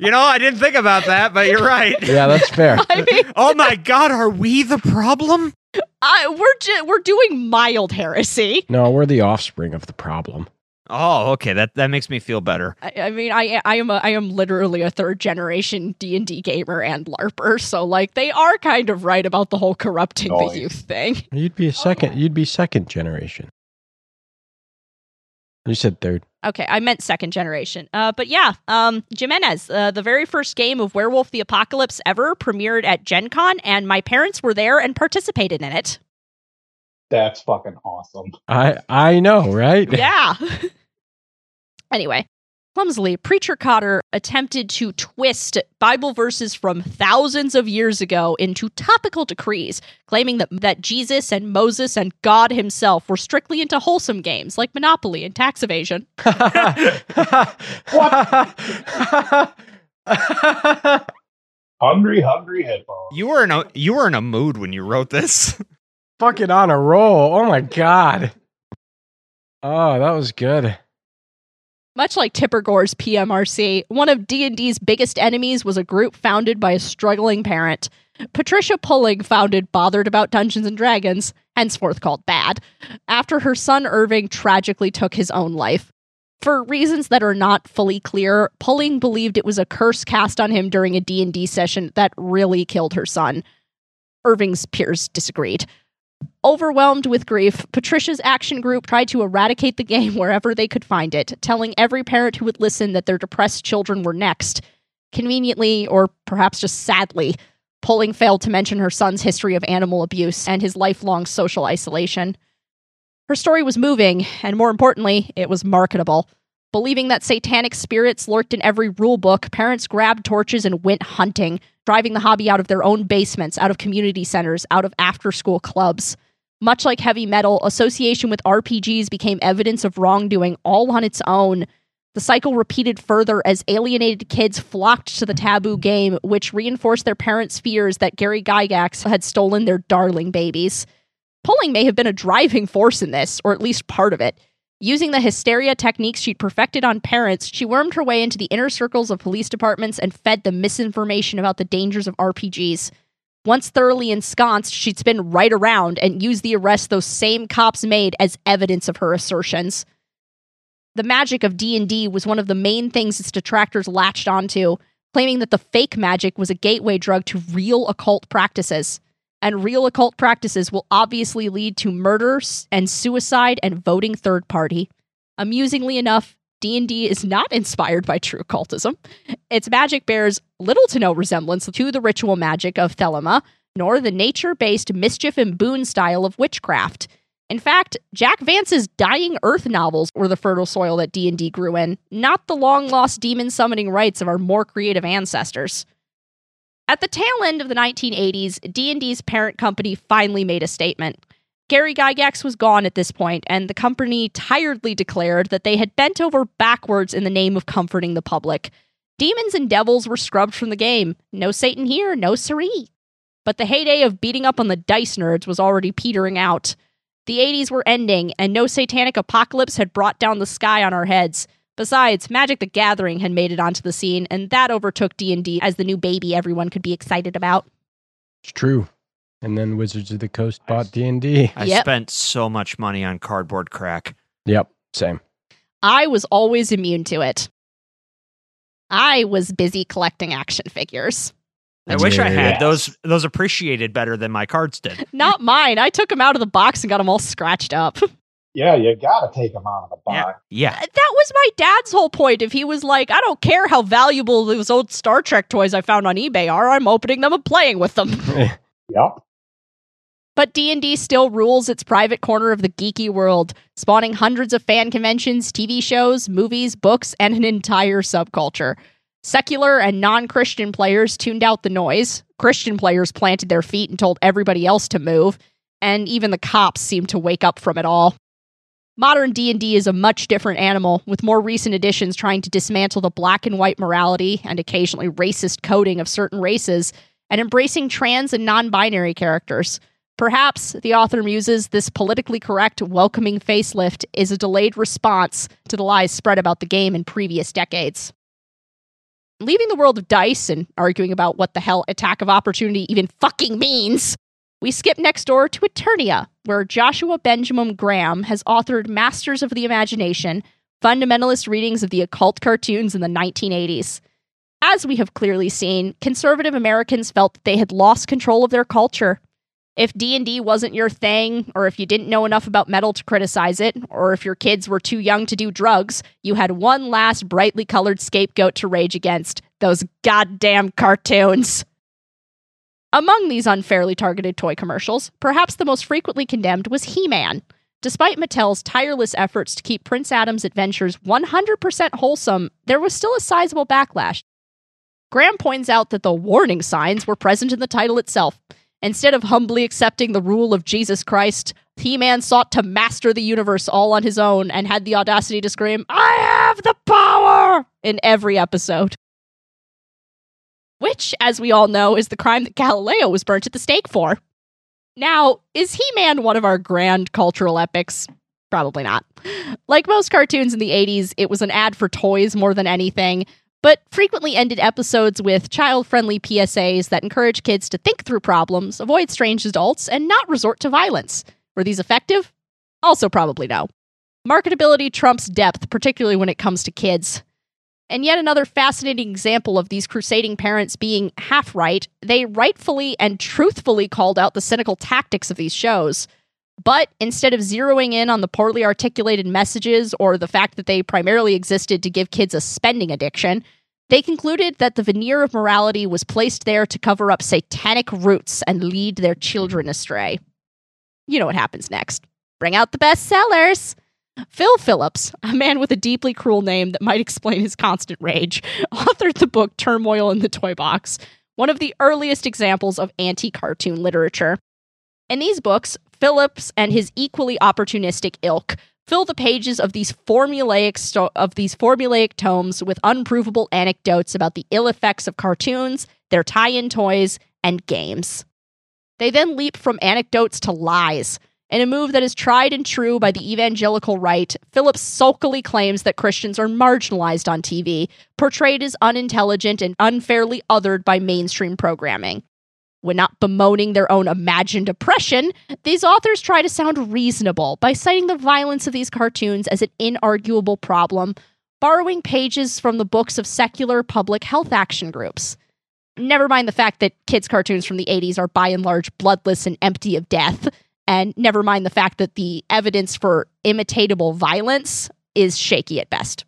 You know, I didn't think about that, but you're right. [laughs] yeah, that's fair. I mean, oh my God, are we the problem? I, we're ju- we're doing mild heresy. No, we're the offspring of the problem. Oh, okay. That that makes me feel better. I, I mean, I I am a, I am literally a third generation D and D gamer and LARPer, so like they are kind of right about the whole corrupting Oh, the youth thing. You'd be a second. You'd be second generation. You said third. Okay, I meant second generation. Uh, but yeah, um, Jimenez, uh, the very first game of Werewolf the Apocalypse ever premiered at Gen Con, and my parents were there and participated in it. That's fucking awesome. I I know, right? Yeah. [laughs] [laughs] anyway, clumsily, Preacher Cotter attempted to twist Bible verses from thousands of years ago into topical decrees, claiming that, that Jesus and Moses and God himself were strictly into wholesome games like Monopoly and tax evasion. [laughs] Hungry, hungry headphones. You were in a you were in a mood when you wrote this. Fucking on a roll. Oh my god. Oh, that was good. Much like Tipper Gore's PMRC, one of D&D's biggest enemies was a group founded by a struggling parent. Patricia Pulling founded Bothered About Dungeons and Dragons, henceforth called Bad, after her son Irving tragically took his own life. For reasons that are not fully clear, Pulling believed it was a curse cast on him during a D&D session that really killed her son. Irving's peers disagreed. Overwhelmed with grief, Patricia's action group tried to eradicate the game [laughs] wherever they could find it, telling every parent who would listen that their depressed children were next. Conveniently, or perhaps just sadly, Pulling failed to mention her son's history of animal abuse and his lifelong social isolation. Her story was moving, and more importantly, it was marketable. Believing that satanic spirits lurked in every rule book, parents grabbed torches and went hunting, driving the hobby out of their own basements, out of community centers, out of after school clubs. Much like heavy metal, association with RPGs became evidence of wrongdoing all on its own. The cycle repeated further as alienated kids flocked to the taboo game, which reinforced their parents' fears that Gary Gygax had stolen their darling babies. Pulling may have been a driving force in this, or at least part of it. Using the hysteria techniques she'd perfected on parents, she wormed her way into the inner circles of police departments and fed them misinformation about the dangers of RPGs. Once thoroughly ensconced, she'd spin right around and use the arrest those same cops made as evidence of her assertions. The magic of D&D was one of the main things its detractors latched onto, claiming that the fake magic was a gateway drug to real occult practices. And real occult practices will obviously lead to murders and suicide and voting third party. Amusingly enough, D&D is not inspired by true occultism. Its magic bears little to no resemblance to the ritual magic of Thelema, nor the nature-based mischief and boon style of witchcraft. In fact, Jack Vance's Dying Earth novels were the fertile soil that D&D grew in, not the long-lost demon summoning rites of our more creative ancestors. At the tail end of the 1980s, D&D's parent company finally made a statement. Gary Gygax was gone at this point, and the company tiredly declared that they had bent over backwards in the name of comforting the public. Demons and devils were scrubbed from the game. No Satan here, no siree. But the heyday of beating up on the dice nerds was already petering out. The 80s were ending, and no satanic apocalypse had brought down the sky on our heads. Besides, Magic the Gathering had made it onto the scene, and that overtook D&D as the new baby everyone could be excited about. It's true. And then Wizards of the Coast bought D and D. I Yep. spent so much money on cardboard crack. Yep, same. I was always immune to it. I was busy collecting action figures. I wish I had those. Those appreciated better than my cards did. Not mine. I took them out of the box and got them all scratched up. [laughs] Yeah, you gotta take them out of the Yeah, box. yeah. Uh, that was my dad's whole point. If he was like, I don't care how valuable those old Star Trek toys I found on eBay are, I'm opening them and playing with them. [laughs] Yep. But D&D still rules its private corner of the geeky world, spawning hundreds of fan conventions, TV shows, movies, books, and an entire subculture. Secular and non-Christian players tuned out the noise. Christian players planted their feet and told everybody else to move, and even the cops seemed to wake up from it all. Modern D&D is a much different animal, with more recent additions trying to dismantle the black and white morality and occasionally racist coding of certain races and embracing trans and non-binary characters. Perhaps, the author muses, this politically correct, welcoming facelift is a delayed response to the lies spread about the game in previous decades. Leaving the world of dice and arguing about what the hell attack of opportunity even fucking means, we skip next door to Eternia, where Joshua Benjamin Graham has authored Masters of the Imagination, fundamentalist readings of the occult cartoons in the 1980s. As we have clearly seen, conservative Americans felt that they had lost control of their culture. If D&D wasn't your thing, or if you didn't know enough about metal to criticize it, or if your kids were too young to do drugs, you had one last brightly colored scapegoat to rage against those goddamn cartoons. Among these unfairly targeted toy commercials, perhaps the most frequently condemned was He Man. Despite Mattel's tireless efforts to keep Prince Adam's adventures 100% wholesome, there was still a sizable backlash. Graham points out that the warning signs were present in the title itself. Instead of humbly accepting the rule of Jesus Christ, He Man sought to master the universe all on his own and had the audacity to scream, I have the power! in every episode which, as we all know, is the crime that Galileo was burnt at the stake for. Now, is He Man one of our grand cultural epics? Probably not. Like most cartoons in the 80s, it was an ad for toys more than anything, but frequently ended episodes with child friendly PSAs that encourage kids to think through problems, avoid strange adults, and not resort to violence. Were these effective? Also, probably no. Marketability trumps depth, particularly when it comes to kids. And yet another fascinating example of these crusading parents being half right, they rightfully and truthfully called out the cynical tactics of these shows. But instead of zeroing in on the poorly articulated messages or the fact that they primarily existed to give kids a spending addiction, they concluded that the veneer of morality was placed there to cover up satanic roots and lead their children astray. You know what happens next. Bring out the best sellers. Phil Phillips, a man with a deeply cruel name that might explain his constant rage, [laughs] authored the book Turmoil in the Toy Box, one of the earliest examples of anti cartoon literature. In these books, Phillips and his equally opportunistic ilk fill the pages of these formulaic sto- of these formulaic tomes with unprovable anecdotes about the ill effects of cartoons, their tie-in toys, and games. They then leap from anecdotes to lies, in a move that is tried and true by the evangelical right, Phillips sulkily claims that Christians are marginalized on TV, portrayed as unintelligent and unfairly othered by mainstream programming. When not bemoaning their own imagined oppression, these authors try to sound reasonable by citing the violence of these cartoons as an inarguable problem, borrowing pages from the books of secular public health action groups. Never mind the fact that kids' cartoons from the 80s are by and large bloodless and empty of death and never mind the fact that the evidence for imitatable violence is shaky at best.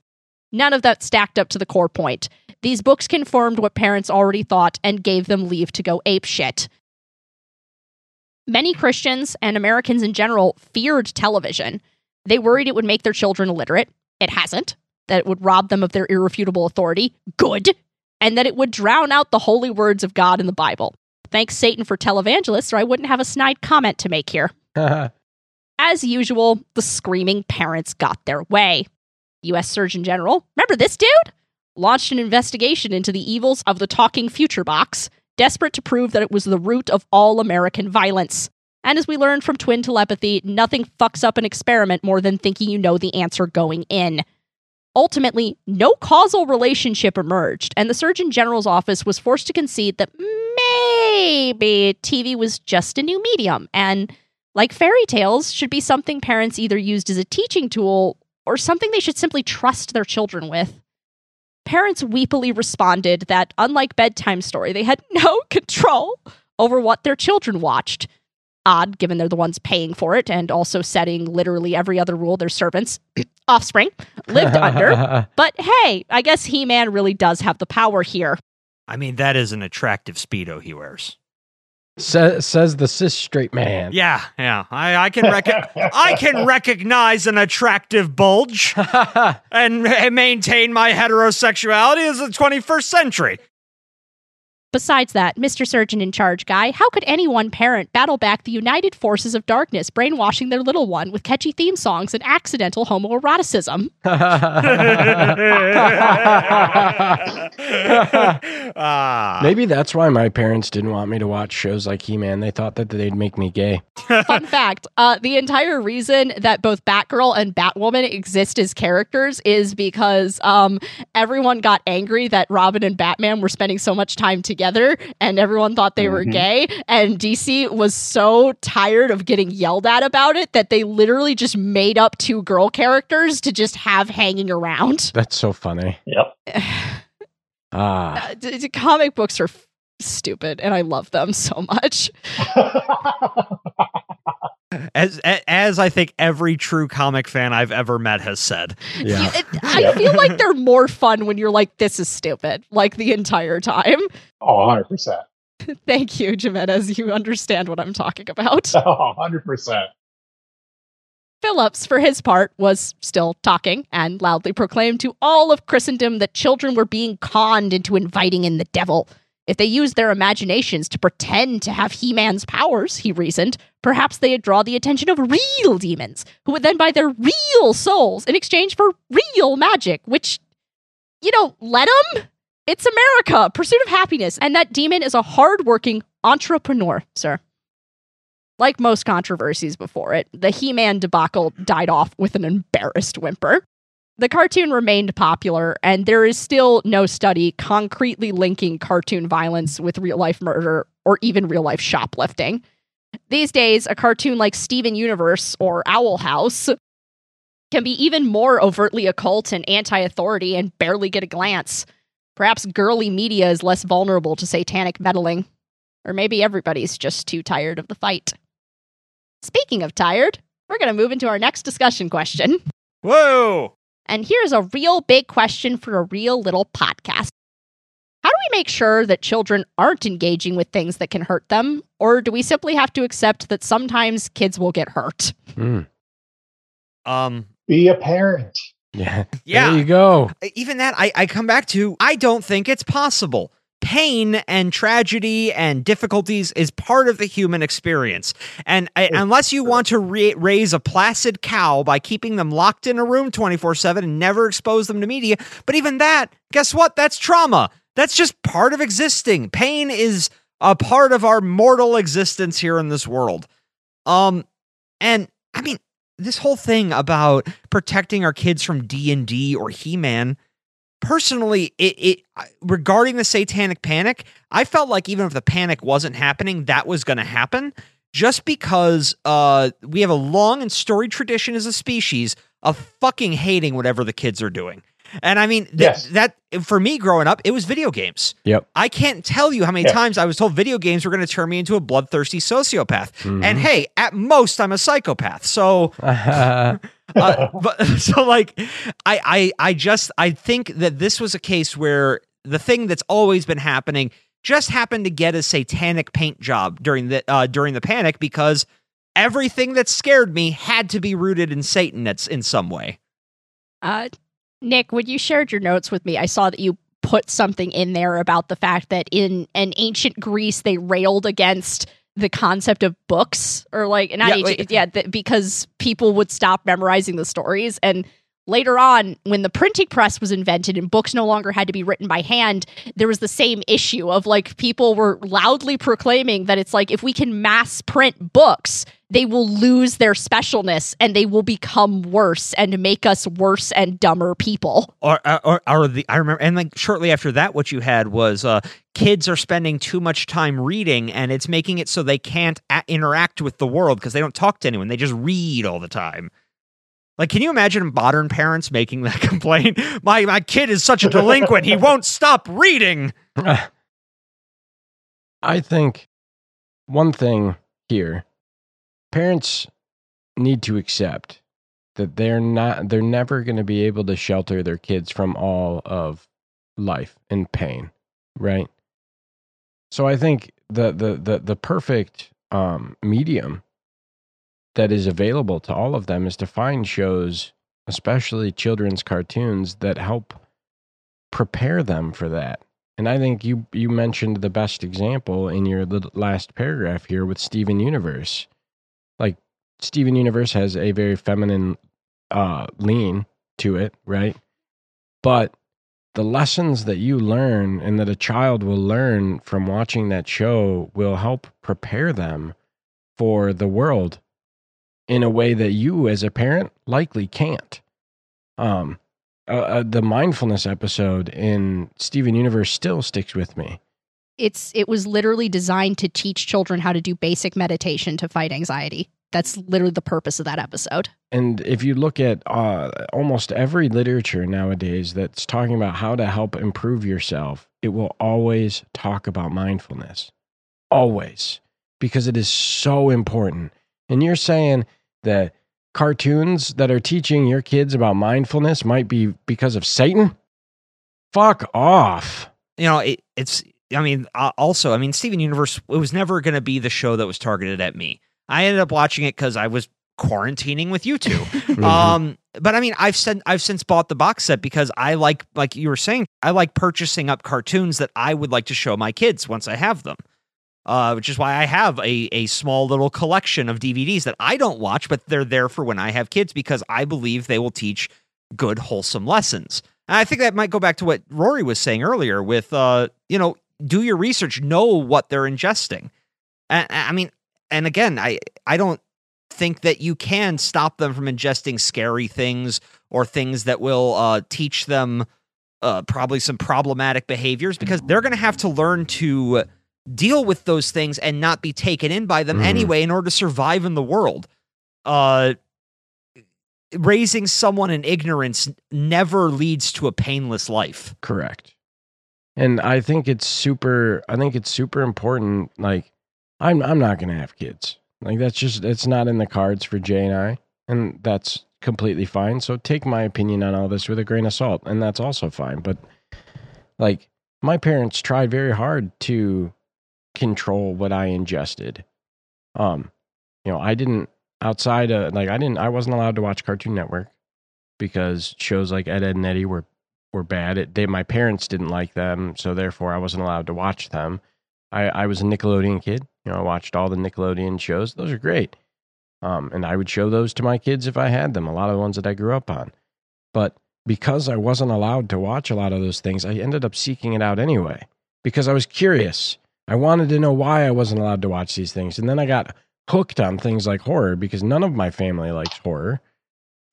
None of that stacked up to the core point. These books confirmed what parents already thought and gave them leave to go ape shit. Many Christians and Americans in general feared television. They worried it would make their children illiterate. It hasn't. That it would rob them of their irrefutable authority. Good. And that it would drown out the holy words of God in the Bible. Thanks, Satan, for televangelists, or I wouldn't have a snide comment to make here. [laughs] As usual, the screaming parents got their way. U.S. Surgeon General, remember this dude? Launched an investigation into the evils of the talking future box, desperate to prove that it was the root of all American violence. And as we learned from twin telepathy, nothing fucks up an experiment more than thinking you know the answer going in. Ultimately, no causal relationship emerged, and the Surgeon General's office was forced to concede that mm, maybe TV was just a new medium, and like fairy tales, should be something parents either used as a teaching tool or something they should simply trust their children with. Parents weepily responded that, unlike bedtime story, they had [laughs] no control over what their children watched. Odd, given they're the ones paying for it and also setting literally every other rule their servants, [clears throat] offspring, lived under. [laughs] But hey, I guess He Man really does have the power here. I mean, that is an attractive Speedo he wears. Sa- says the cis straight man. Yeah, yeah. I, I can rec- I can [laughs] recognize an attractive bulge [laughs] and ma- maintain my heterosexuality as the 21st century. Besides that, Mr. Surgeon in Charge guy, how could any one parent battle back the united forces of darkness, brainwashing their little one with catchy theme songs and accidental homoeroticism? [laughs] Ah. Maybe that's why my parents didn't want me to watch shows like He Man. They thought that they'd make me gay. [laughs] Fun fact uh, the entire reason that both Batgirl and Batwoman exist as characters is because um, everyone got angry that Robin and Batman were spending so much time together and everyone thought they were Mhm. gay. And DC was so tired of getting yelled at about it that they literally just made up two girl characters to just have hanging around. [laughs] That's so funny. Yep. [sighs] Ah, Uh, d- d- comic books are f- stupid and I love them so much. [laughs] as as I think every true comic fan I've ever met has said. yeah. You- it- I Yep. feel like they're more fun when you're like, this is stupid, like the entire time. oh, 100%. [laughs] Thank you, Jimenez. You understand what I'm talking about. [laughs] Oh, 100%. Phillips, for his part, was still talking and loudly proclaimed to all of Christendom that children were being conned into inviting in the devil. If they used their imaginations to pretend to have He Man's powers, he reasoned, perhaps they'd draw the attention of real demons, who would then buy their real souls in exchange for real magic, which, you know, let them? It's America, pursuit of happiness, and that demon is a hardworking entrepreneur, sir. Like most controversies before it, the He Man debacle died off with an embarrassed whimper. The cartoon remained popular, and there is still no study concretely linking cartoon violence with real life murder or even real life shoplifting. These days, a cartoon like Steven Universe or Owl House can be even more overtly occult and anti authority and barely get a glance. Perhaps girly media is less vulnerable to satanic meddling. Or maybe everybody's just too tired of the fight. Speaking of tired, we're going to move into our next discussion question. Whoa! And here's a real big question for a real little podcast. How do we make sure that children aren't engaging with things that can hurt them? Or do we simply have to accept that sometimes kids will get hurt? Mm. Um, Be a parent. Yeah. yeah. There you go. even that I, I come back to i don't think it's possible pain and tragedy and difficulties is part of the human experience. And It's unless you want to ra- raise a placid cow by keeping them locked in a room 24-7 and never expose them to media but even that guess what? That's trauma. That's just part of existing. Pain is a part of our mortal existence here in this world. Um and i mean this whole thing about protecting our kids from D&D or He-Man personally it, it regarding the satanic panic i felt like even if the panic wasn't happening that was going to happen just because uh, we have a long and storied tradition as a species of fucking hating whatever the kids are doing and i mean th- Yes. that for me growing up it was video games Yep. i can't tell you how many Yeah. times i was told video games were going to turn me into a bloodthirsty sociopath Mhm. and hey at most i'm a psychopath so [laughs] uh, [laughs] but [laughs] so like I, I I just I think that this was a case where the thing that's always been happening just happened to get a satanic paint job during the uh, during the panic because everything that scared me had to be rooted in Satan it's in some way. Uh, Nick, when you shared your notes with me, I saw that you put something in there about the fact that in an ancient Greece they railed against the concept of books or like not Yeah, ancient, like- yeah, th- because people would stop memorizing the stories and later on when the printing press was invented and books no longer had to be written by hand there was the same issue of like people were loudly proclaiming that it's like if we can mass print books they will lose their specialness and they will become worse and make us worse and dumber people Or, or or the I remember and like shortly after that what you had was uh kids are spending too much time reading and it's making it so they can't a- interact with the world because they don't talk to anyone they just read all the time. Like, can you imagine modern parents making that [laughs] complaint? My my kid is such a delinquent; he won't stop reading. I think one thing here parents need to accept that they're not they're never going to be able to shelter their kids from all of life and pain, right? So I think the the the the perfect um medium that is available to all of them is to find shows, especially children's cartoons that help prepare them for that And I think you you mentioned the best example in your last paragraph here with Steven Universe. Like Steven Universe has a very feminine uh lean to it, right? But the lessons that you learn and that a child will learn from watching that show will help prepare them for the world in a way that you as a parent likely can't. Um uh, uh, the mindfulness episode in Steven Universe still sticks with me. It's it was literally designed to teach children how to do basic meditation to fight anxiety. That's literally the purpose of that episode. And if you look at uh, almost every literature nowadays that's talking about how to help improve yourself, it will always talk about mindfulness. Always. Because it is so important. And you're saying that cartoons that are teaching your kids about mindfulness might be because of Satan? Fuck off. You know, it, it's. I mean, uh, also, I mean, Steven Universe. It was never going to be the show that was targeted at me. I ended up watching it because I was quarantining with you 2 [laughs] Mhm. Um, but I mean, I've sent, I've since bought the box set because I like, like you were saying, I like purchasing up cartoons that I would like to show my kids once I have them. Uh, which is why I have a a small little collection of DVDs that I don't watch, but they're there for when I have kids because I believe they will teach good, wholesome lessons. And I think that might go back to what Rory was saying earlier with, uh, you know, do your research, know what they're ingesting. And I mean, and again, I I don't think that you can stop them from ingesting scary things or things that will uh, teach them uh, probably some problematic behaviors because they're going to have to learn to deal with those things and not be taken in by them Mhm. anyway in order to survive in the world. Uh, raising someone in ignorance never leads to a painless life. Correct. And I think it's super I think it's super important like I'm I'm not going to have kids. Like that's just it's not in the cards for Jay and I and that's completely fine. So take my opinion on all this with a grain of salt and that's also fine, but like my parents tried very hard to control what I ingested. Um you know, I didn't outside of like I didn't I wasn't allowed to watch Cartoon Network because shows like Ed, Edd n Eddy were were bad. It, they, my parents didn't like them, so therefore I wasn't allowed to watch them. I, I was a Nickelodeon kid. You know, I watched all the Nickelodeon shows. Those are great. Um, and I would show those to my kids if I had them, a lot of the ones that I grew up on. But because I wasn't allowed to watch a lot of those things, I ended up seeking it out anyway because I was curious. I wanted to know why I wasn't allowed to watch these things. And then I got hooked on things like horror because none of my family likes horror.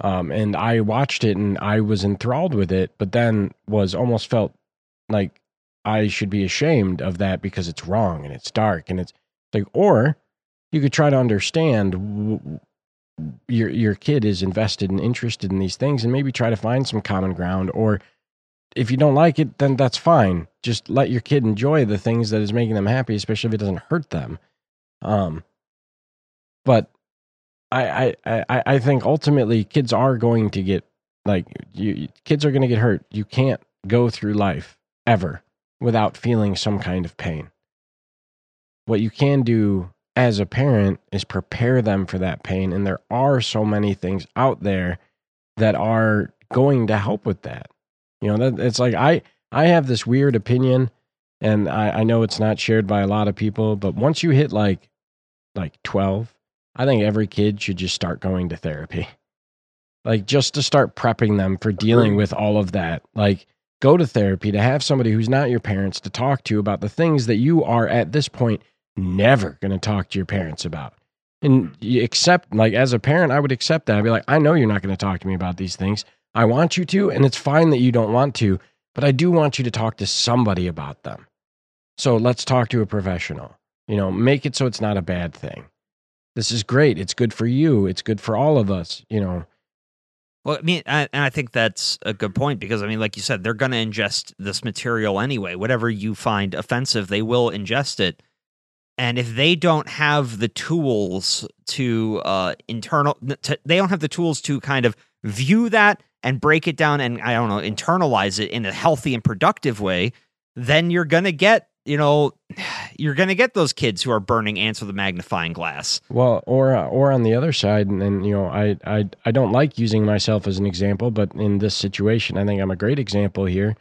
Um, and I watched it and I was enthralled with it, but then was almost felt like I should be ashamed of that because it's wrong and it's dark and it's like, or you could try to understand w- your your kid is invested and interested in these things and maybe try to find some common ground or if you don't like it then that's fine just let your kid enjoy the things that is making them happy especially if it doesn't hurt them um but I, I, I, I think ultimately kids are going to get like you kids are going to get hurt. You can't go through life ever without feeling some kind of pain. What you can do as a parent is prepare them for that pain and there are so many things out there that are going to help with that. You know, that it's like I I have this weird opinion and I, I know it's not shared by a lot of people, but once you hit like like 12 I think every kid should just start going to therapy. Like just to start prepping them for dealing with all of that. Like go to therapy to have somebody who's not your parents to talk to about the things that you are at this point never going to talk to your parents about. And you accept like as a parent I would accept that. I'd be like I know you're not going to talk to me about these things. I want you to and it's fine that you don't want to, but I do want you to talk to somebody about them. So let's talk to a professional. You know, make it so it's not a bad thing this is great. It's good for you. It's good for all of us. You know, Well, I mean, I, and I think that's a good point because I mean, like you said, they're going to ingest this material anyway. Whatever you find offensive, they will ingest it. And if they don't have the tools to uh, internal, to, they don't have the tools to kind of view that and break it down and I don't know, internalize it in a healthy and productive way, then you're going to get, you know, [sighs] you're going to get those kids who are burning ants with a magnifying glass. well, or or on the other side, and, and you know, I I I don't like using myself as an example, but in this situation, I think I'm a great example here.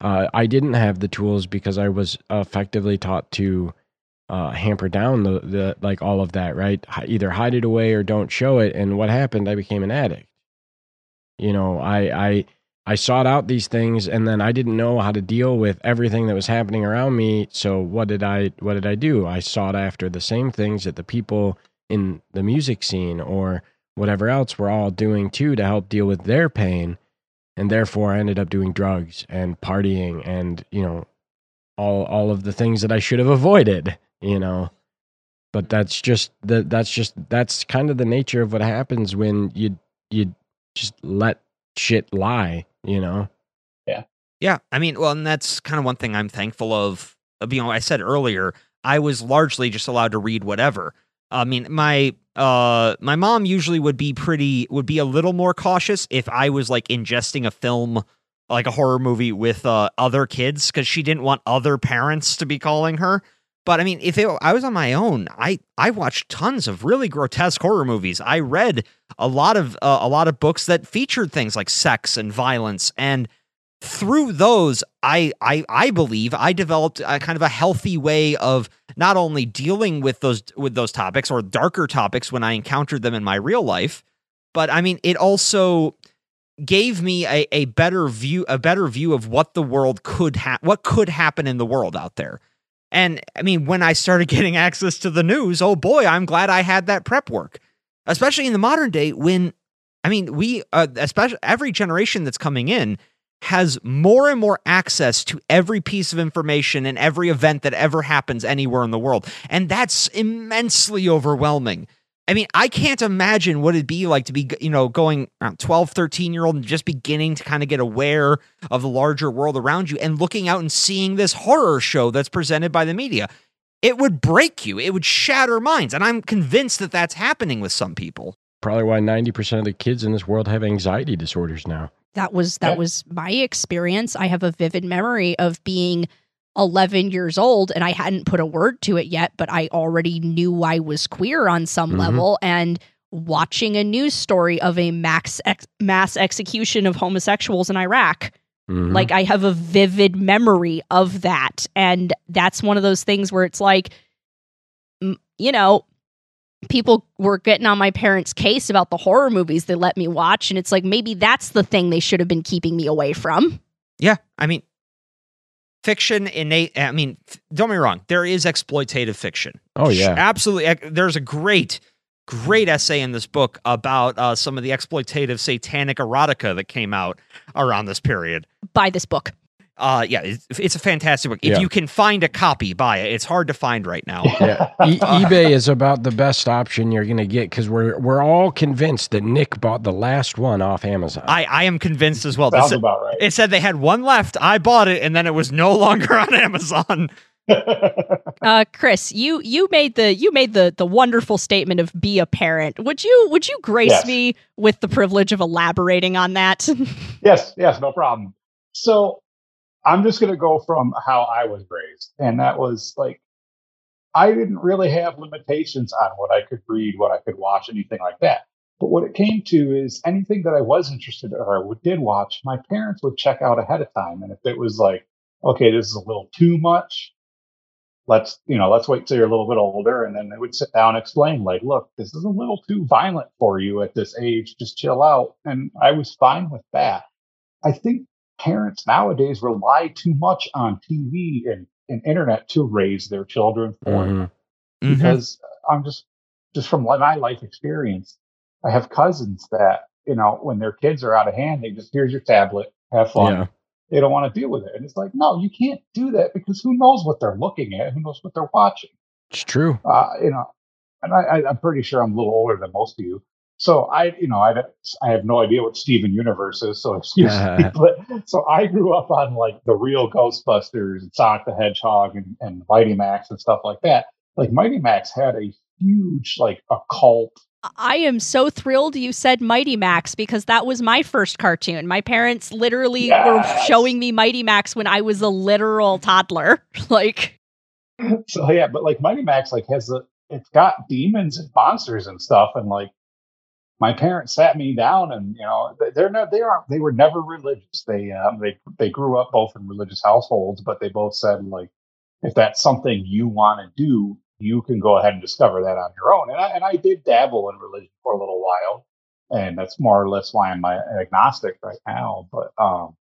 Uh, I didn't have the tools because I was effectively taught to uh, hamper down the, the like all of that, right? Either hide it away or don't show it. And what happened? I became an addict. You know, I I I sought out these things, and then I didn't know how to deal with everything that was happening around me. So what did I what did I do? I sought after the same things that the people in the music scene or whatever else were all doing too to help deal with their pain and therefore I ended up doing drugs and partying and you know all all of the things that I should have avoided, you know. But that's just the that's just that's kind of the nature of what happens when you you just let shit lie, you know. Yeah, Yeah. I mean, well, and that's kind of one thing I'm thankful of. of, You know, I said earlier, I was largely just allowed to read whatever. I mean, my uh my mom usually would be pretty would be a little more cautious if I was like ingesting a film like a horror movie with uh other kids cuz she didn't want other parents to be calling her. But I mean, if it, I was on my own, I I watched tons of really grotesque horror movies. I read a lot of uh, a lot of books that featured things like sex and violence and through those I, I i believe i developed a kind of a healthy way of not only dealing with those with those topics or darker topics when i encountered them in my real life but i mean it also gave me a, a better view a better view of what the world could ha- what could happen in the world out there and i mean when i started [laughs] getting access to the news oh boy i'm glad i had that prep work especially in the modern day when i mean we uh, especially every generation that's coming in has more and more access to every piece of information and every event that ever happens anywhere in the world. And that's immensely overwhelming. I mean, I can't imagine what it'd be like to be, you know, going around 12, 13 year old and just beginning to kind of get aware of the larger world around you and looking out and seeing this horror show that's presented by the media. It would break you, it would shatter minds. And I'm convinced that that's happening with some people. Probably why 90% of the kids in this world have anxiety disorders now. That was that Yeah. was my experience. I have a vivid memory of being 11 years old and I hadn't put a word to it yet, but I already knew I was queer on some Mhm. level and watching a news story of a max ex- mass execution of homosexuals in Iraq. Mhm. Like I have a vivid memory of that and that's one of those things where it's like you know, people were getting on my parents' case about the horror movies they let me watch and it's like maybe that's the thing they should have been keeping me away from. Yeah, I mean, fiction innate. I mean, don't me wrong. There is exploitative fiction. oh yeah. absolutely. There's a great, great essay in this book about uh, some of the exploitative satanic erotica that came out around this period. Buy this book. Uh, yeah, it's, it's a fantastic book. If Yeah. you can find a copy, buy it. It's hard to find right now. Yeah, [laughs] [laughs] e- eBay is about the best option you're going to get because we're we're all convinced that Nick bought the last one off Amazon. I, I am convinced as well. Sounds This- about right. it said they had one left. I bought it, and then it was no longer [laughs] on Amazon. Uh Chris, you you made the you made the the wonderful statement of be a parent. Would you would you grace Yes. me with the privilege of elaborating on that? yes, yes, no problem. So I'm just going to go from how I was raised. And that was like, I didn't really have limitations on what I could read, what I could watch, anything like that. But what it came to is anything that I was interested in or did watch, my parents would check out ahead of time. And if it was like, okay, this is a little too much, let's, you know, let's wait till you're a little bit older. And then they would sit down and explain, like, look, this is a little too violent for you at this age. Just chill out. And I was fine with that. I think parents nowadays rely too much on TV and, and internet to raise their children for Mhm. Mhm. because I'm just just from my life experience, I have cousins that you know when their kids are out of hand, they just here's your tablet, have fun. Yeah. They don't want to deal with it, and it's like no, you can't do that because who knows what they're looking at, who knows what they're watching. It's true. Uh, you know, and I, I, I'm pretty sure I'm a little older than most of you. So I, you know, I, I have no idea what Steven Universe is, so [laughs] excuse me. [laughs] But so I grew up on like the real Ghostbusters and Sonic the Hedgehog and, and Mighty Max and stuff like that. Like Mighty Max had a huge like occult. I am so thrilled you said Mighty Max because that was my first cartoon. My parents literally were showing me Mighty Max when I was a literal toddler. [laughs] like So yeah, but like Mighty Max like has a it's got demons and monsters and stuff, and like my parents sat me down, and you know, they- they're not, they aren't, they were never religious. They, um, they, they grew up both in religious households, but they both said like, if that's something you want to do, you can go ahead and discover that on your own. And I, and I did dabble in religion for a little while, and that's more or less why I'm agnostic right now. But um,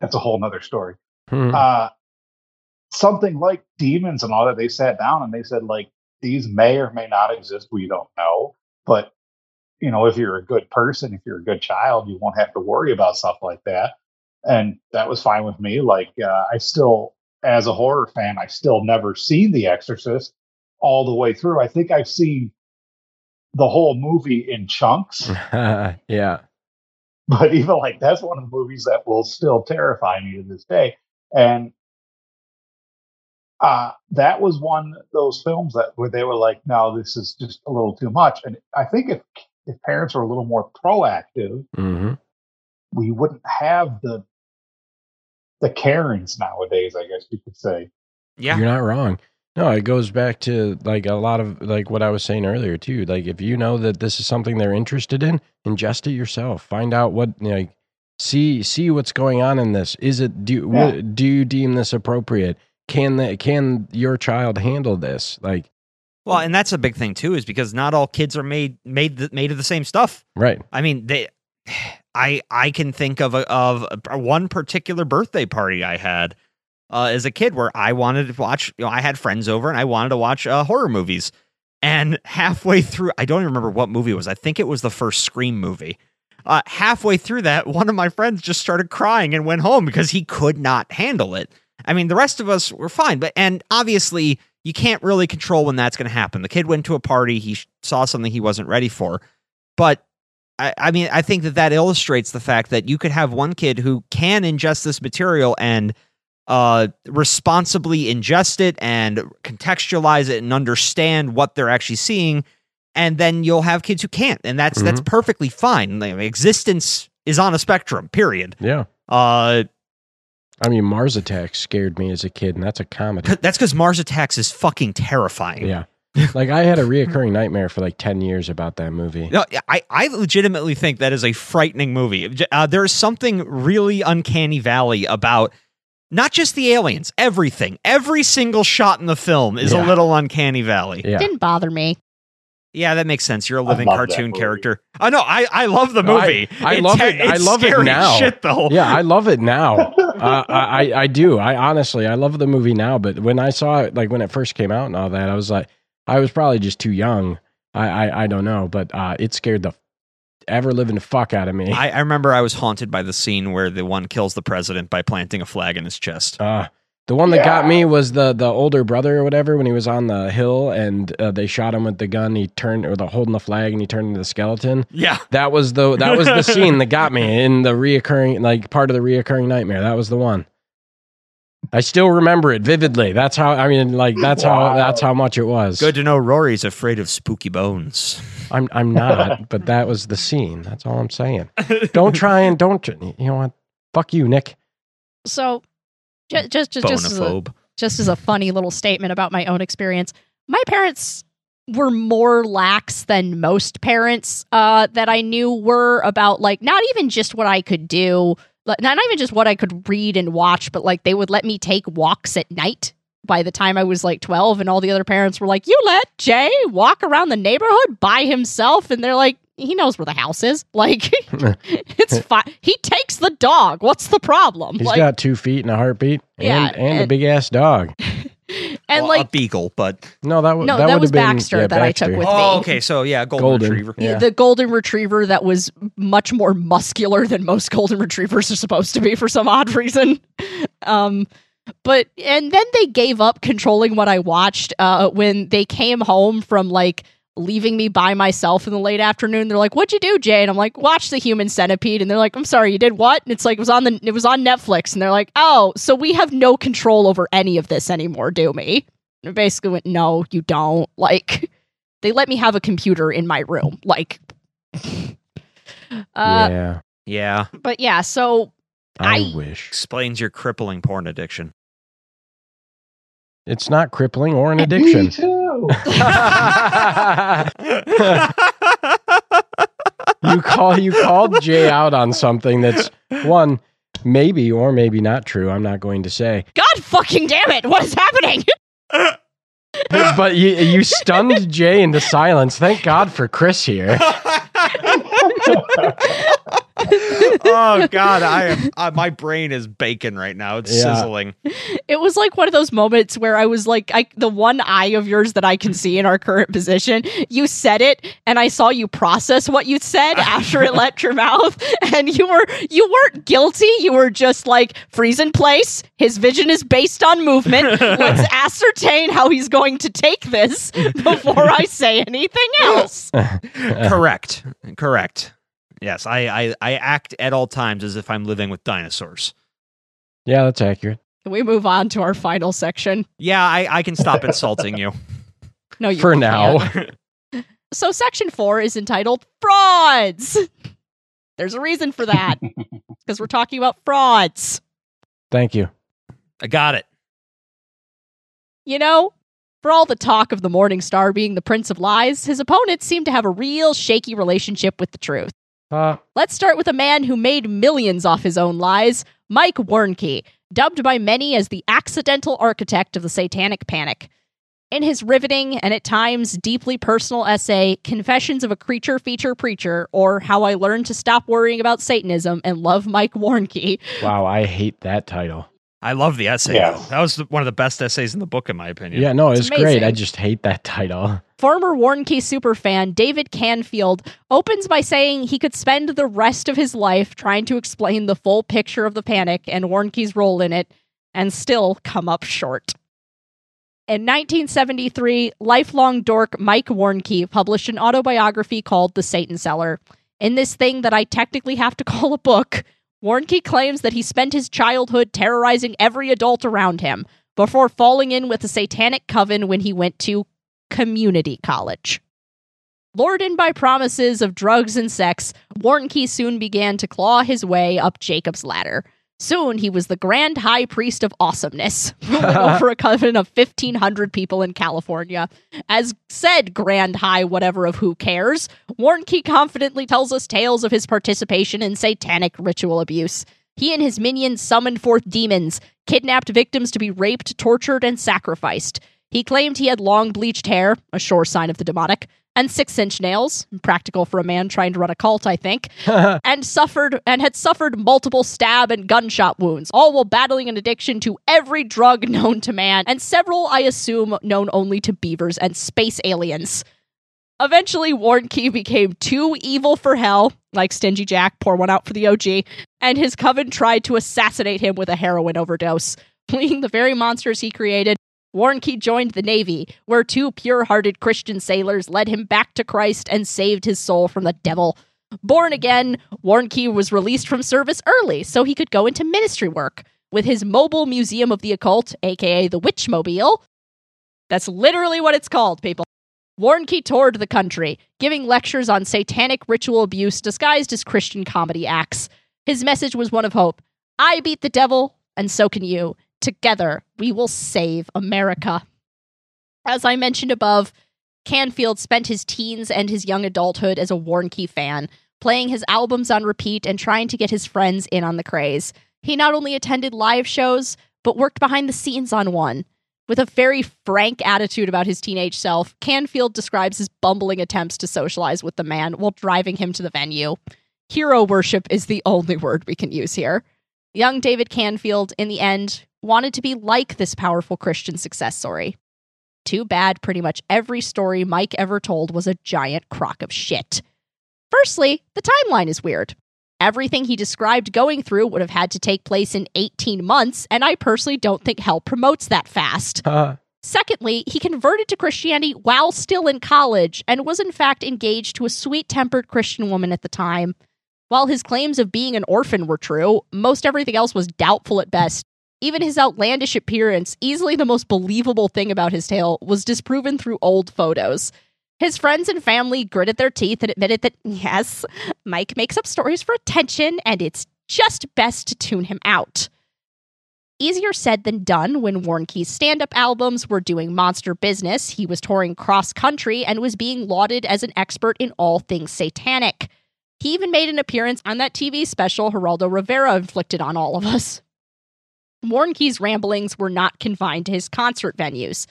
that's a whole nother story Hmm. uh, something like demons and all that. They sat down and they said, like, these may or may not exist. We don't know. But, you know, if you're a good person, if you're a good child, you won't have to worry about stuff like that. And that was fine with me. Like, uh, I still, as a horror fan, I still never seen The Exorcist all the way through. I think I've seen the whole movie in chunks. [laughs] yeah. but even like that's one of the movies that will still terrify me to this day and uh that was one of those films that where they were like no this is just a little too much and i think if if parents were a little more proactive hmm we wouldn't have the the karens nowadays i guess you could say Yeah. You're not wrong. No, it goes back to like a lot of like what I was saying earlier too. Like if you know that this is something they're interested in, ingest it yourself. Find out what like see see what's going on in this. Is it do Yeah. what, do you deem this appropriate? Can that can your child handle this? Like Well, and that's a big thing too, is because not all kids are made made the, made of the same stuff. right. I mean, they. [sighs] I I can think of a, of a, one particular birthday party I had uh, as a kid where I wanted to watch. You know, I had friends over and I wanted to watch uh, horror movies. And [laughs] halfway through, I don't even remember what movie it was. I think it was the first Scream movie. Uh, halfway through that, [laughs] one of my friends just started crying and went home because he could not handle it. I mean, the rest of us were fine, but and obviously you can't really control when that's going to happen. The kid went to a party, he saw something he wasn't ready for, but I, I mean, I think that that illustrates the fact that you could have one kid who can ingest this material and uh, responsibly ingest it and contextualize it and understand what they're actually seeing, and then you'll have kids who can't, and that's that's perfectly fine. Like, existence is on a spectrum. Period. Yeah. Uh, I mean, Mars Attacks scared me as a kid, and that's a comedy. c- that's because Mars Attacks is fucking terrifying. Yeah. like I had a reoccurring nightmare for like 10 years about that movie. No, I, I legitimately think that is a frightening movie. Uh, there's something really uncanny valley about not just the aliens, everything. Every single shot in the film is Yeah. a little uncanny valley. Yeah. Yeah. Didn't bother me. That makes sense. You're a living cartoon character. Oh no, I, I love the No, I- movie. I It's love ter- it. I it's love it now. Shit though. Yeah, I love it now. [laughs] Uh, I, I do. I honestly, I love the movie now. But when I saw it, like when it first came out and all that, I was like, I was probably just too young. I, I, I don't know, but uh, it scared the ever living fuck out of me. I, I remember I was haunted by the scene where the one kills the president by planting a flag in his chest. Uh, the one that got me was the the older brother or whatever when he was on the hill and uh, they shot him with the gun. He turned or the holding the flag and he turned into the skeleton. Yeah. That was the that was the [laughs] scene that got me in the reoccurring like part of the reoccurring nightmare. That was the one. I still remember it vividly. That's how I mean like that's how that's how much it was. Good to know Rory's afraid of spooky bones. I'm I'm not, [laughs] but that was the scene. That's all I'm saying. Don't try and don't tr- you know what? Fuck you, Nick. So, just just just just as, a, just as a funny little statement about my own experience, my parents were more lax than most parents uh, that I knew were about like not even just what I could do, like, not even just what I could read and watch, but like they would let me take walks at night. By the time I was like 12, and all the other parents were like, You let Jay walk around the neighborhood by himself? And they're like, He knows where the house is. [laughs] Like, it's [laughs] fine. He takes the dog. What's the problem? He's like, got two feet and a heartbeat and Yeah, and, a big ass dog. [laughs] and Well, like, a beagle, but No, that, w- No, that, that would was been Baxter yeah, that I took with- oh, me. okay. So yeah, golden, Golden. retriever. Yeah. the golden retriever that was much more muscular than most golden retrievers are supposed to be for some odd reason. Um, but and then they gave up controlling what I watched uh, when they came home from like leaving me by myself in the late afternoon. They're like, "What'd you do, Jay?" And I'm like, "Watch the Human Centipede." And they're like, "I'm sorry, you did what?" And it's like it was on the it was on Netflix. And they're like, "Oh, so we have no control over any of this anymore, do we?" And I basically went, "No, you don't." [laughs] Like they let me have a computer in my room, like. [laughs] Uh, yeah, Yeah, but yeah, so I, I- wish explains your crippling porn addiction. it's not crippling or an [laughs] Me addiction. Too. [laughs] you call you called Jay out on something that's one maybe or maybe not true. I'm not going to say, God fucking damn it! What is happening? [laughs] but you you stunned Jay into silence. Thank God for Chris here. [laughs] [laughs] oh God, I am. Uh, my brain is bacon right now. It's Yeah. sizzling. It was like one of those moments where I was like, I, the one eye of yours that I can see in our current position. You said it, and I saw you process what you said after it [laughs] left your mouth, and you were you weren't guilty. You were just like freeze in place. His vision is based on movement. [laughs] Let's ascertain how he's going to take this before I say anything else. Correct. Correct. Yes, I, I I act at all times as if I'm living with dinosaurs. Yeah, that's accurate. Can we move on to our final section? Yeah, I, I can stop insulting you. [laughs] No, you For can't. now. [laughs] [laughs] So section four is entitled frauds. There's a reason for that because we're talking about frauds. Thank you. I got it. You know, for all the talk of the Morning Star being the prince of lies, his opponents seem to have a real shaky relationship with the truth. Uh, Let's start with a man who made millions off his own lies, Mike Warnke, dubbed by many as the accidental architect of the Satanic Panic. In his riveting and at times deeply personal essay, Confessions of a Creature Feature Preacher, or How I Learned to Stop Worrying About Satanism and Love Mike Warnke, wow, I hate that title. I love the essay. Yeah. though. That was the, one of the best essays in the book, in my opinion. Yeah, no, It's it's, great. I just hate that title. [laughs] Former Warnke superfan David Canfield opens by saying he could spend the rest of his life trying to explain the full picture of the panic and Warnke's role in it and still come up short. In 1973, lifelong dork Mike Warnke published an autobiography called The Satan Seller. In this thing that I technically have to [laughs] call a book, Warnke claims that he spent his childhood terrorizing every adult around him before falling in with a satanic coven when he went to community college. Lured in by promises of drugs and sex, Warnke soon began to claw his way up Jacob's ladder. Soon he was the grand high priest of awesomeness, [laughs] ruling over a coven of 1,500 people in California. As said grand high whatever of who cares, Warnke confidently tells us tales of his participation in satanic ritual abuse. He and his minions summoned forth demons, kidnapped victims to be raped, tortured, and sacrificed. He claimed he had long bleached hair, a sure sign of the demonic, and six inch nails, practical for a man trying to run a cult, I think, [laughs] and suffered and had suffered multiple stab and gunshot wounds, all while battling an addiction to every drug known to man, and several, I assume, known only to beavers and space aliens. Eventually, Warnke became too evil for hell, like Stingy Jack, pour one out for the OG, and his coven tried to assassinate him with a heroin overdose. [laughs] Fleeing the very monsters he created, Warnke joined the Navy, where two pure hearted Christian sailors led him back to Christ and saved his soul from the devil. Born again, Warnke was released from service early so he could go into ministry work with his mobile museum of the occult, aka the Witchmobile. That's literally what it's called, people. Warnke toured the country, giving lectures on satanic ritual abuse disguised as Christian comedy acts. His message was one of hope I beat the devil, and so can you. Together, we will save America. As I mentioned above, Canfield spent his teens and his young adulthood as a Warnke fan, playing his albums on repeat and trying to get his friends in on the craze. He not only attended live shows, but worked behind the scenes on one. With a very frank attitude about his teenage self, Canfield describes his bumbling attempts to socialize with the man while driving him to the venue. Hero worship is the only word we can use here. Young David Canfield, in the end, wanted to be like this powerful Christian success story. Too bad pretty much every story Mike ever told was a giant crock of shit. Firstly, the timeline is weird. Everything he described going through would have had to take place in 18 months, and I personally don't think hell promotes that fast. Uh, Secondly, he converted to Christianity while still in college and was in fact engaged to a sweet tempered Christian woman at the time. While his claims of being an orphan were true, most everything else was doubtful at best. Even his outlandish appearance, easily the most believable thing about his tale, was disproven through old photos. His friends and family gritted their teeth and admitted that, yes, Mike makes up stories for attention and it's just best to tune him out. Easier said than done when Warnke's stand up albums were doing monster business. He was touring cross country and was being lauded as an expert in all things satanic. He even made an appearance on that TV special Geraldo Rivera inflicted on all of us. Warnke's ramblings were not confined to his concert venues.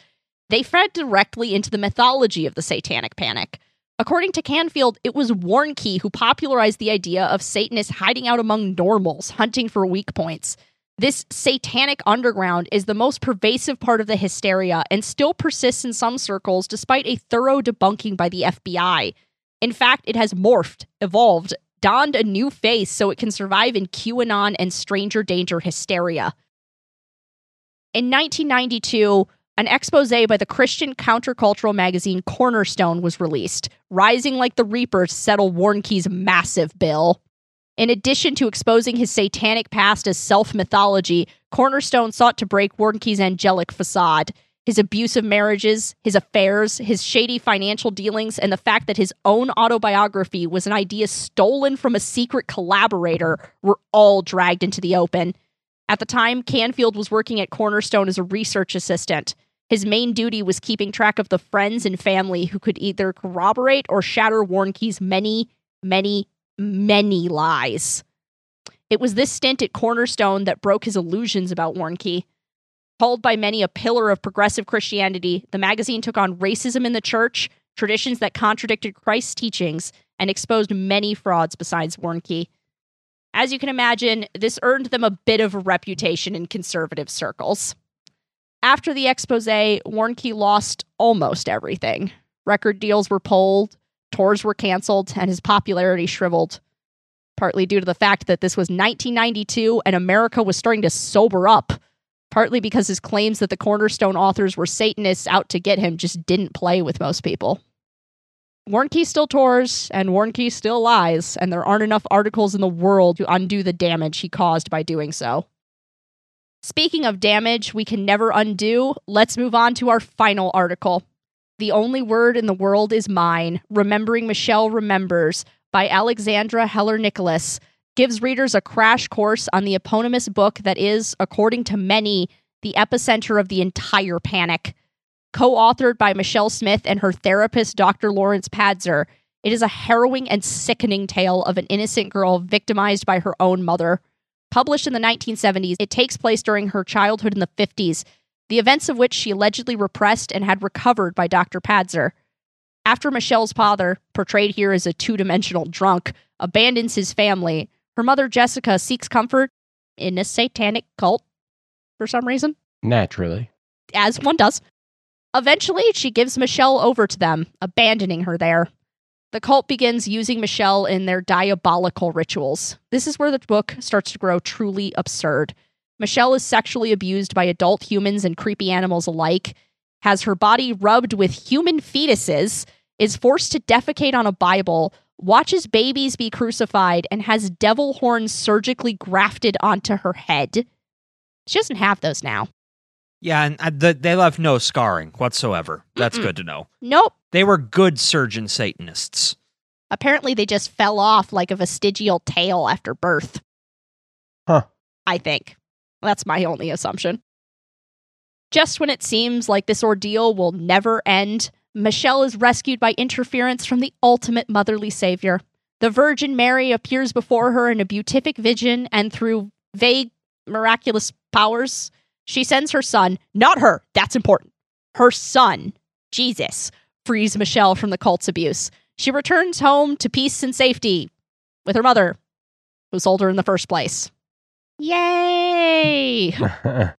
They fed directly into the mythology of the Satanic Panic. According to Canfield, it was Warnke who popularized the idea of Satanists hiding out among normals, hunting for weak points. This satanic underground is the most pervasive part of the hysteria and still persists in some circles despite a thorough debunking by the FBI. In fact, it has morphed, evolved, donned a new face so it can survive in QAnon and stranger danger hysteria. In 1992, an expose by the Christian countercultural magazine Cornerstone was released, rising like the Reaper to settle Warnke's massive bill. In addition to exposing his satanic past as self mythology, Cornerstone sought to break Warnke's angelic facade. His abusive marriages, his affairs, his shady financial dealings, and the fact that his own autobiography was an idea stolen from a secret collaborator were all dragged into the open. At the time, Canfield was working at Cornerstone as a research assistant. His main duty was keeping track of the friends and family who could either corroborate or shatter Warnke's many, many, many lies. It was this stint at Cornerstone that broke his illusions about Warnke. Called by many a pillar of progressive Christianity, the magazine took on racism in the church, traditions that contradicted Christ's teachings, and exposed many frauds besides Warnke. As you can imagine, this earned them a bit of a reputation in conservative circles. After the expose, Warnke lost almost everything. Record deals were pulled, tours were canceled, and his popularity shriveled. Partly due to the fact that this was 1992 and America was starting to sober up. Partly because his claims that the Cornerstone authors were Satanists out to get him just didn't play with most people. Warnke still tours, and Warnke still lies, and there aren't enough articles in the world to undo the damage he caused by doing so. Speaking of damage we can never undo, let's move on to our final article. The Only Word in the World is Mine Remembering Michelle Remembers by Alexandra Heller Nicholas gives readers a crash course on the eponymous book that is, according to many, the epicenter of the entire panic. Co authored by Michelle Smith and her therapist, Dr. Lawrence Pazder, it is a harrowing and sickening tale of an innocent girl victimized by her own mother. Published in the 1970s, it takes place during her childhood in the 50s, the events of which she allegedly repressed and had recovered by Dr. Pazder. After Michelle's father, portrayed here as a two dimensional drunk, abandons his family, her mother Jessica seeks comfort in a satanic cult for some reason, Naturally. as one does. Eventually, she gives Michelle over to them, abandoning her there. The cult begins using Michelle in their diabolical rituals. This is where the book starts to grow truly absurd. Michelle is sexually abused by adult humans and creepy animals alike, has her body rubbed with human fetuses, is forced to defecate on a Bible, watches babies be crucified, and has devil horns surgically grafted onto her head. She doesn't have those now. Yeah, and uh, the, they left no scarring whatsoever. That's Mm-mm. good to know. Nope. They were good surgeon Satanists. Apparently, they just fell off like a vestigial tail after birth. Huh. I think. That's my only assumption. Just when it seems like this ordeal will never end, Michelle is rescued by interference from the ultimate motherly savior. The Virgin Mary appears before her in a beatific vision, and through vague, miraculous powers, she sends her son, not her, that's important, her son, Jesus, frees Michelle from the cult's abuse. She returns home to peace and safety with her mother, who sold her in the first place. Yay! [laughs]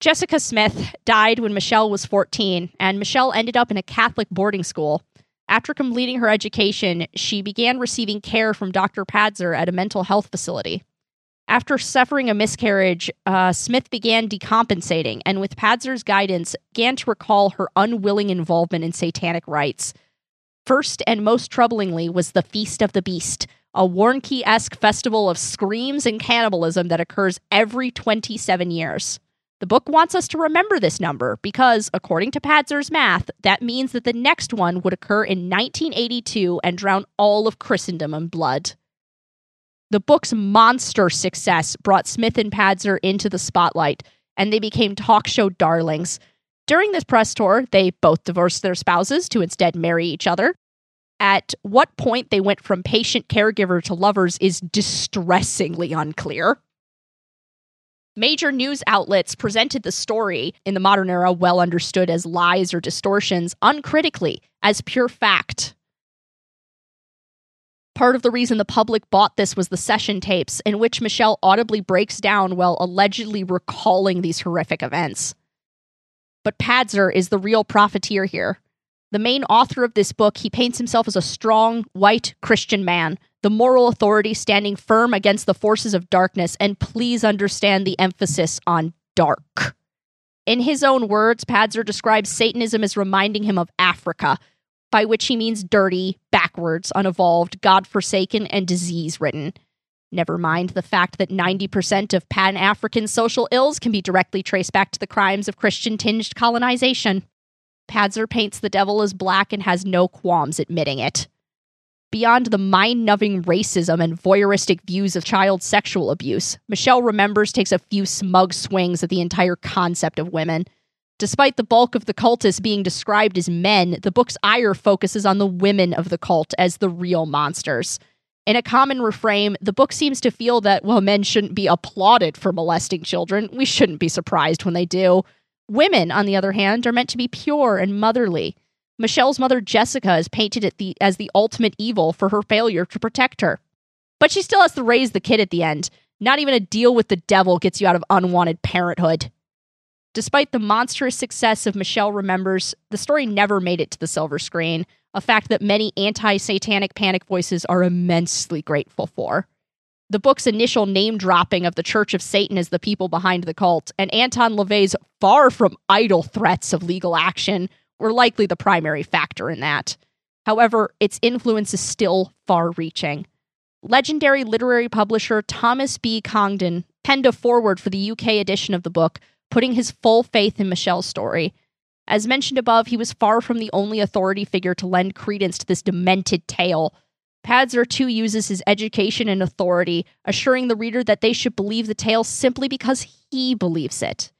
Jessica Smith died when Michelle was 14, and Michelle ended up in a Catholic boarding school. After completing her education, she began receiving care from Dr. Pazder at a mental health facility. After suffering a miscarriage, uh, Smith began decompensating, and with Pazder's guidance, began to recall her unwilling involvement in satanic rites. First and most troublingly was the Feast of the Beast, a Warnke esque festival of screams and cannibalism that occurs every 27 years. The book wants us to remember this number because, according to Pazder's math, that means that the next one would occur in 1982 and drown all of Christendom in blood. The book's monster success brought Smith and Pazder into the spotlight, and they became talk show darlings. During this press tour, they both divorced their spouses to instead marry each other. At what point they went from patient caregiver to lovers is distressingly unclear. Major news outlets presented the story in the modern era, well understood as lies or distortions, uncritically as pure fact. Part of the reason the public bought this was the session tapes, in which Michelle audibly breaks down while allegedly recalling these horrific events. But Pazder is the real profiteer here. The main author of this book, he paints himself as a strong, white Christian man the moral authority standing firm against the forces of darkness, and please understand the emphasis on dark. In his own words, Pazder describes Satanism as reminding him of Africa, by which he means dirty, backwards, unevolved, God forsaken, and disease ridden. Never mind the fact that 90% of Pan African social ills can be directly traced back to the crimes of Christian tinged colonization. Pazder paints the devil as black and has no qualms admitting it beyond the mind numbing racism and voyeuristic views of child sexual abuse, Michelle Remembers takes a few smug swings at the entire concept of women. Despite the bulk of the cultists being described as men, the book's ire focuses on the women of the cult as the real monsters. In a common refrain, the book seems to feel that, while men shouldn't be applauded for molesting children, we shouldn't be surprised when they do. Women, on the other hand, are meant to be pure and motherly. Michelle's mother, Jessica, is painted the, as the ultimate evil for her failure to protect her. But she still has to raise the kid at the end. Not even a deal with the devil gets you out of unwanted parenthood. Despite the monstrous success of Michelle Remembers, the story never made it to the silver screen, a fact that many anti satanic panic voices are immensely grateful for. The book's initial name dropping of the Church of Satan as the people behind the cult, and Anton LaVey's far from idle threats of legal action were likely the primary factor in that. However, its influence is still far reaching. Legendary literary publisher Thomas B. Congdon penned a foreword for the UK edition of the book, putting his full faith in Michelle's story. As mentioned above, he was far from the only authority figure to lend credence to this demented tale. Pazder too uses his education and authority, assuring the reader that they should believe the tale simply because he believes it.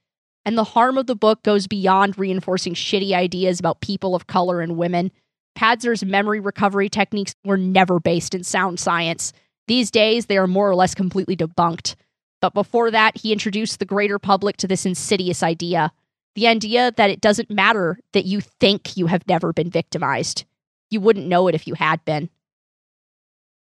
And the harm of the book goes beyond reinforcing shitty ideas about people of color and women. Pazder's memory recovery techniques were never based in sound science. These days, they are more or less completely debunked. But before that, he introduced the greater public to this insidious idea the idea that it doesn't matter that you think you have never been victimized. You wouldn't know it if you had been.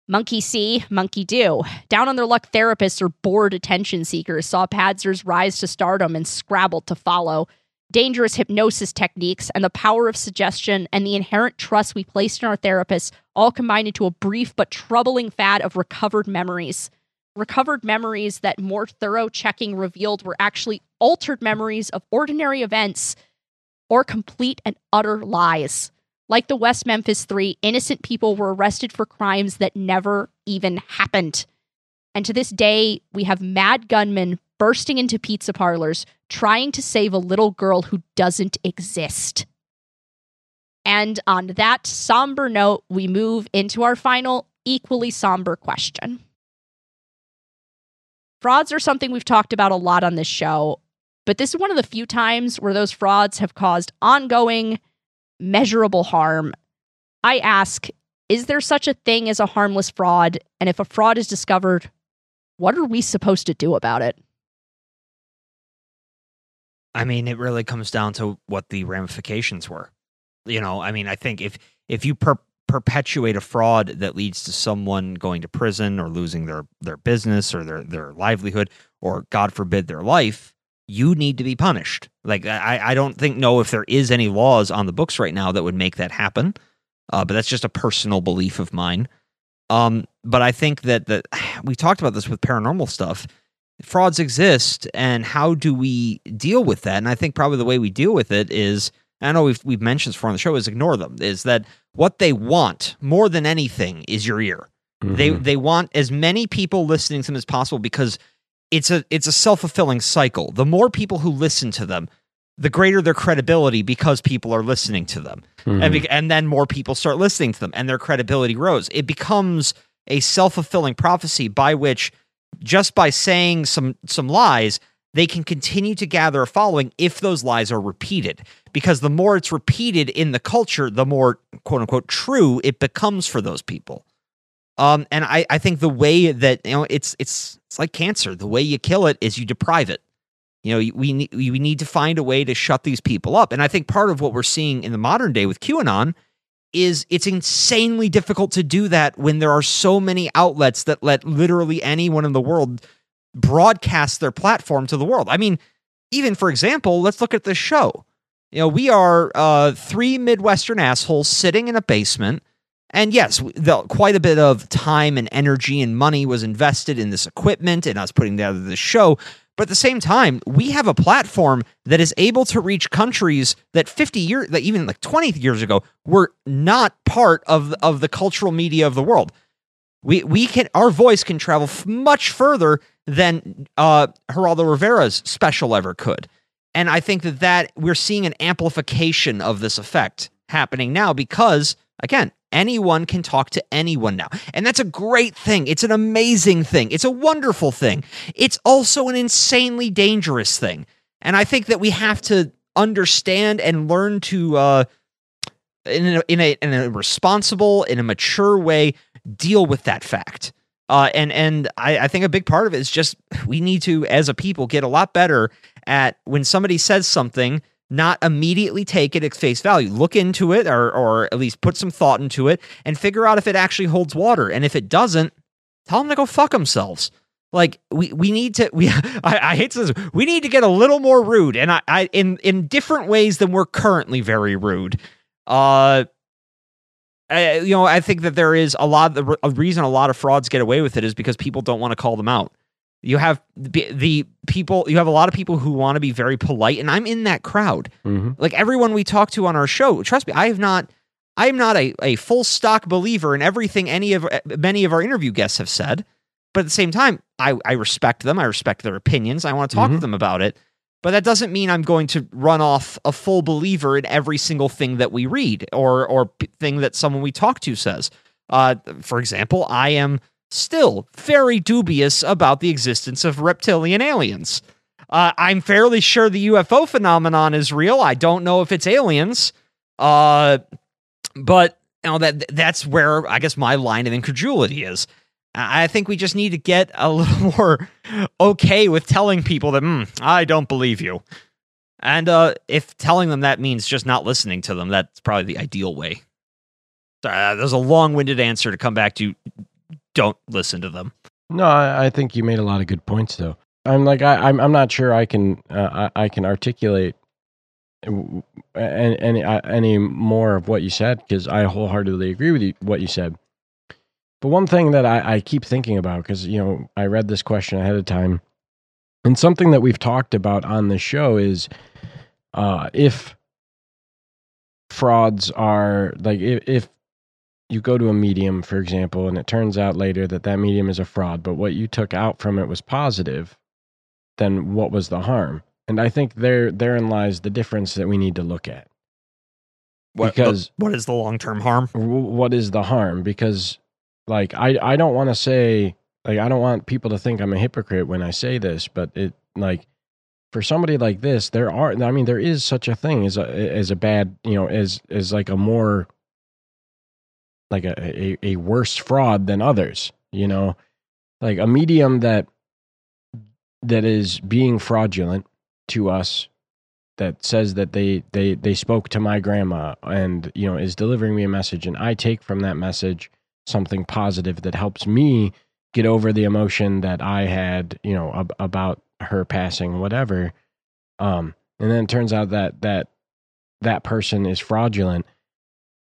Monkey see, monkey do. Down on their luck, therapists or bored attention seekers saw Pazder's rise to stardom and scrabbled to follow. Dangerous hypnosis techniques and the power of suggestion and the inherent trust we placed in our therapists all combined into a brief but troubling fad of recovered memories. Recovered memories that more thorough checking revealed were actually altered memories of ordinary events or complete and utter lies. Like the West Memphis Three, innocent people were arrested for crimes that never even happened. And to this day, we have mad gunmen bursting into pizza parlors trying to save a little girl who doesn't exist. And on that somber note, we move into our final, equally somber question. Frauds are something we've talked about a lot on this show, but this is one of the few times where those frauds have caused ongoing, measurable harm, I ask, is there such a thing as a harmless fraud? And if a fraud is discovered, what are we supposed to do about it? I mean, it really comes down to what the ramifications were. You know, I mean, I think if if you per- perpetuate a fraud that leads to someone going to prison or losing their their business or their their livelihood or God forbid their life, you need to be punished. Like I, I don't think know if there is any laws on the books right now that would make that happen. Uh, but that's just a personal belief of mine. Um, but I think that that [sighs] we talked about this with paranormal stuff. Frauds exist, and how do we deal with that? And I think probably the way we deal with it is I know we've we've mentioned this before on the show is ignore them. Is that what they want more than anything is your ear. Mm-hmm. They they want as many people listening to them as possible because it's a it's a self-fulfilling cycle. The more people who listen to them, the greater their credibility because people are listening to them. Mm-hmm. And, be, and then more people start listening to them and their credibility grows. It becomes a self-fulfilling prophecy by which just by saying some some lies, they can continue to gather a following if those lies are repeated. Because the more it's repeated in the culture, the more quote unquote true it becomes for those people. Um, and I, I think the way that you know it's it's it's like cancer. The way you kill it is you deprive it. You know, we we need to find a way to shut these people up. And I think part of what we're seeing in the modern day with QAnon is it's insanely difficult to do that when there are so many outlets that let literally anyone in the world broadcast their platform to the world. I mean, even for example, let's look at this show. You know, we are uh, three Midwestern assholes sitting in a basement. And yes, the, quite a bit of time and energy and money was invested in this equipment and us putting together this show. But at the same time, we have a platform that is able to reach countries that 50 years, that even like 20 years ago, were not part of, of the cultural media of the world. We, we can, our voice can travel f- much further than uh, Geraldo Rivera's special ever could. And I think that that we're seeing an amplification of this effect happening now because again, anyone can talk to anyone now. And that's a great thing. It's an amazing thing. It's a wonderful thing. It's also an insanely dangerous thing. And I think that we have to understand and learn to uh in a, in a in a responsible, in a mature way deal with that fact. Uh, and and I, I think a big part of it is just we need to, as a people, get a lot better at when somebody says something, not immediately take it at face value. Look into it, or or at least put some thought into it, and figure out if it actually holds water. And if it doesn't, tell them to go fuck themselves. Like we we need to [laughs] we I, I hate this, we need to get a little more rude, and I, I in in different ways than we're currently very rude. Uh, I, you know, I think that there is a lot. The a reason a lot of frauds get away with it is because people don't want to call them out. You have the, the people. You have a lot of people who want to be very polite, and I'm in that crowd. Mm-hmm. Like everyone we talk to on our show, trust me, I have not. I am not a, a full stock believer in everything any of many of our interview guests have said. But at the same time, I, I respect them. I respect their opinions. I want to talk to Mhm. them about it. But that doesn't mean I'm going to run off a full believer in every single thing that we read or or thing that someone we talk to says. Uh, for example, I am still very dubious about the existence of reptilian aliens. Uh, I'm fairly sure the UFO phenomenon is real. I don't know if it's aliens. Uh, but you know that that's where I guess my line of incredulity is. I think we just need to get a little [laughs] more okay with telling people that "Hmm, I don't believe you. And uh, if telling them that means just not listening to them, that's probably the ideal way. Uh, there's a long-winded answer to come back to. Don't listen to them. No, I, I think you made a lot of good points, though. I'm like, I, I'm, I'm not sure I can, uh, I, I can articulate any, any, any more of what you said because I wholeheartedly agree with you, what you said. But one thing that I, I keep thinking about, because, you know, I read this question ahead of time, and something that we've talked about on the show is uh, if frauds are like, if, if you go to a medium, for example, and it turns out later that that medium is a fraud, but what you took out from it was positive, then what was the harm? And I think there therein lies the difference that we need to look at. What, Because- what is the long-term harm? What is the harm? Because like I I don't want to say like I don't want people to think I'm a hypocrite when I say this, but it like for somebody like this, there are I mean there is such a thing as a as a bad, you know, as as like a more like a, a, a worse fraud than others, you know? Like a medium that that is being fraudulent to us that says that they they they spoke to my grandma and you know is delivering me a message and I take from that message something positive that helps me get over the emotion that I had, you know, ab- about her passing whatever. Um and then it turns out that that that person is fraudulent.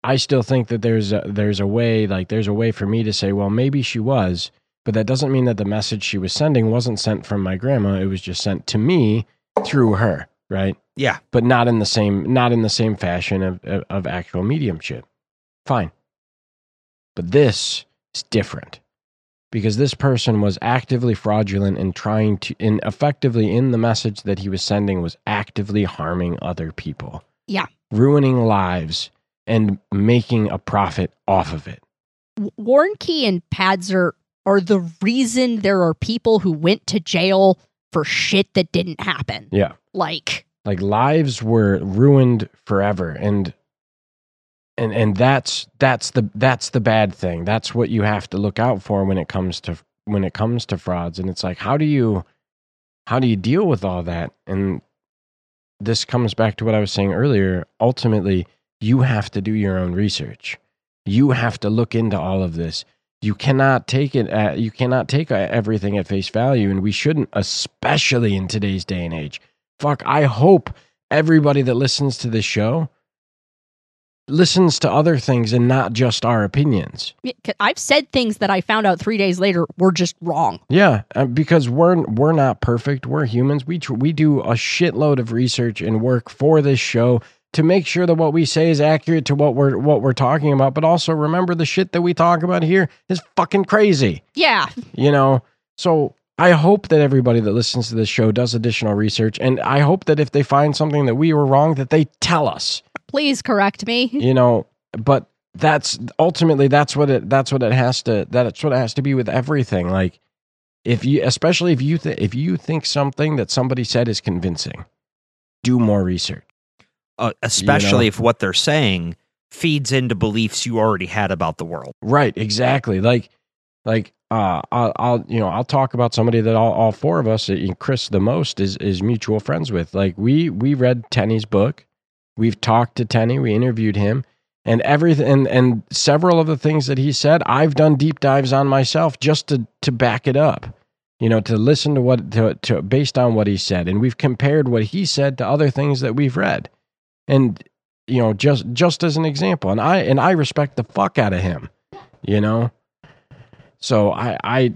I still think that there's a, there's a way like there's a way for me to say, well, maybe she was, but that doesn't mean that the message she was sending wasn't sent from my grandma. It was just sent to me through her, right? Yeah. But not in the same not in the same fashion of of, of actual mediumship. Fine. But this is different because this person was actively fraudulent and trying to and effectively in the message that he was sending was actively harming other people. Yeah. Ruining lives and making a profit off of it. W- Warnke and Pazder are the reason there are people who went to jail for shit that didn't happen. Yeah. Like, like lives were ruined forever and and and that's that's the that's the bad thing. That's what you have to look out for when it comes to when it comes to frauds. And it's like how do you how do you deal with all that? And this comes back to what i was saying earlier. Ultimately you have to do your own research. You have to look into all of this. You cannot take it at, you cannot take uh, everything at face value and we shouldn't especially in today's day and age. Fuck i hope everybody that listens to this show listens to other things and not just our opinions I've said things that I found out three days later were just wrong. Yeah, uh, because we're we're not perfect. We're humans. We tr- we do a shitload of research and work for this show to make sure that what we say is accurate to what we're what we're talking about. But also remember the shit that we talk about here is fucking crazy. Yeah. You know. So I hope that everybody that listens to this show does additional research, and I hope that if they find something that we were wrong, that they tell us Please correct me. you know but that's ultimately that's what it that's what it has to that's what it has to be with everything. Like if you especially if you th- if you think something that somebody said is convincing do more research. Uh, especially if what they're saying feeds into beliefs you already had about the world. right exactly. Like like uh I'll, I'll you know i'll talk about somebody that all, all four of us uh, chris the most is is mutual friends with. Like we we read tenny's book we've talked to tenny we interviewed him and everything and, and several of the things that he said i've done deep dives on myself just to to back it up you know to listen to what to, to based on what he said and we've compared what he said to other things that we've read. And you know just just as an example and i and i respect the fuck out of him you know? So i i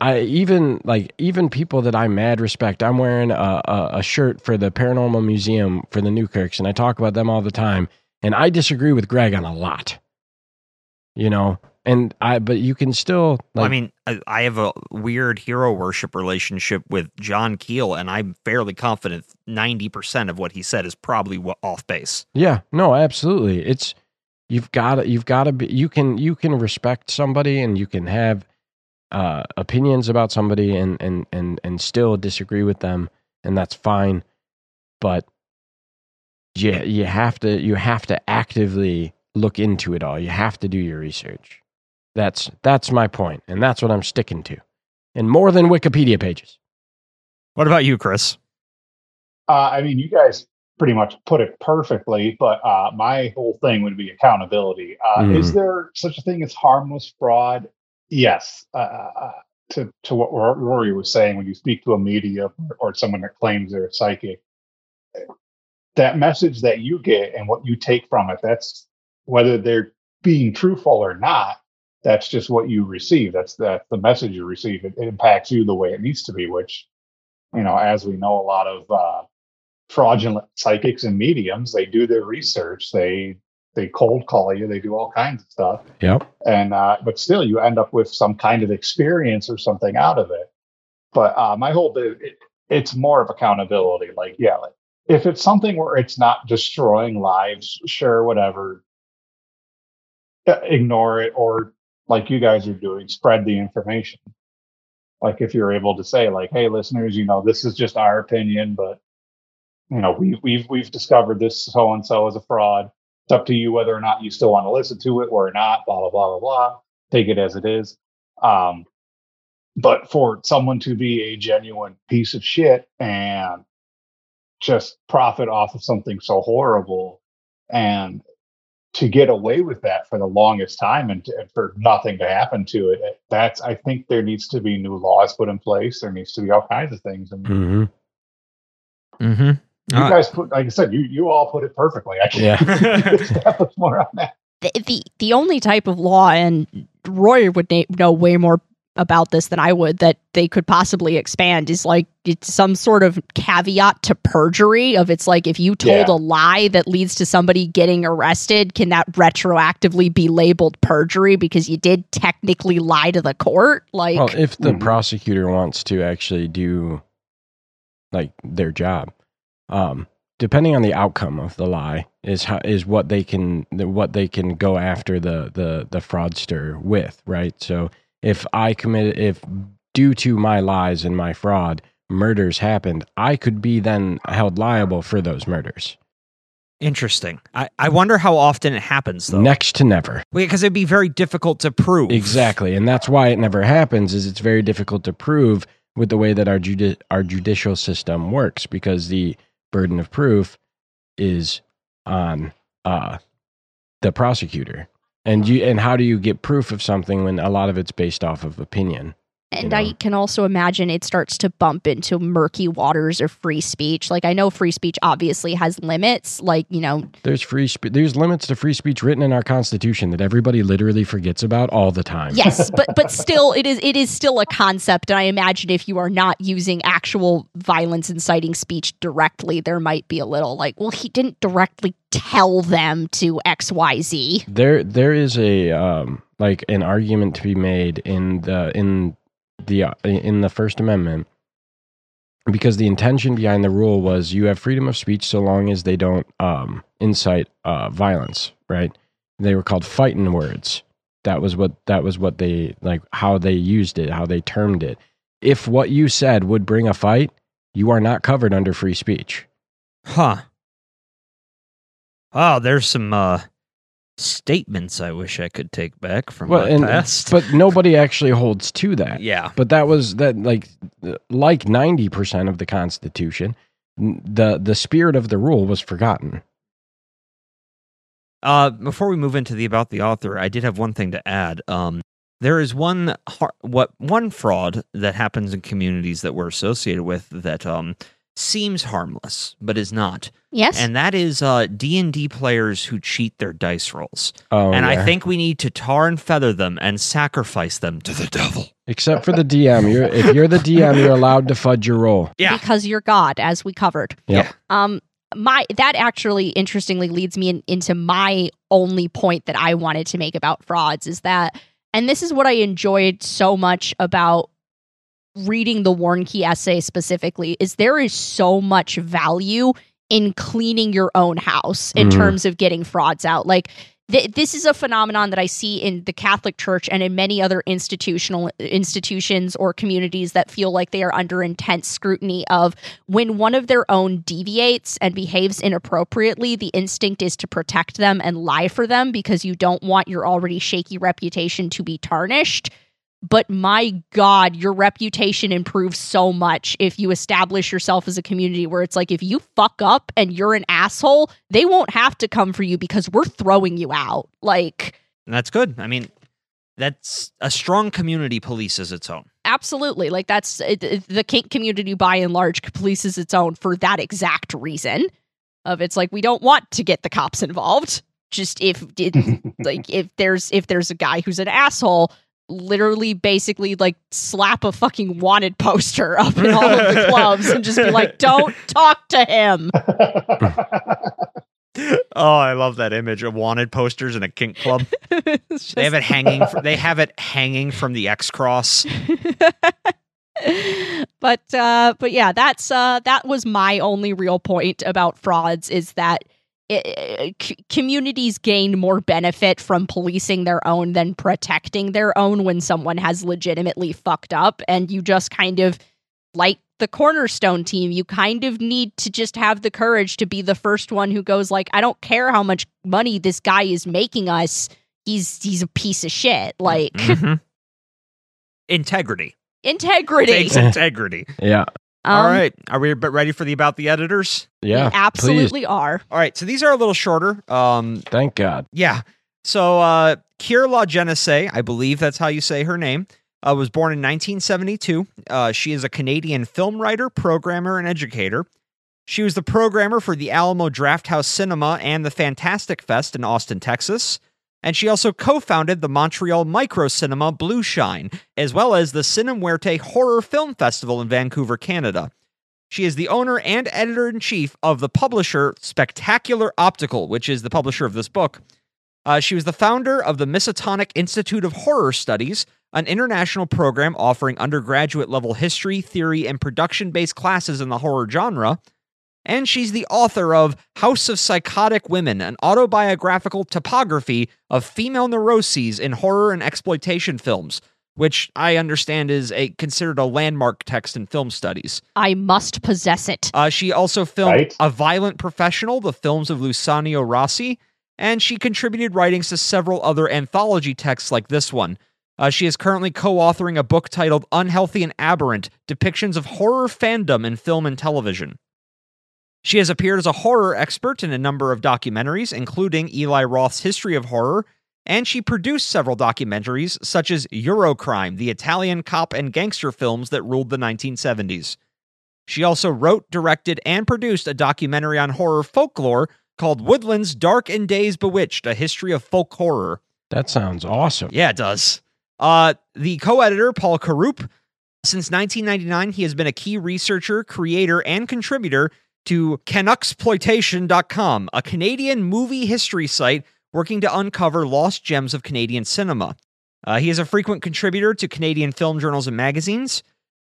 I even like even people that I mad respect. I'm wearing a, a, a shirt for the Paranormal Museum for the Newkirks, and I talk about them all the time. And I disagree with Greg on a lot, you know. And I, but you can still Well, I mean, I, I have a weird hero worship relationship with John Keel, and I'm fairly confident 90% of what he said is probably off base. Yeah, no, absolutely. It's you've got to you've got to be you can you can respect somebody and you can have uh opinions about somebody and and and and still disagree with them and that's fine. But yeah, you have to you have to actively look into it all. You have to do your research. That's that's my point and that's what I'm sticking to. And more than Wikipedia pages. What about you, Chris? Uh, I mean, you guys pretty much put it perfectly, but uh, my whole thing would be accountability. Uh, Is Mhm. there such a thing as harmless fraud? Yes. Uh, uh, to to what Rory was saying, when you speak to a medium or someone that claims they're psychic, that message that you get and what you take from it, that's whether they're being truthful or not. That's just what you receive. That's that's the message you receive. It, it impacts you the way it needs to be, which you know, as we know, a lot of uh, fraudulent psychics and mediums, they do their research. They they cold call you. They do all kinds of stuff, Yep. and uh, but still, you end up with some kind of experience or something out of it. But uh, my whole bit, it, it's more of accountability. Like, yeah, like if it's something where it's not destroying lives, sure, whatever, uh, ignore it, or like you guys are doing, spread the information like if you're able to say like hey listeners you know this is just our opinion but you know we we've we've discovered this so and so is a fraud it's up to you whether or not you still want to listen to it or not blah blah blah blah blah. Take it as it is. Um but for someone to be a genuine piece of shit and just profit off of something so horrible and to get away with that for the longest time and, to, and for nothing to happen to it it- that's i think there needs to be new laws put in place. There needs to be all kinds of things and hmm Mm-hmm. You Uh, guys put like i said you you all put it perfectly i Yeah. [laughs] can't establish [laughs] more on that The, the the only type of law, and Roy would na- know way more about this than I would, that they could possibly expand is like it's some sort of caveat to perjury. Of it's like if you told Yeah. a lie that leads to somebody getting arrested, can that retroactively be labeled perjury because you did technically lie to the court? Like, Well, if the Mhm. prosecutor wants to actually do like their job, um, depending on the outcome of the lie, is how is what they can what they can go after the the the fraudster with, right? So if I commit if due to my lies and my fraud, murders happened, I could be then held liable for those murders. Interesting. I, I wonder how often it happens though. Next to never. Because it'd be very difficult to prove. Exactly. And that's why it never happens is it's very difficult to prove with the way that our judi- our judicial system works because the burden of proof is on uh the prosecutor. And you and how do you get proof of something when a lot of it's based off of opinion? And know? I can also imagine it starts to bump into murky waters of free speech. Like I know free speech obviously has limits, like, you know, There's free spe- there's limits to free speech written in our constitution that everybody literally forgets about all the time. yes, [laughs] but but still it is it is still a concept and I imagine if you are not using actual violence inciting speech directly, there might be a little like, well, he didn't directly tell them to XYZ. There there is a um like an argument to be made in the in the uh, in the first amendment because the intention behind the rule was you have freedom of speech so long as they don't um incite uh violence, right? They were called fighting words. That was what that was what they like how they used it, how they termed it. If what you said would bring a fight, you are not covered under free speech. Huh. Oh, there's some uh statements I wish I could take back from Well, my and past. but nobody actually holds to that. yeah. But that was that like like ninety percent of the Constitution, the the spirit of the rule was forgotten. Uh, before we move into the about the author, I did have one thing to add. Um, there is one har- what one fraud that happens in communities that we're associated with that um seems harmless but is not, Yes. and that is uh D and D players who cheat their dice rolls. Oh, and I think we need to tar and feather them and sacrifice them to the devil. except for the DM, you're if you're the DM, you're allowed to fudge your roll. Yeah. because you're God, as we covered. Yep. Yeah. Um, my that actually interestingly leads me in, into my only point that I wanted to make about frauds is that, and this is what I enjoyed so much about reading the Warnke essay specifically, is there is so much value in cleaning your own house in Mhm. terms of getting frauds out. Like th- this is a phenomenon that I see in the Catholic Church and in many other institutional institutions or communities that feel like they are under intense scrutiny of when one of their own deviates and behaves inappropriately, the instinct is to protect them and lie for them because you don't want your already shaky reputation to be tarnished. But my God, your reputation improves so much if you establish yourself as a community where it's like, if you fuck up and you're an asshole, they won't have to come for you because we're throwing you out. Like, And that's good. I mean, that's a strong community polices its own. absolutely. Like, that's it, it- the kink community by and large polices its own for that exact reason. Of it's like, we don't want to get the cops involved. Just if it, [laughs] like if there's if there's a guy who's an asshole literally basically like slap a fucking wanted poster [laughs] up in all of the [laughs] clubs and just be like don't talk to him [laughs] Oh, I love that image of wanted posters in a kink club. It's They have it hanging. fr- they have it hanging from the X cross. but uh but yeah that's uh that was my only real point about frauds is that i c- communities gain more benefit from policing their own than protecting their own when someone has legitimately fucked up and you just kind of like the cornerstone team you kind of need to just have the courage to be the first one who goes like I don't care how much money this guy is making us he's he's a piece of shit like Mhm. Integrity integrity integrity. [laughs] Yeah. All Um, right, are we but ready for the about the editors? Yeah. we absolutely are All right, so these are a little shorter. Um, Thank God. Yeah. So uh Kier-La Janisse, I believe that's how you say her name, uh, was born in 1972. Uh, she is a Canadian film writer, programmer, and educator. She was the programmer for the Alamo Drafthouse Cinema and the Fantastic Fest in Austin, Texas. And she also co founded the Montreal Micro Cinema Blue Shine, as well as the Cinemuerte Horror Film Festival in Vancouver, Canada. She is the owner and editor in chief of the publisher Spectacular Optical, which is the publisher of this book. Uh, she was the founder of the Miskatonic Institute of Horror Studies, an international program offering undergraduate level history, theory, and production based classes in the horror genre. And she's the author of House of Psychotic Women, an autobiographical topography of female neuroses in horror and exploitation films, which I understand is a considered a landmark text in film studies. I must possess it. Uh, she also filmed Right. A Violent Professional, the films of Luciano Rossi, and she contributed writings to several other anthology texts like this one. Uh, she is currently co authoring a book titled Unhealthy and Aberrant Depictions of Horror Fandom in Film and Television. She has appeared as a horror expert in a number of documentaries, including Eli Roth's History of Horror, and she produced several documentaries, such as Eurocrime, the Italian cop and gangster films that ruled the 1970s. She also wrote, directed, and produced a documentary on horror folklore called Woodlands Dark and Days Bewitched, a history of folk horror. That sounds awesome. Yeah, it does. Uh, the co editor, Paul Corupe, since 1999, he has been a key researcher, creator, and contributor to Canucksploitation.com, a Canadian movie history site working to uncover lost gems of Canadian cinema. Uh, he is a frequent contributor to Canadian film journals and magazines.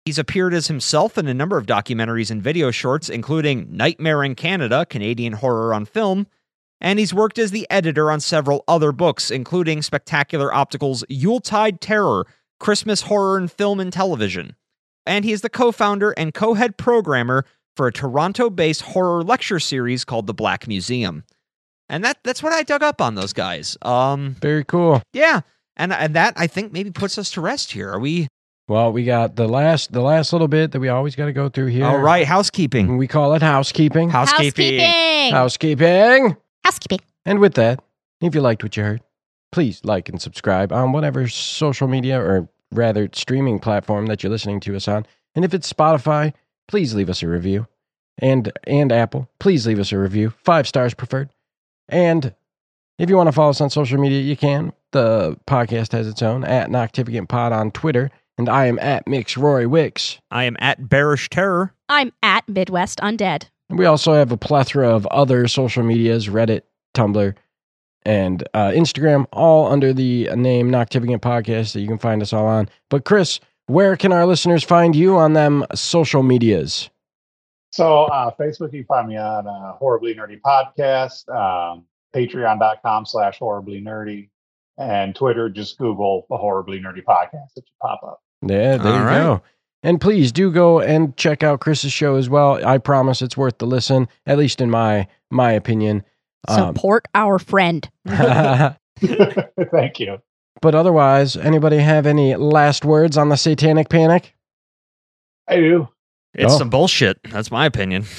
He's appeared as himself in a number of documentaries and video shorts, including Nightmare in Canada, Canadian horror on film, and he's worked as the editor on several other books, including Spectacular Optical's Yuletide Terror, Christmas Horror in Film and Television. And he is the co founder and co head programmer for a Toronto based horror lecture series called The Black Museum. And that, that's what I dug up on those guys. Um, Very cool. yeah. And, and that I think maybe puts us to rest here. Are we Well, we got the last the last little bit that we always got to go through here. all right? Housekeeping. We call it housekeeping. Housekeeping. Housekeeping. Housekeeping. And with that, if you liked what you heard, please like and subscribe on whatever social media or rather streaming platform that you're listening to us on. And if it's Spotify, please leave us a review. And and Apple, please leave us a review. Five stars preferred. And if you want to follow us on social media, you can. The podcast has its own at Noctificant Pod on Twitter, and I am at Mix Rory Wicks. I am at Bearish Terror. I'm at Midwest Undead. And we also have a plethora of other social medias Reddit, Tumblr, and uh, Instagram, all under the name Noctificant Podcast that you can find us all on. But, Chris, where can our listeners find you on them social medias? So uh, Facebook, you find me on uh, Horribly Nerdy Podcast, um, patreon.com slash horribly nerdy, and Twitter, just Google the Horribly Nerdy Podcast. It should pop up. Yeah, there All you right. go. And please do go and check out Chris's show as well. I promise it's worth the listen, at least in my my opinion. Um, Support our friend. [laughs] [laughs] [laughs] Thank you. Otherwise, anybody have any last words on the Satanic Panic? I do. It's Oh. some bullshit. That's my opinion. [laughs]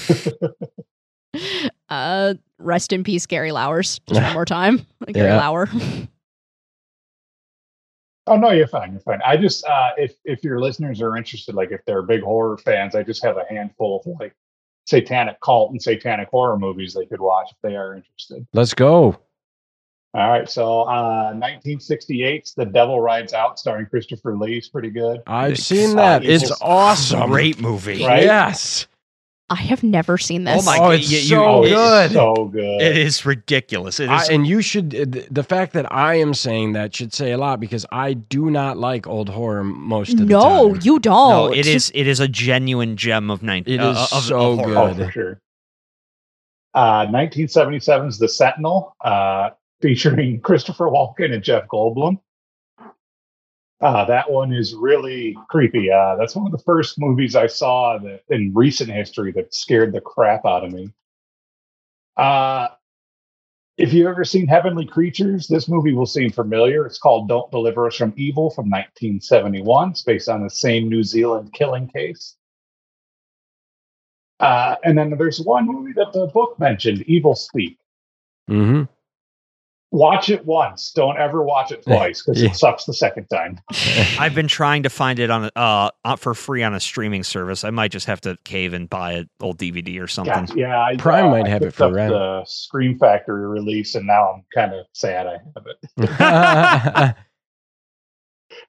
Uh, rest in peace, Gary Lauwers. Just one [laughs] more time, Gary Yeah. Lauer. [laughs] Oh no, you're fine. You're fine. I just uh, if if your listeners are interested, like if they're big horror fans, I just have a handful of like satanic cult and satanic horror movies they could watch if they are interested. Let's go. All right, so uh, 1968's The Devil Rides Out, starring Christopher Lee, is pretty good. I've It's seen that. evil. It's awesome. Great movie. Right? Yes. I have never seen this. Oh my Oh, god! it's you- you- so Oh, it's good. so good. It is ridiculous. It I, and you should uh, the fact that I am saying that should say a lot because I do not like old horror most of the no, time. No, you don't. no, it is. It is a genuine gem of nine. It uh, is of, so of horror. Oh, good. for sure. Uh, 1977's The Sentinel, uh, featuring [laughs] Christopher Walken and Jeff Goldblum. Uh, that one is really creepy. Uh, that's one of the first movies I saw that, in recent history that scared the crap out of me. Uh, if you've ever seen Heavenly Creatures, this movie will seem familiar. It's called Don't Deliver Us from Evil from 1971. It's based on the same New Zealand killing case. Uh, and then there's one movie that the book mentioned, Evil Speak. hmm Watch it once. Don't ever watch it [laughs] twice because Yeah. it sucks the second time. [laughs] I've been trying to find it on uh uh, for free on a streaming service. I might just have to cave and buy an old DVD or something. Gotcha. Yeah, I, Prime uh, might I have it picked for rent. The Scream Factory release, and now I'm kind of sad I have it. [laughs]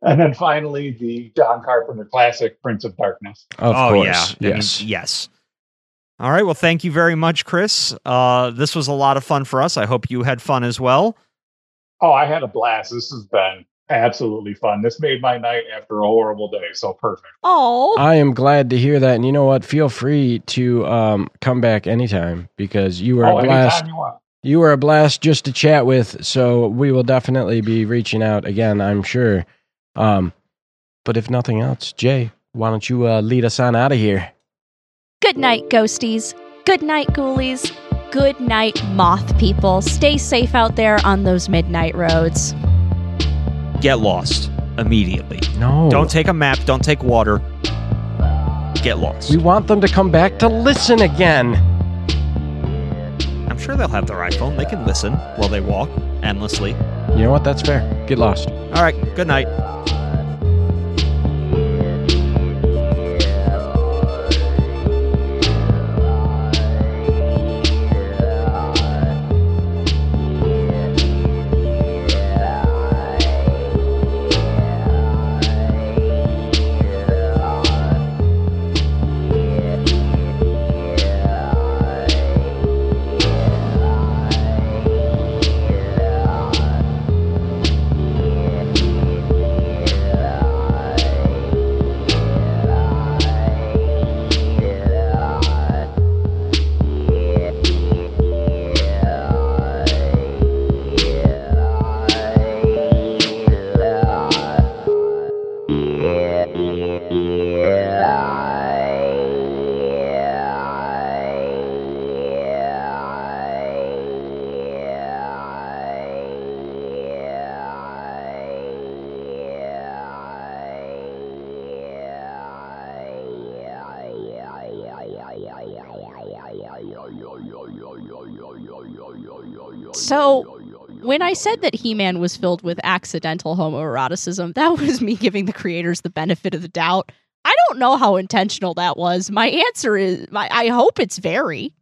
And then finally, the John Carpenter classic, Prince of Darkness. of oh course. yeah, I mean, Yes. Yes. All right. Well, thank you very much, Chris. Uh, this was a lot of fun for us. I hope you had fun as well. Oh, I had a blast. This has been absolutely fun. This made my night after a horrible day. So perfect. Oh, I am glad to hear that. And you know what? Feel free to um, come back anytime because you were oh, a blast. you want. You were a blast just to chat with. So we will definitely be reaching out again, I'm sure. Um, But if nothing else, Jay, why don't you uh, lead us on out of here? Good night, ghosties. Good night, ghoulies. Good night, moth people. Stay safe out there on those midnight roads. Get lost immediately. No. Don't take a map. Don't take water. Get lost. We want them to come back to listen again. I'm sure they'll have their iPhone. They can listen while they walk endlessly. You know what? That's fair. Get lost. All right. Good night. When I said that He Man was filled with accidental homoeroticism, that [laughs] was me giving the creators the benefit of the doubt. I don't know how intentional that was. My answer is, I hope it's very.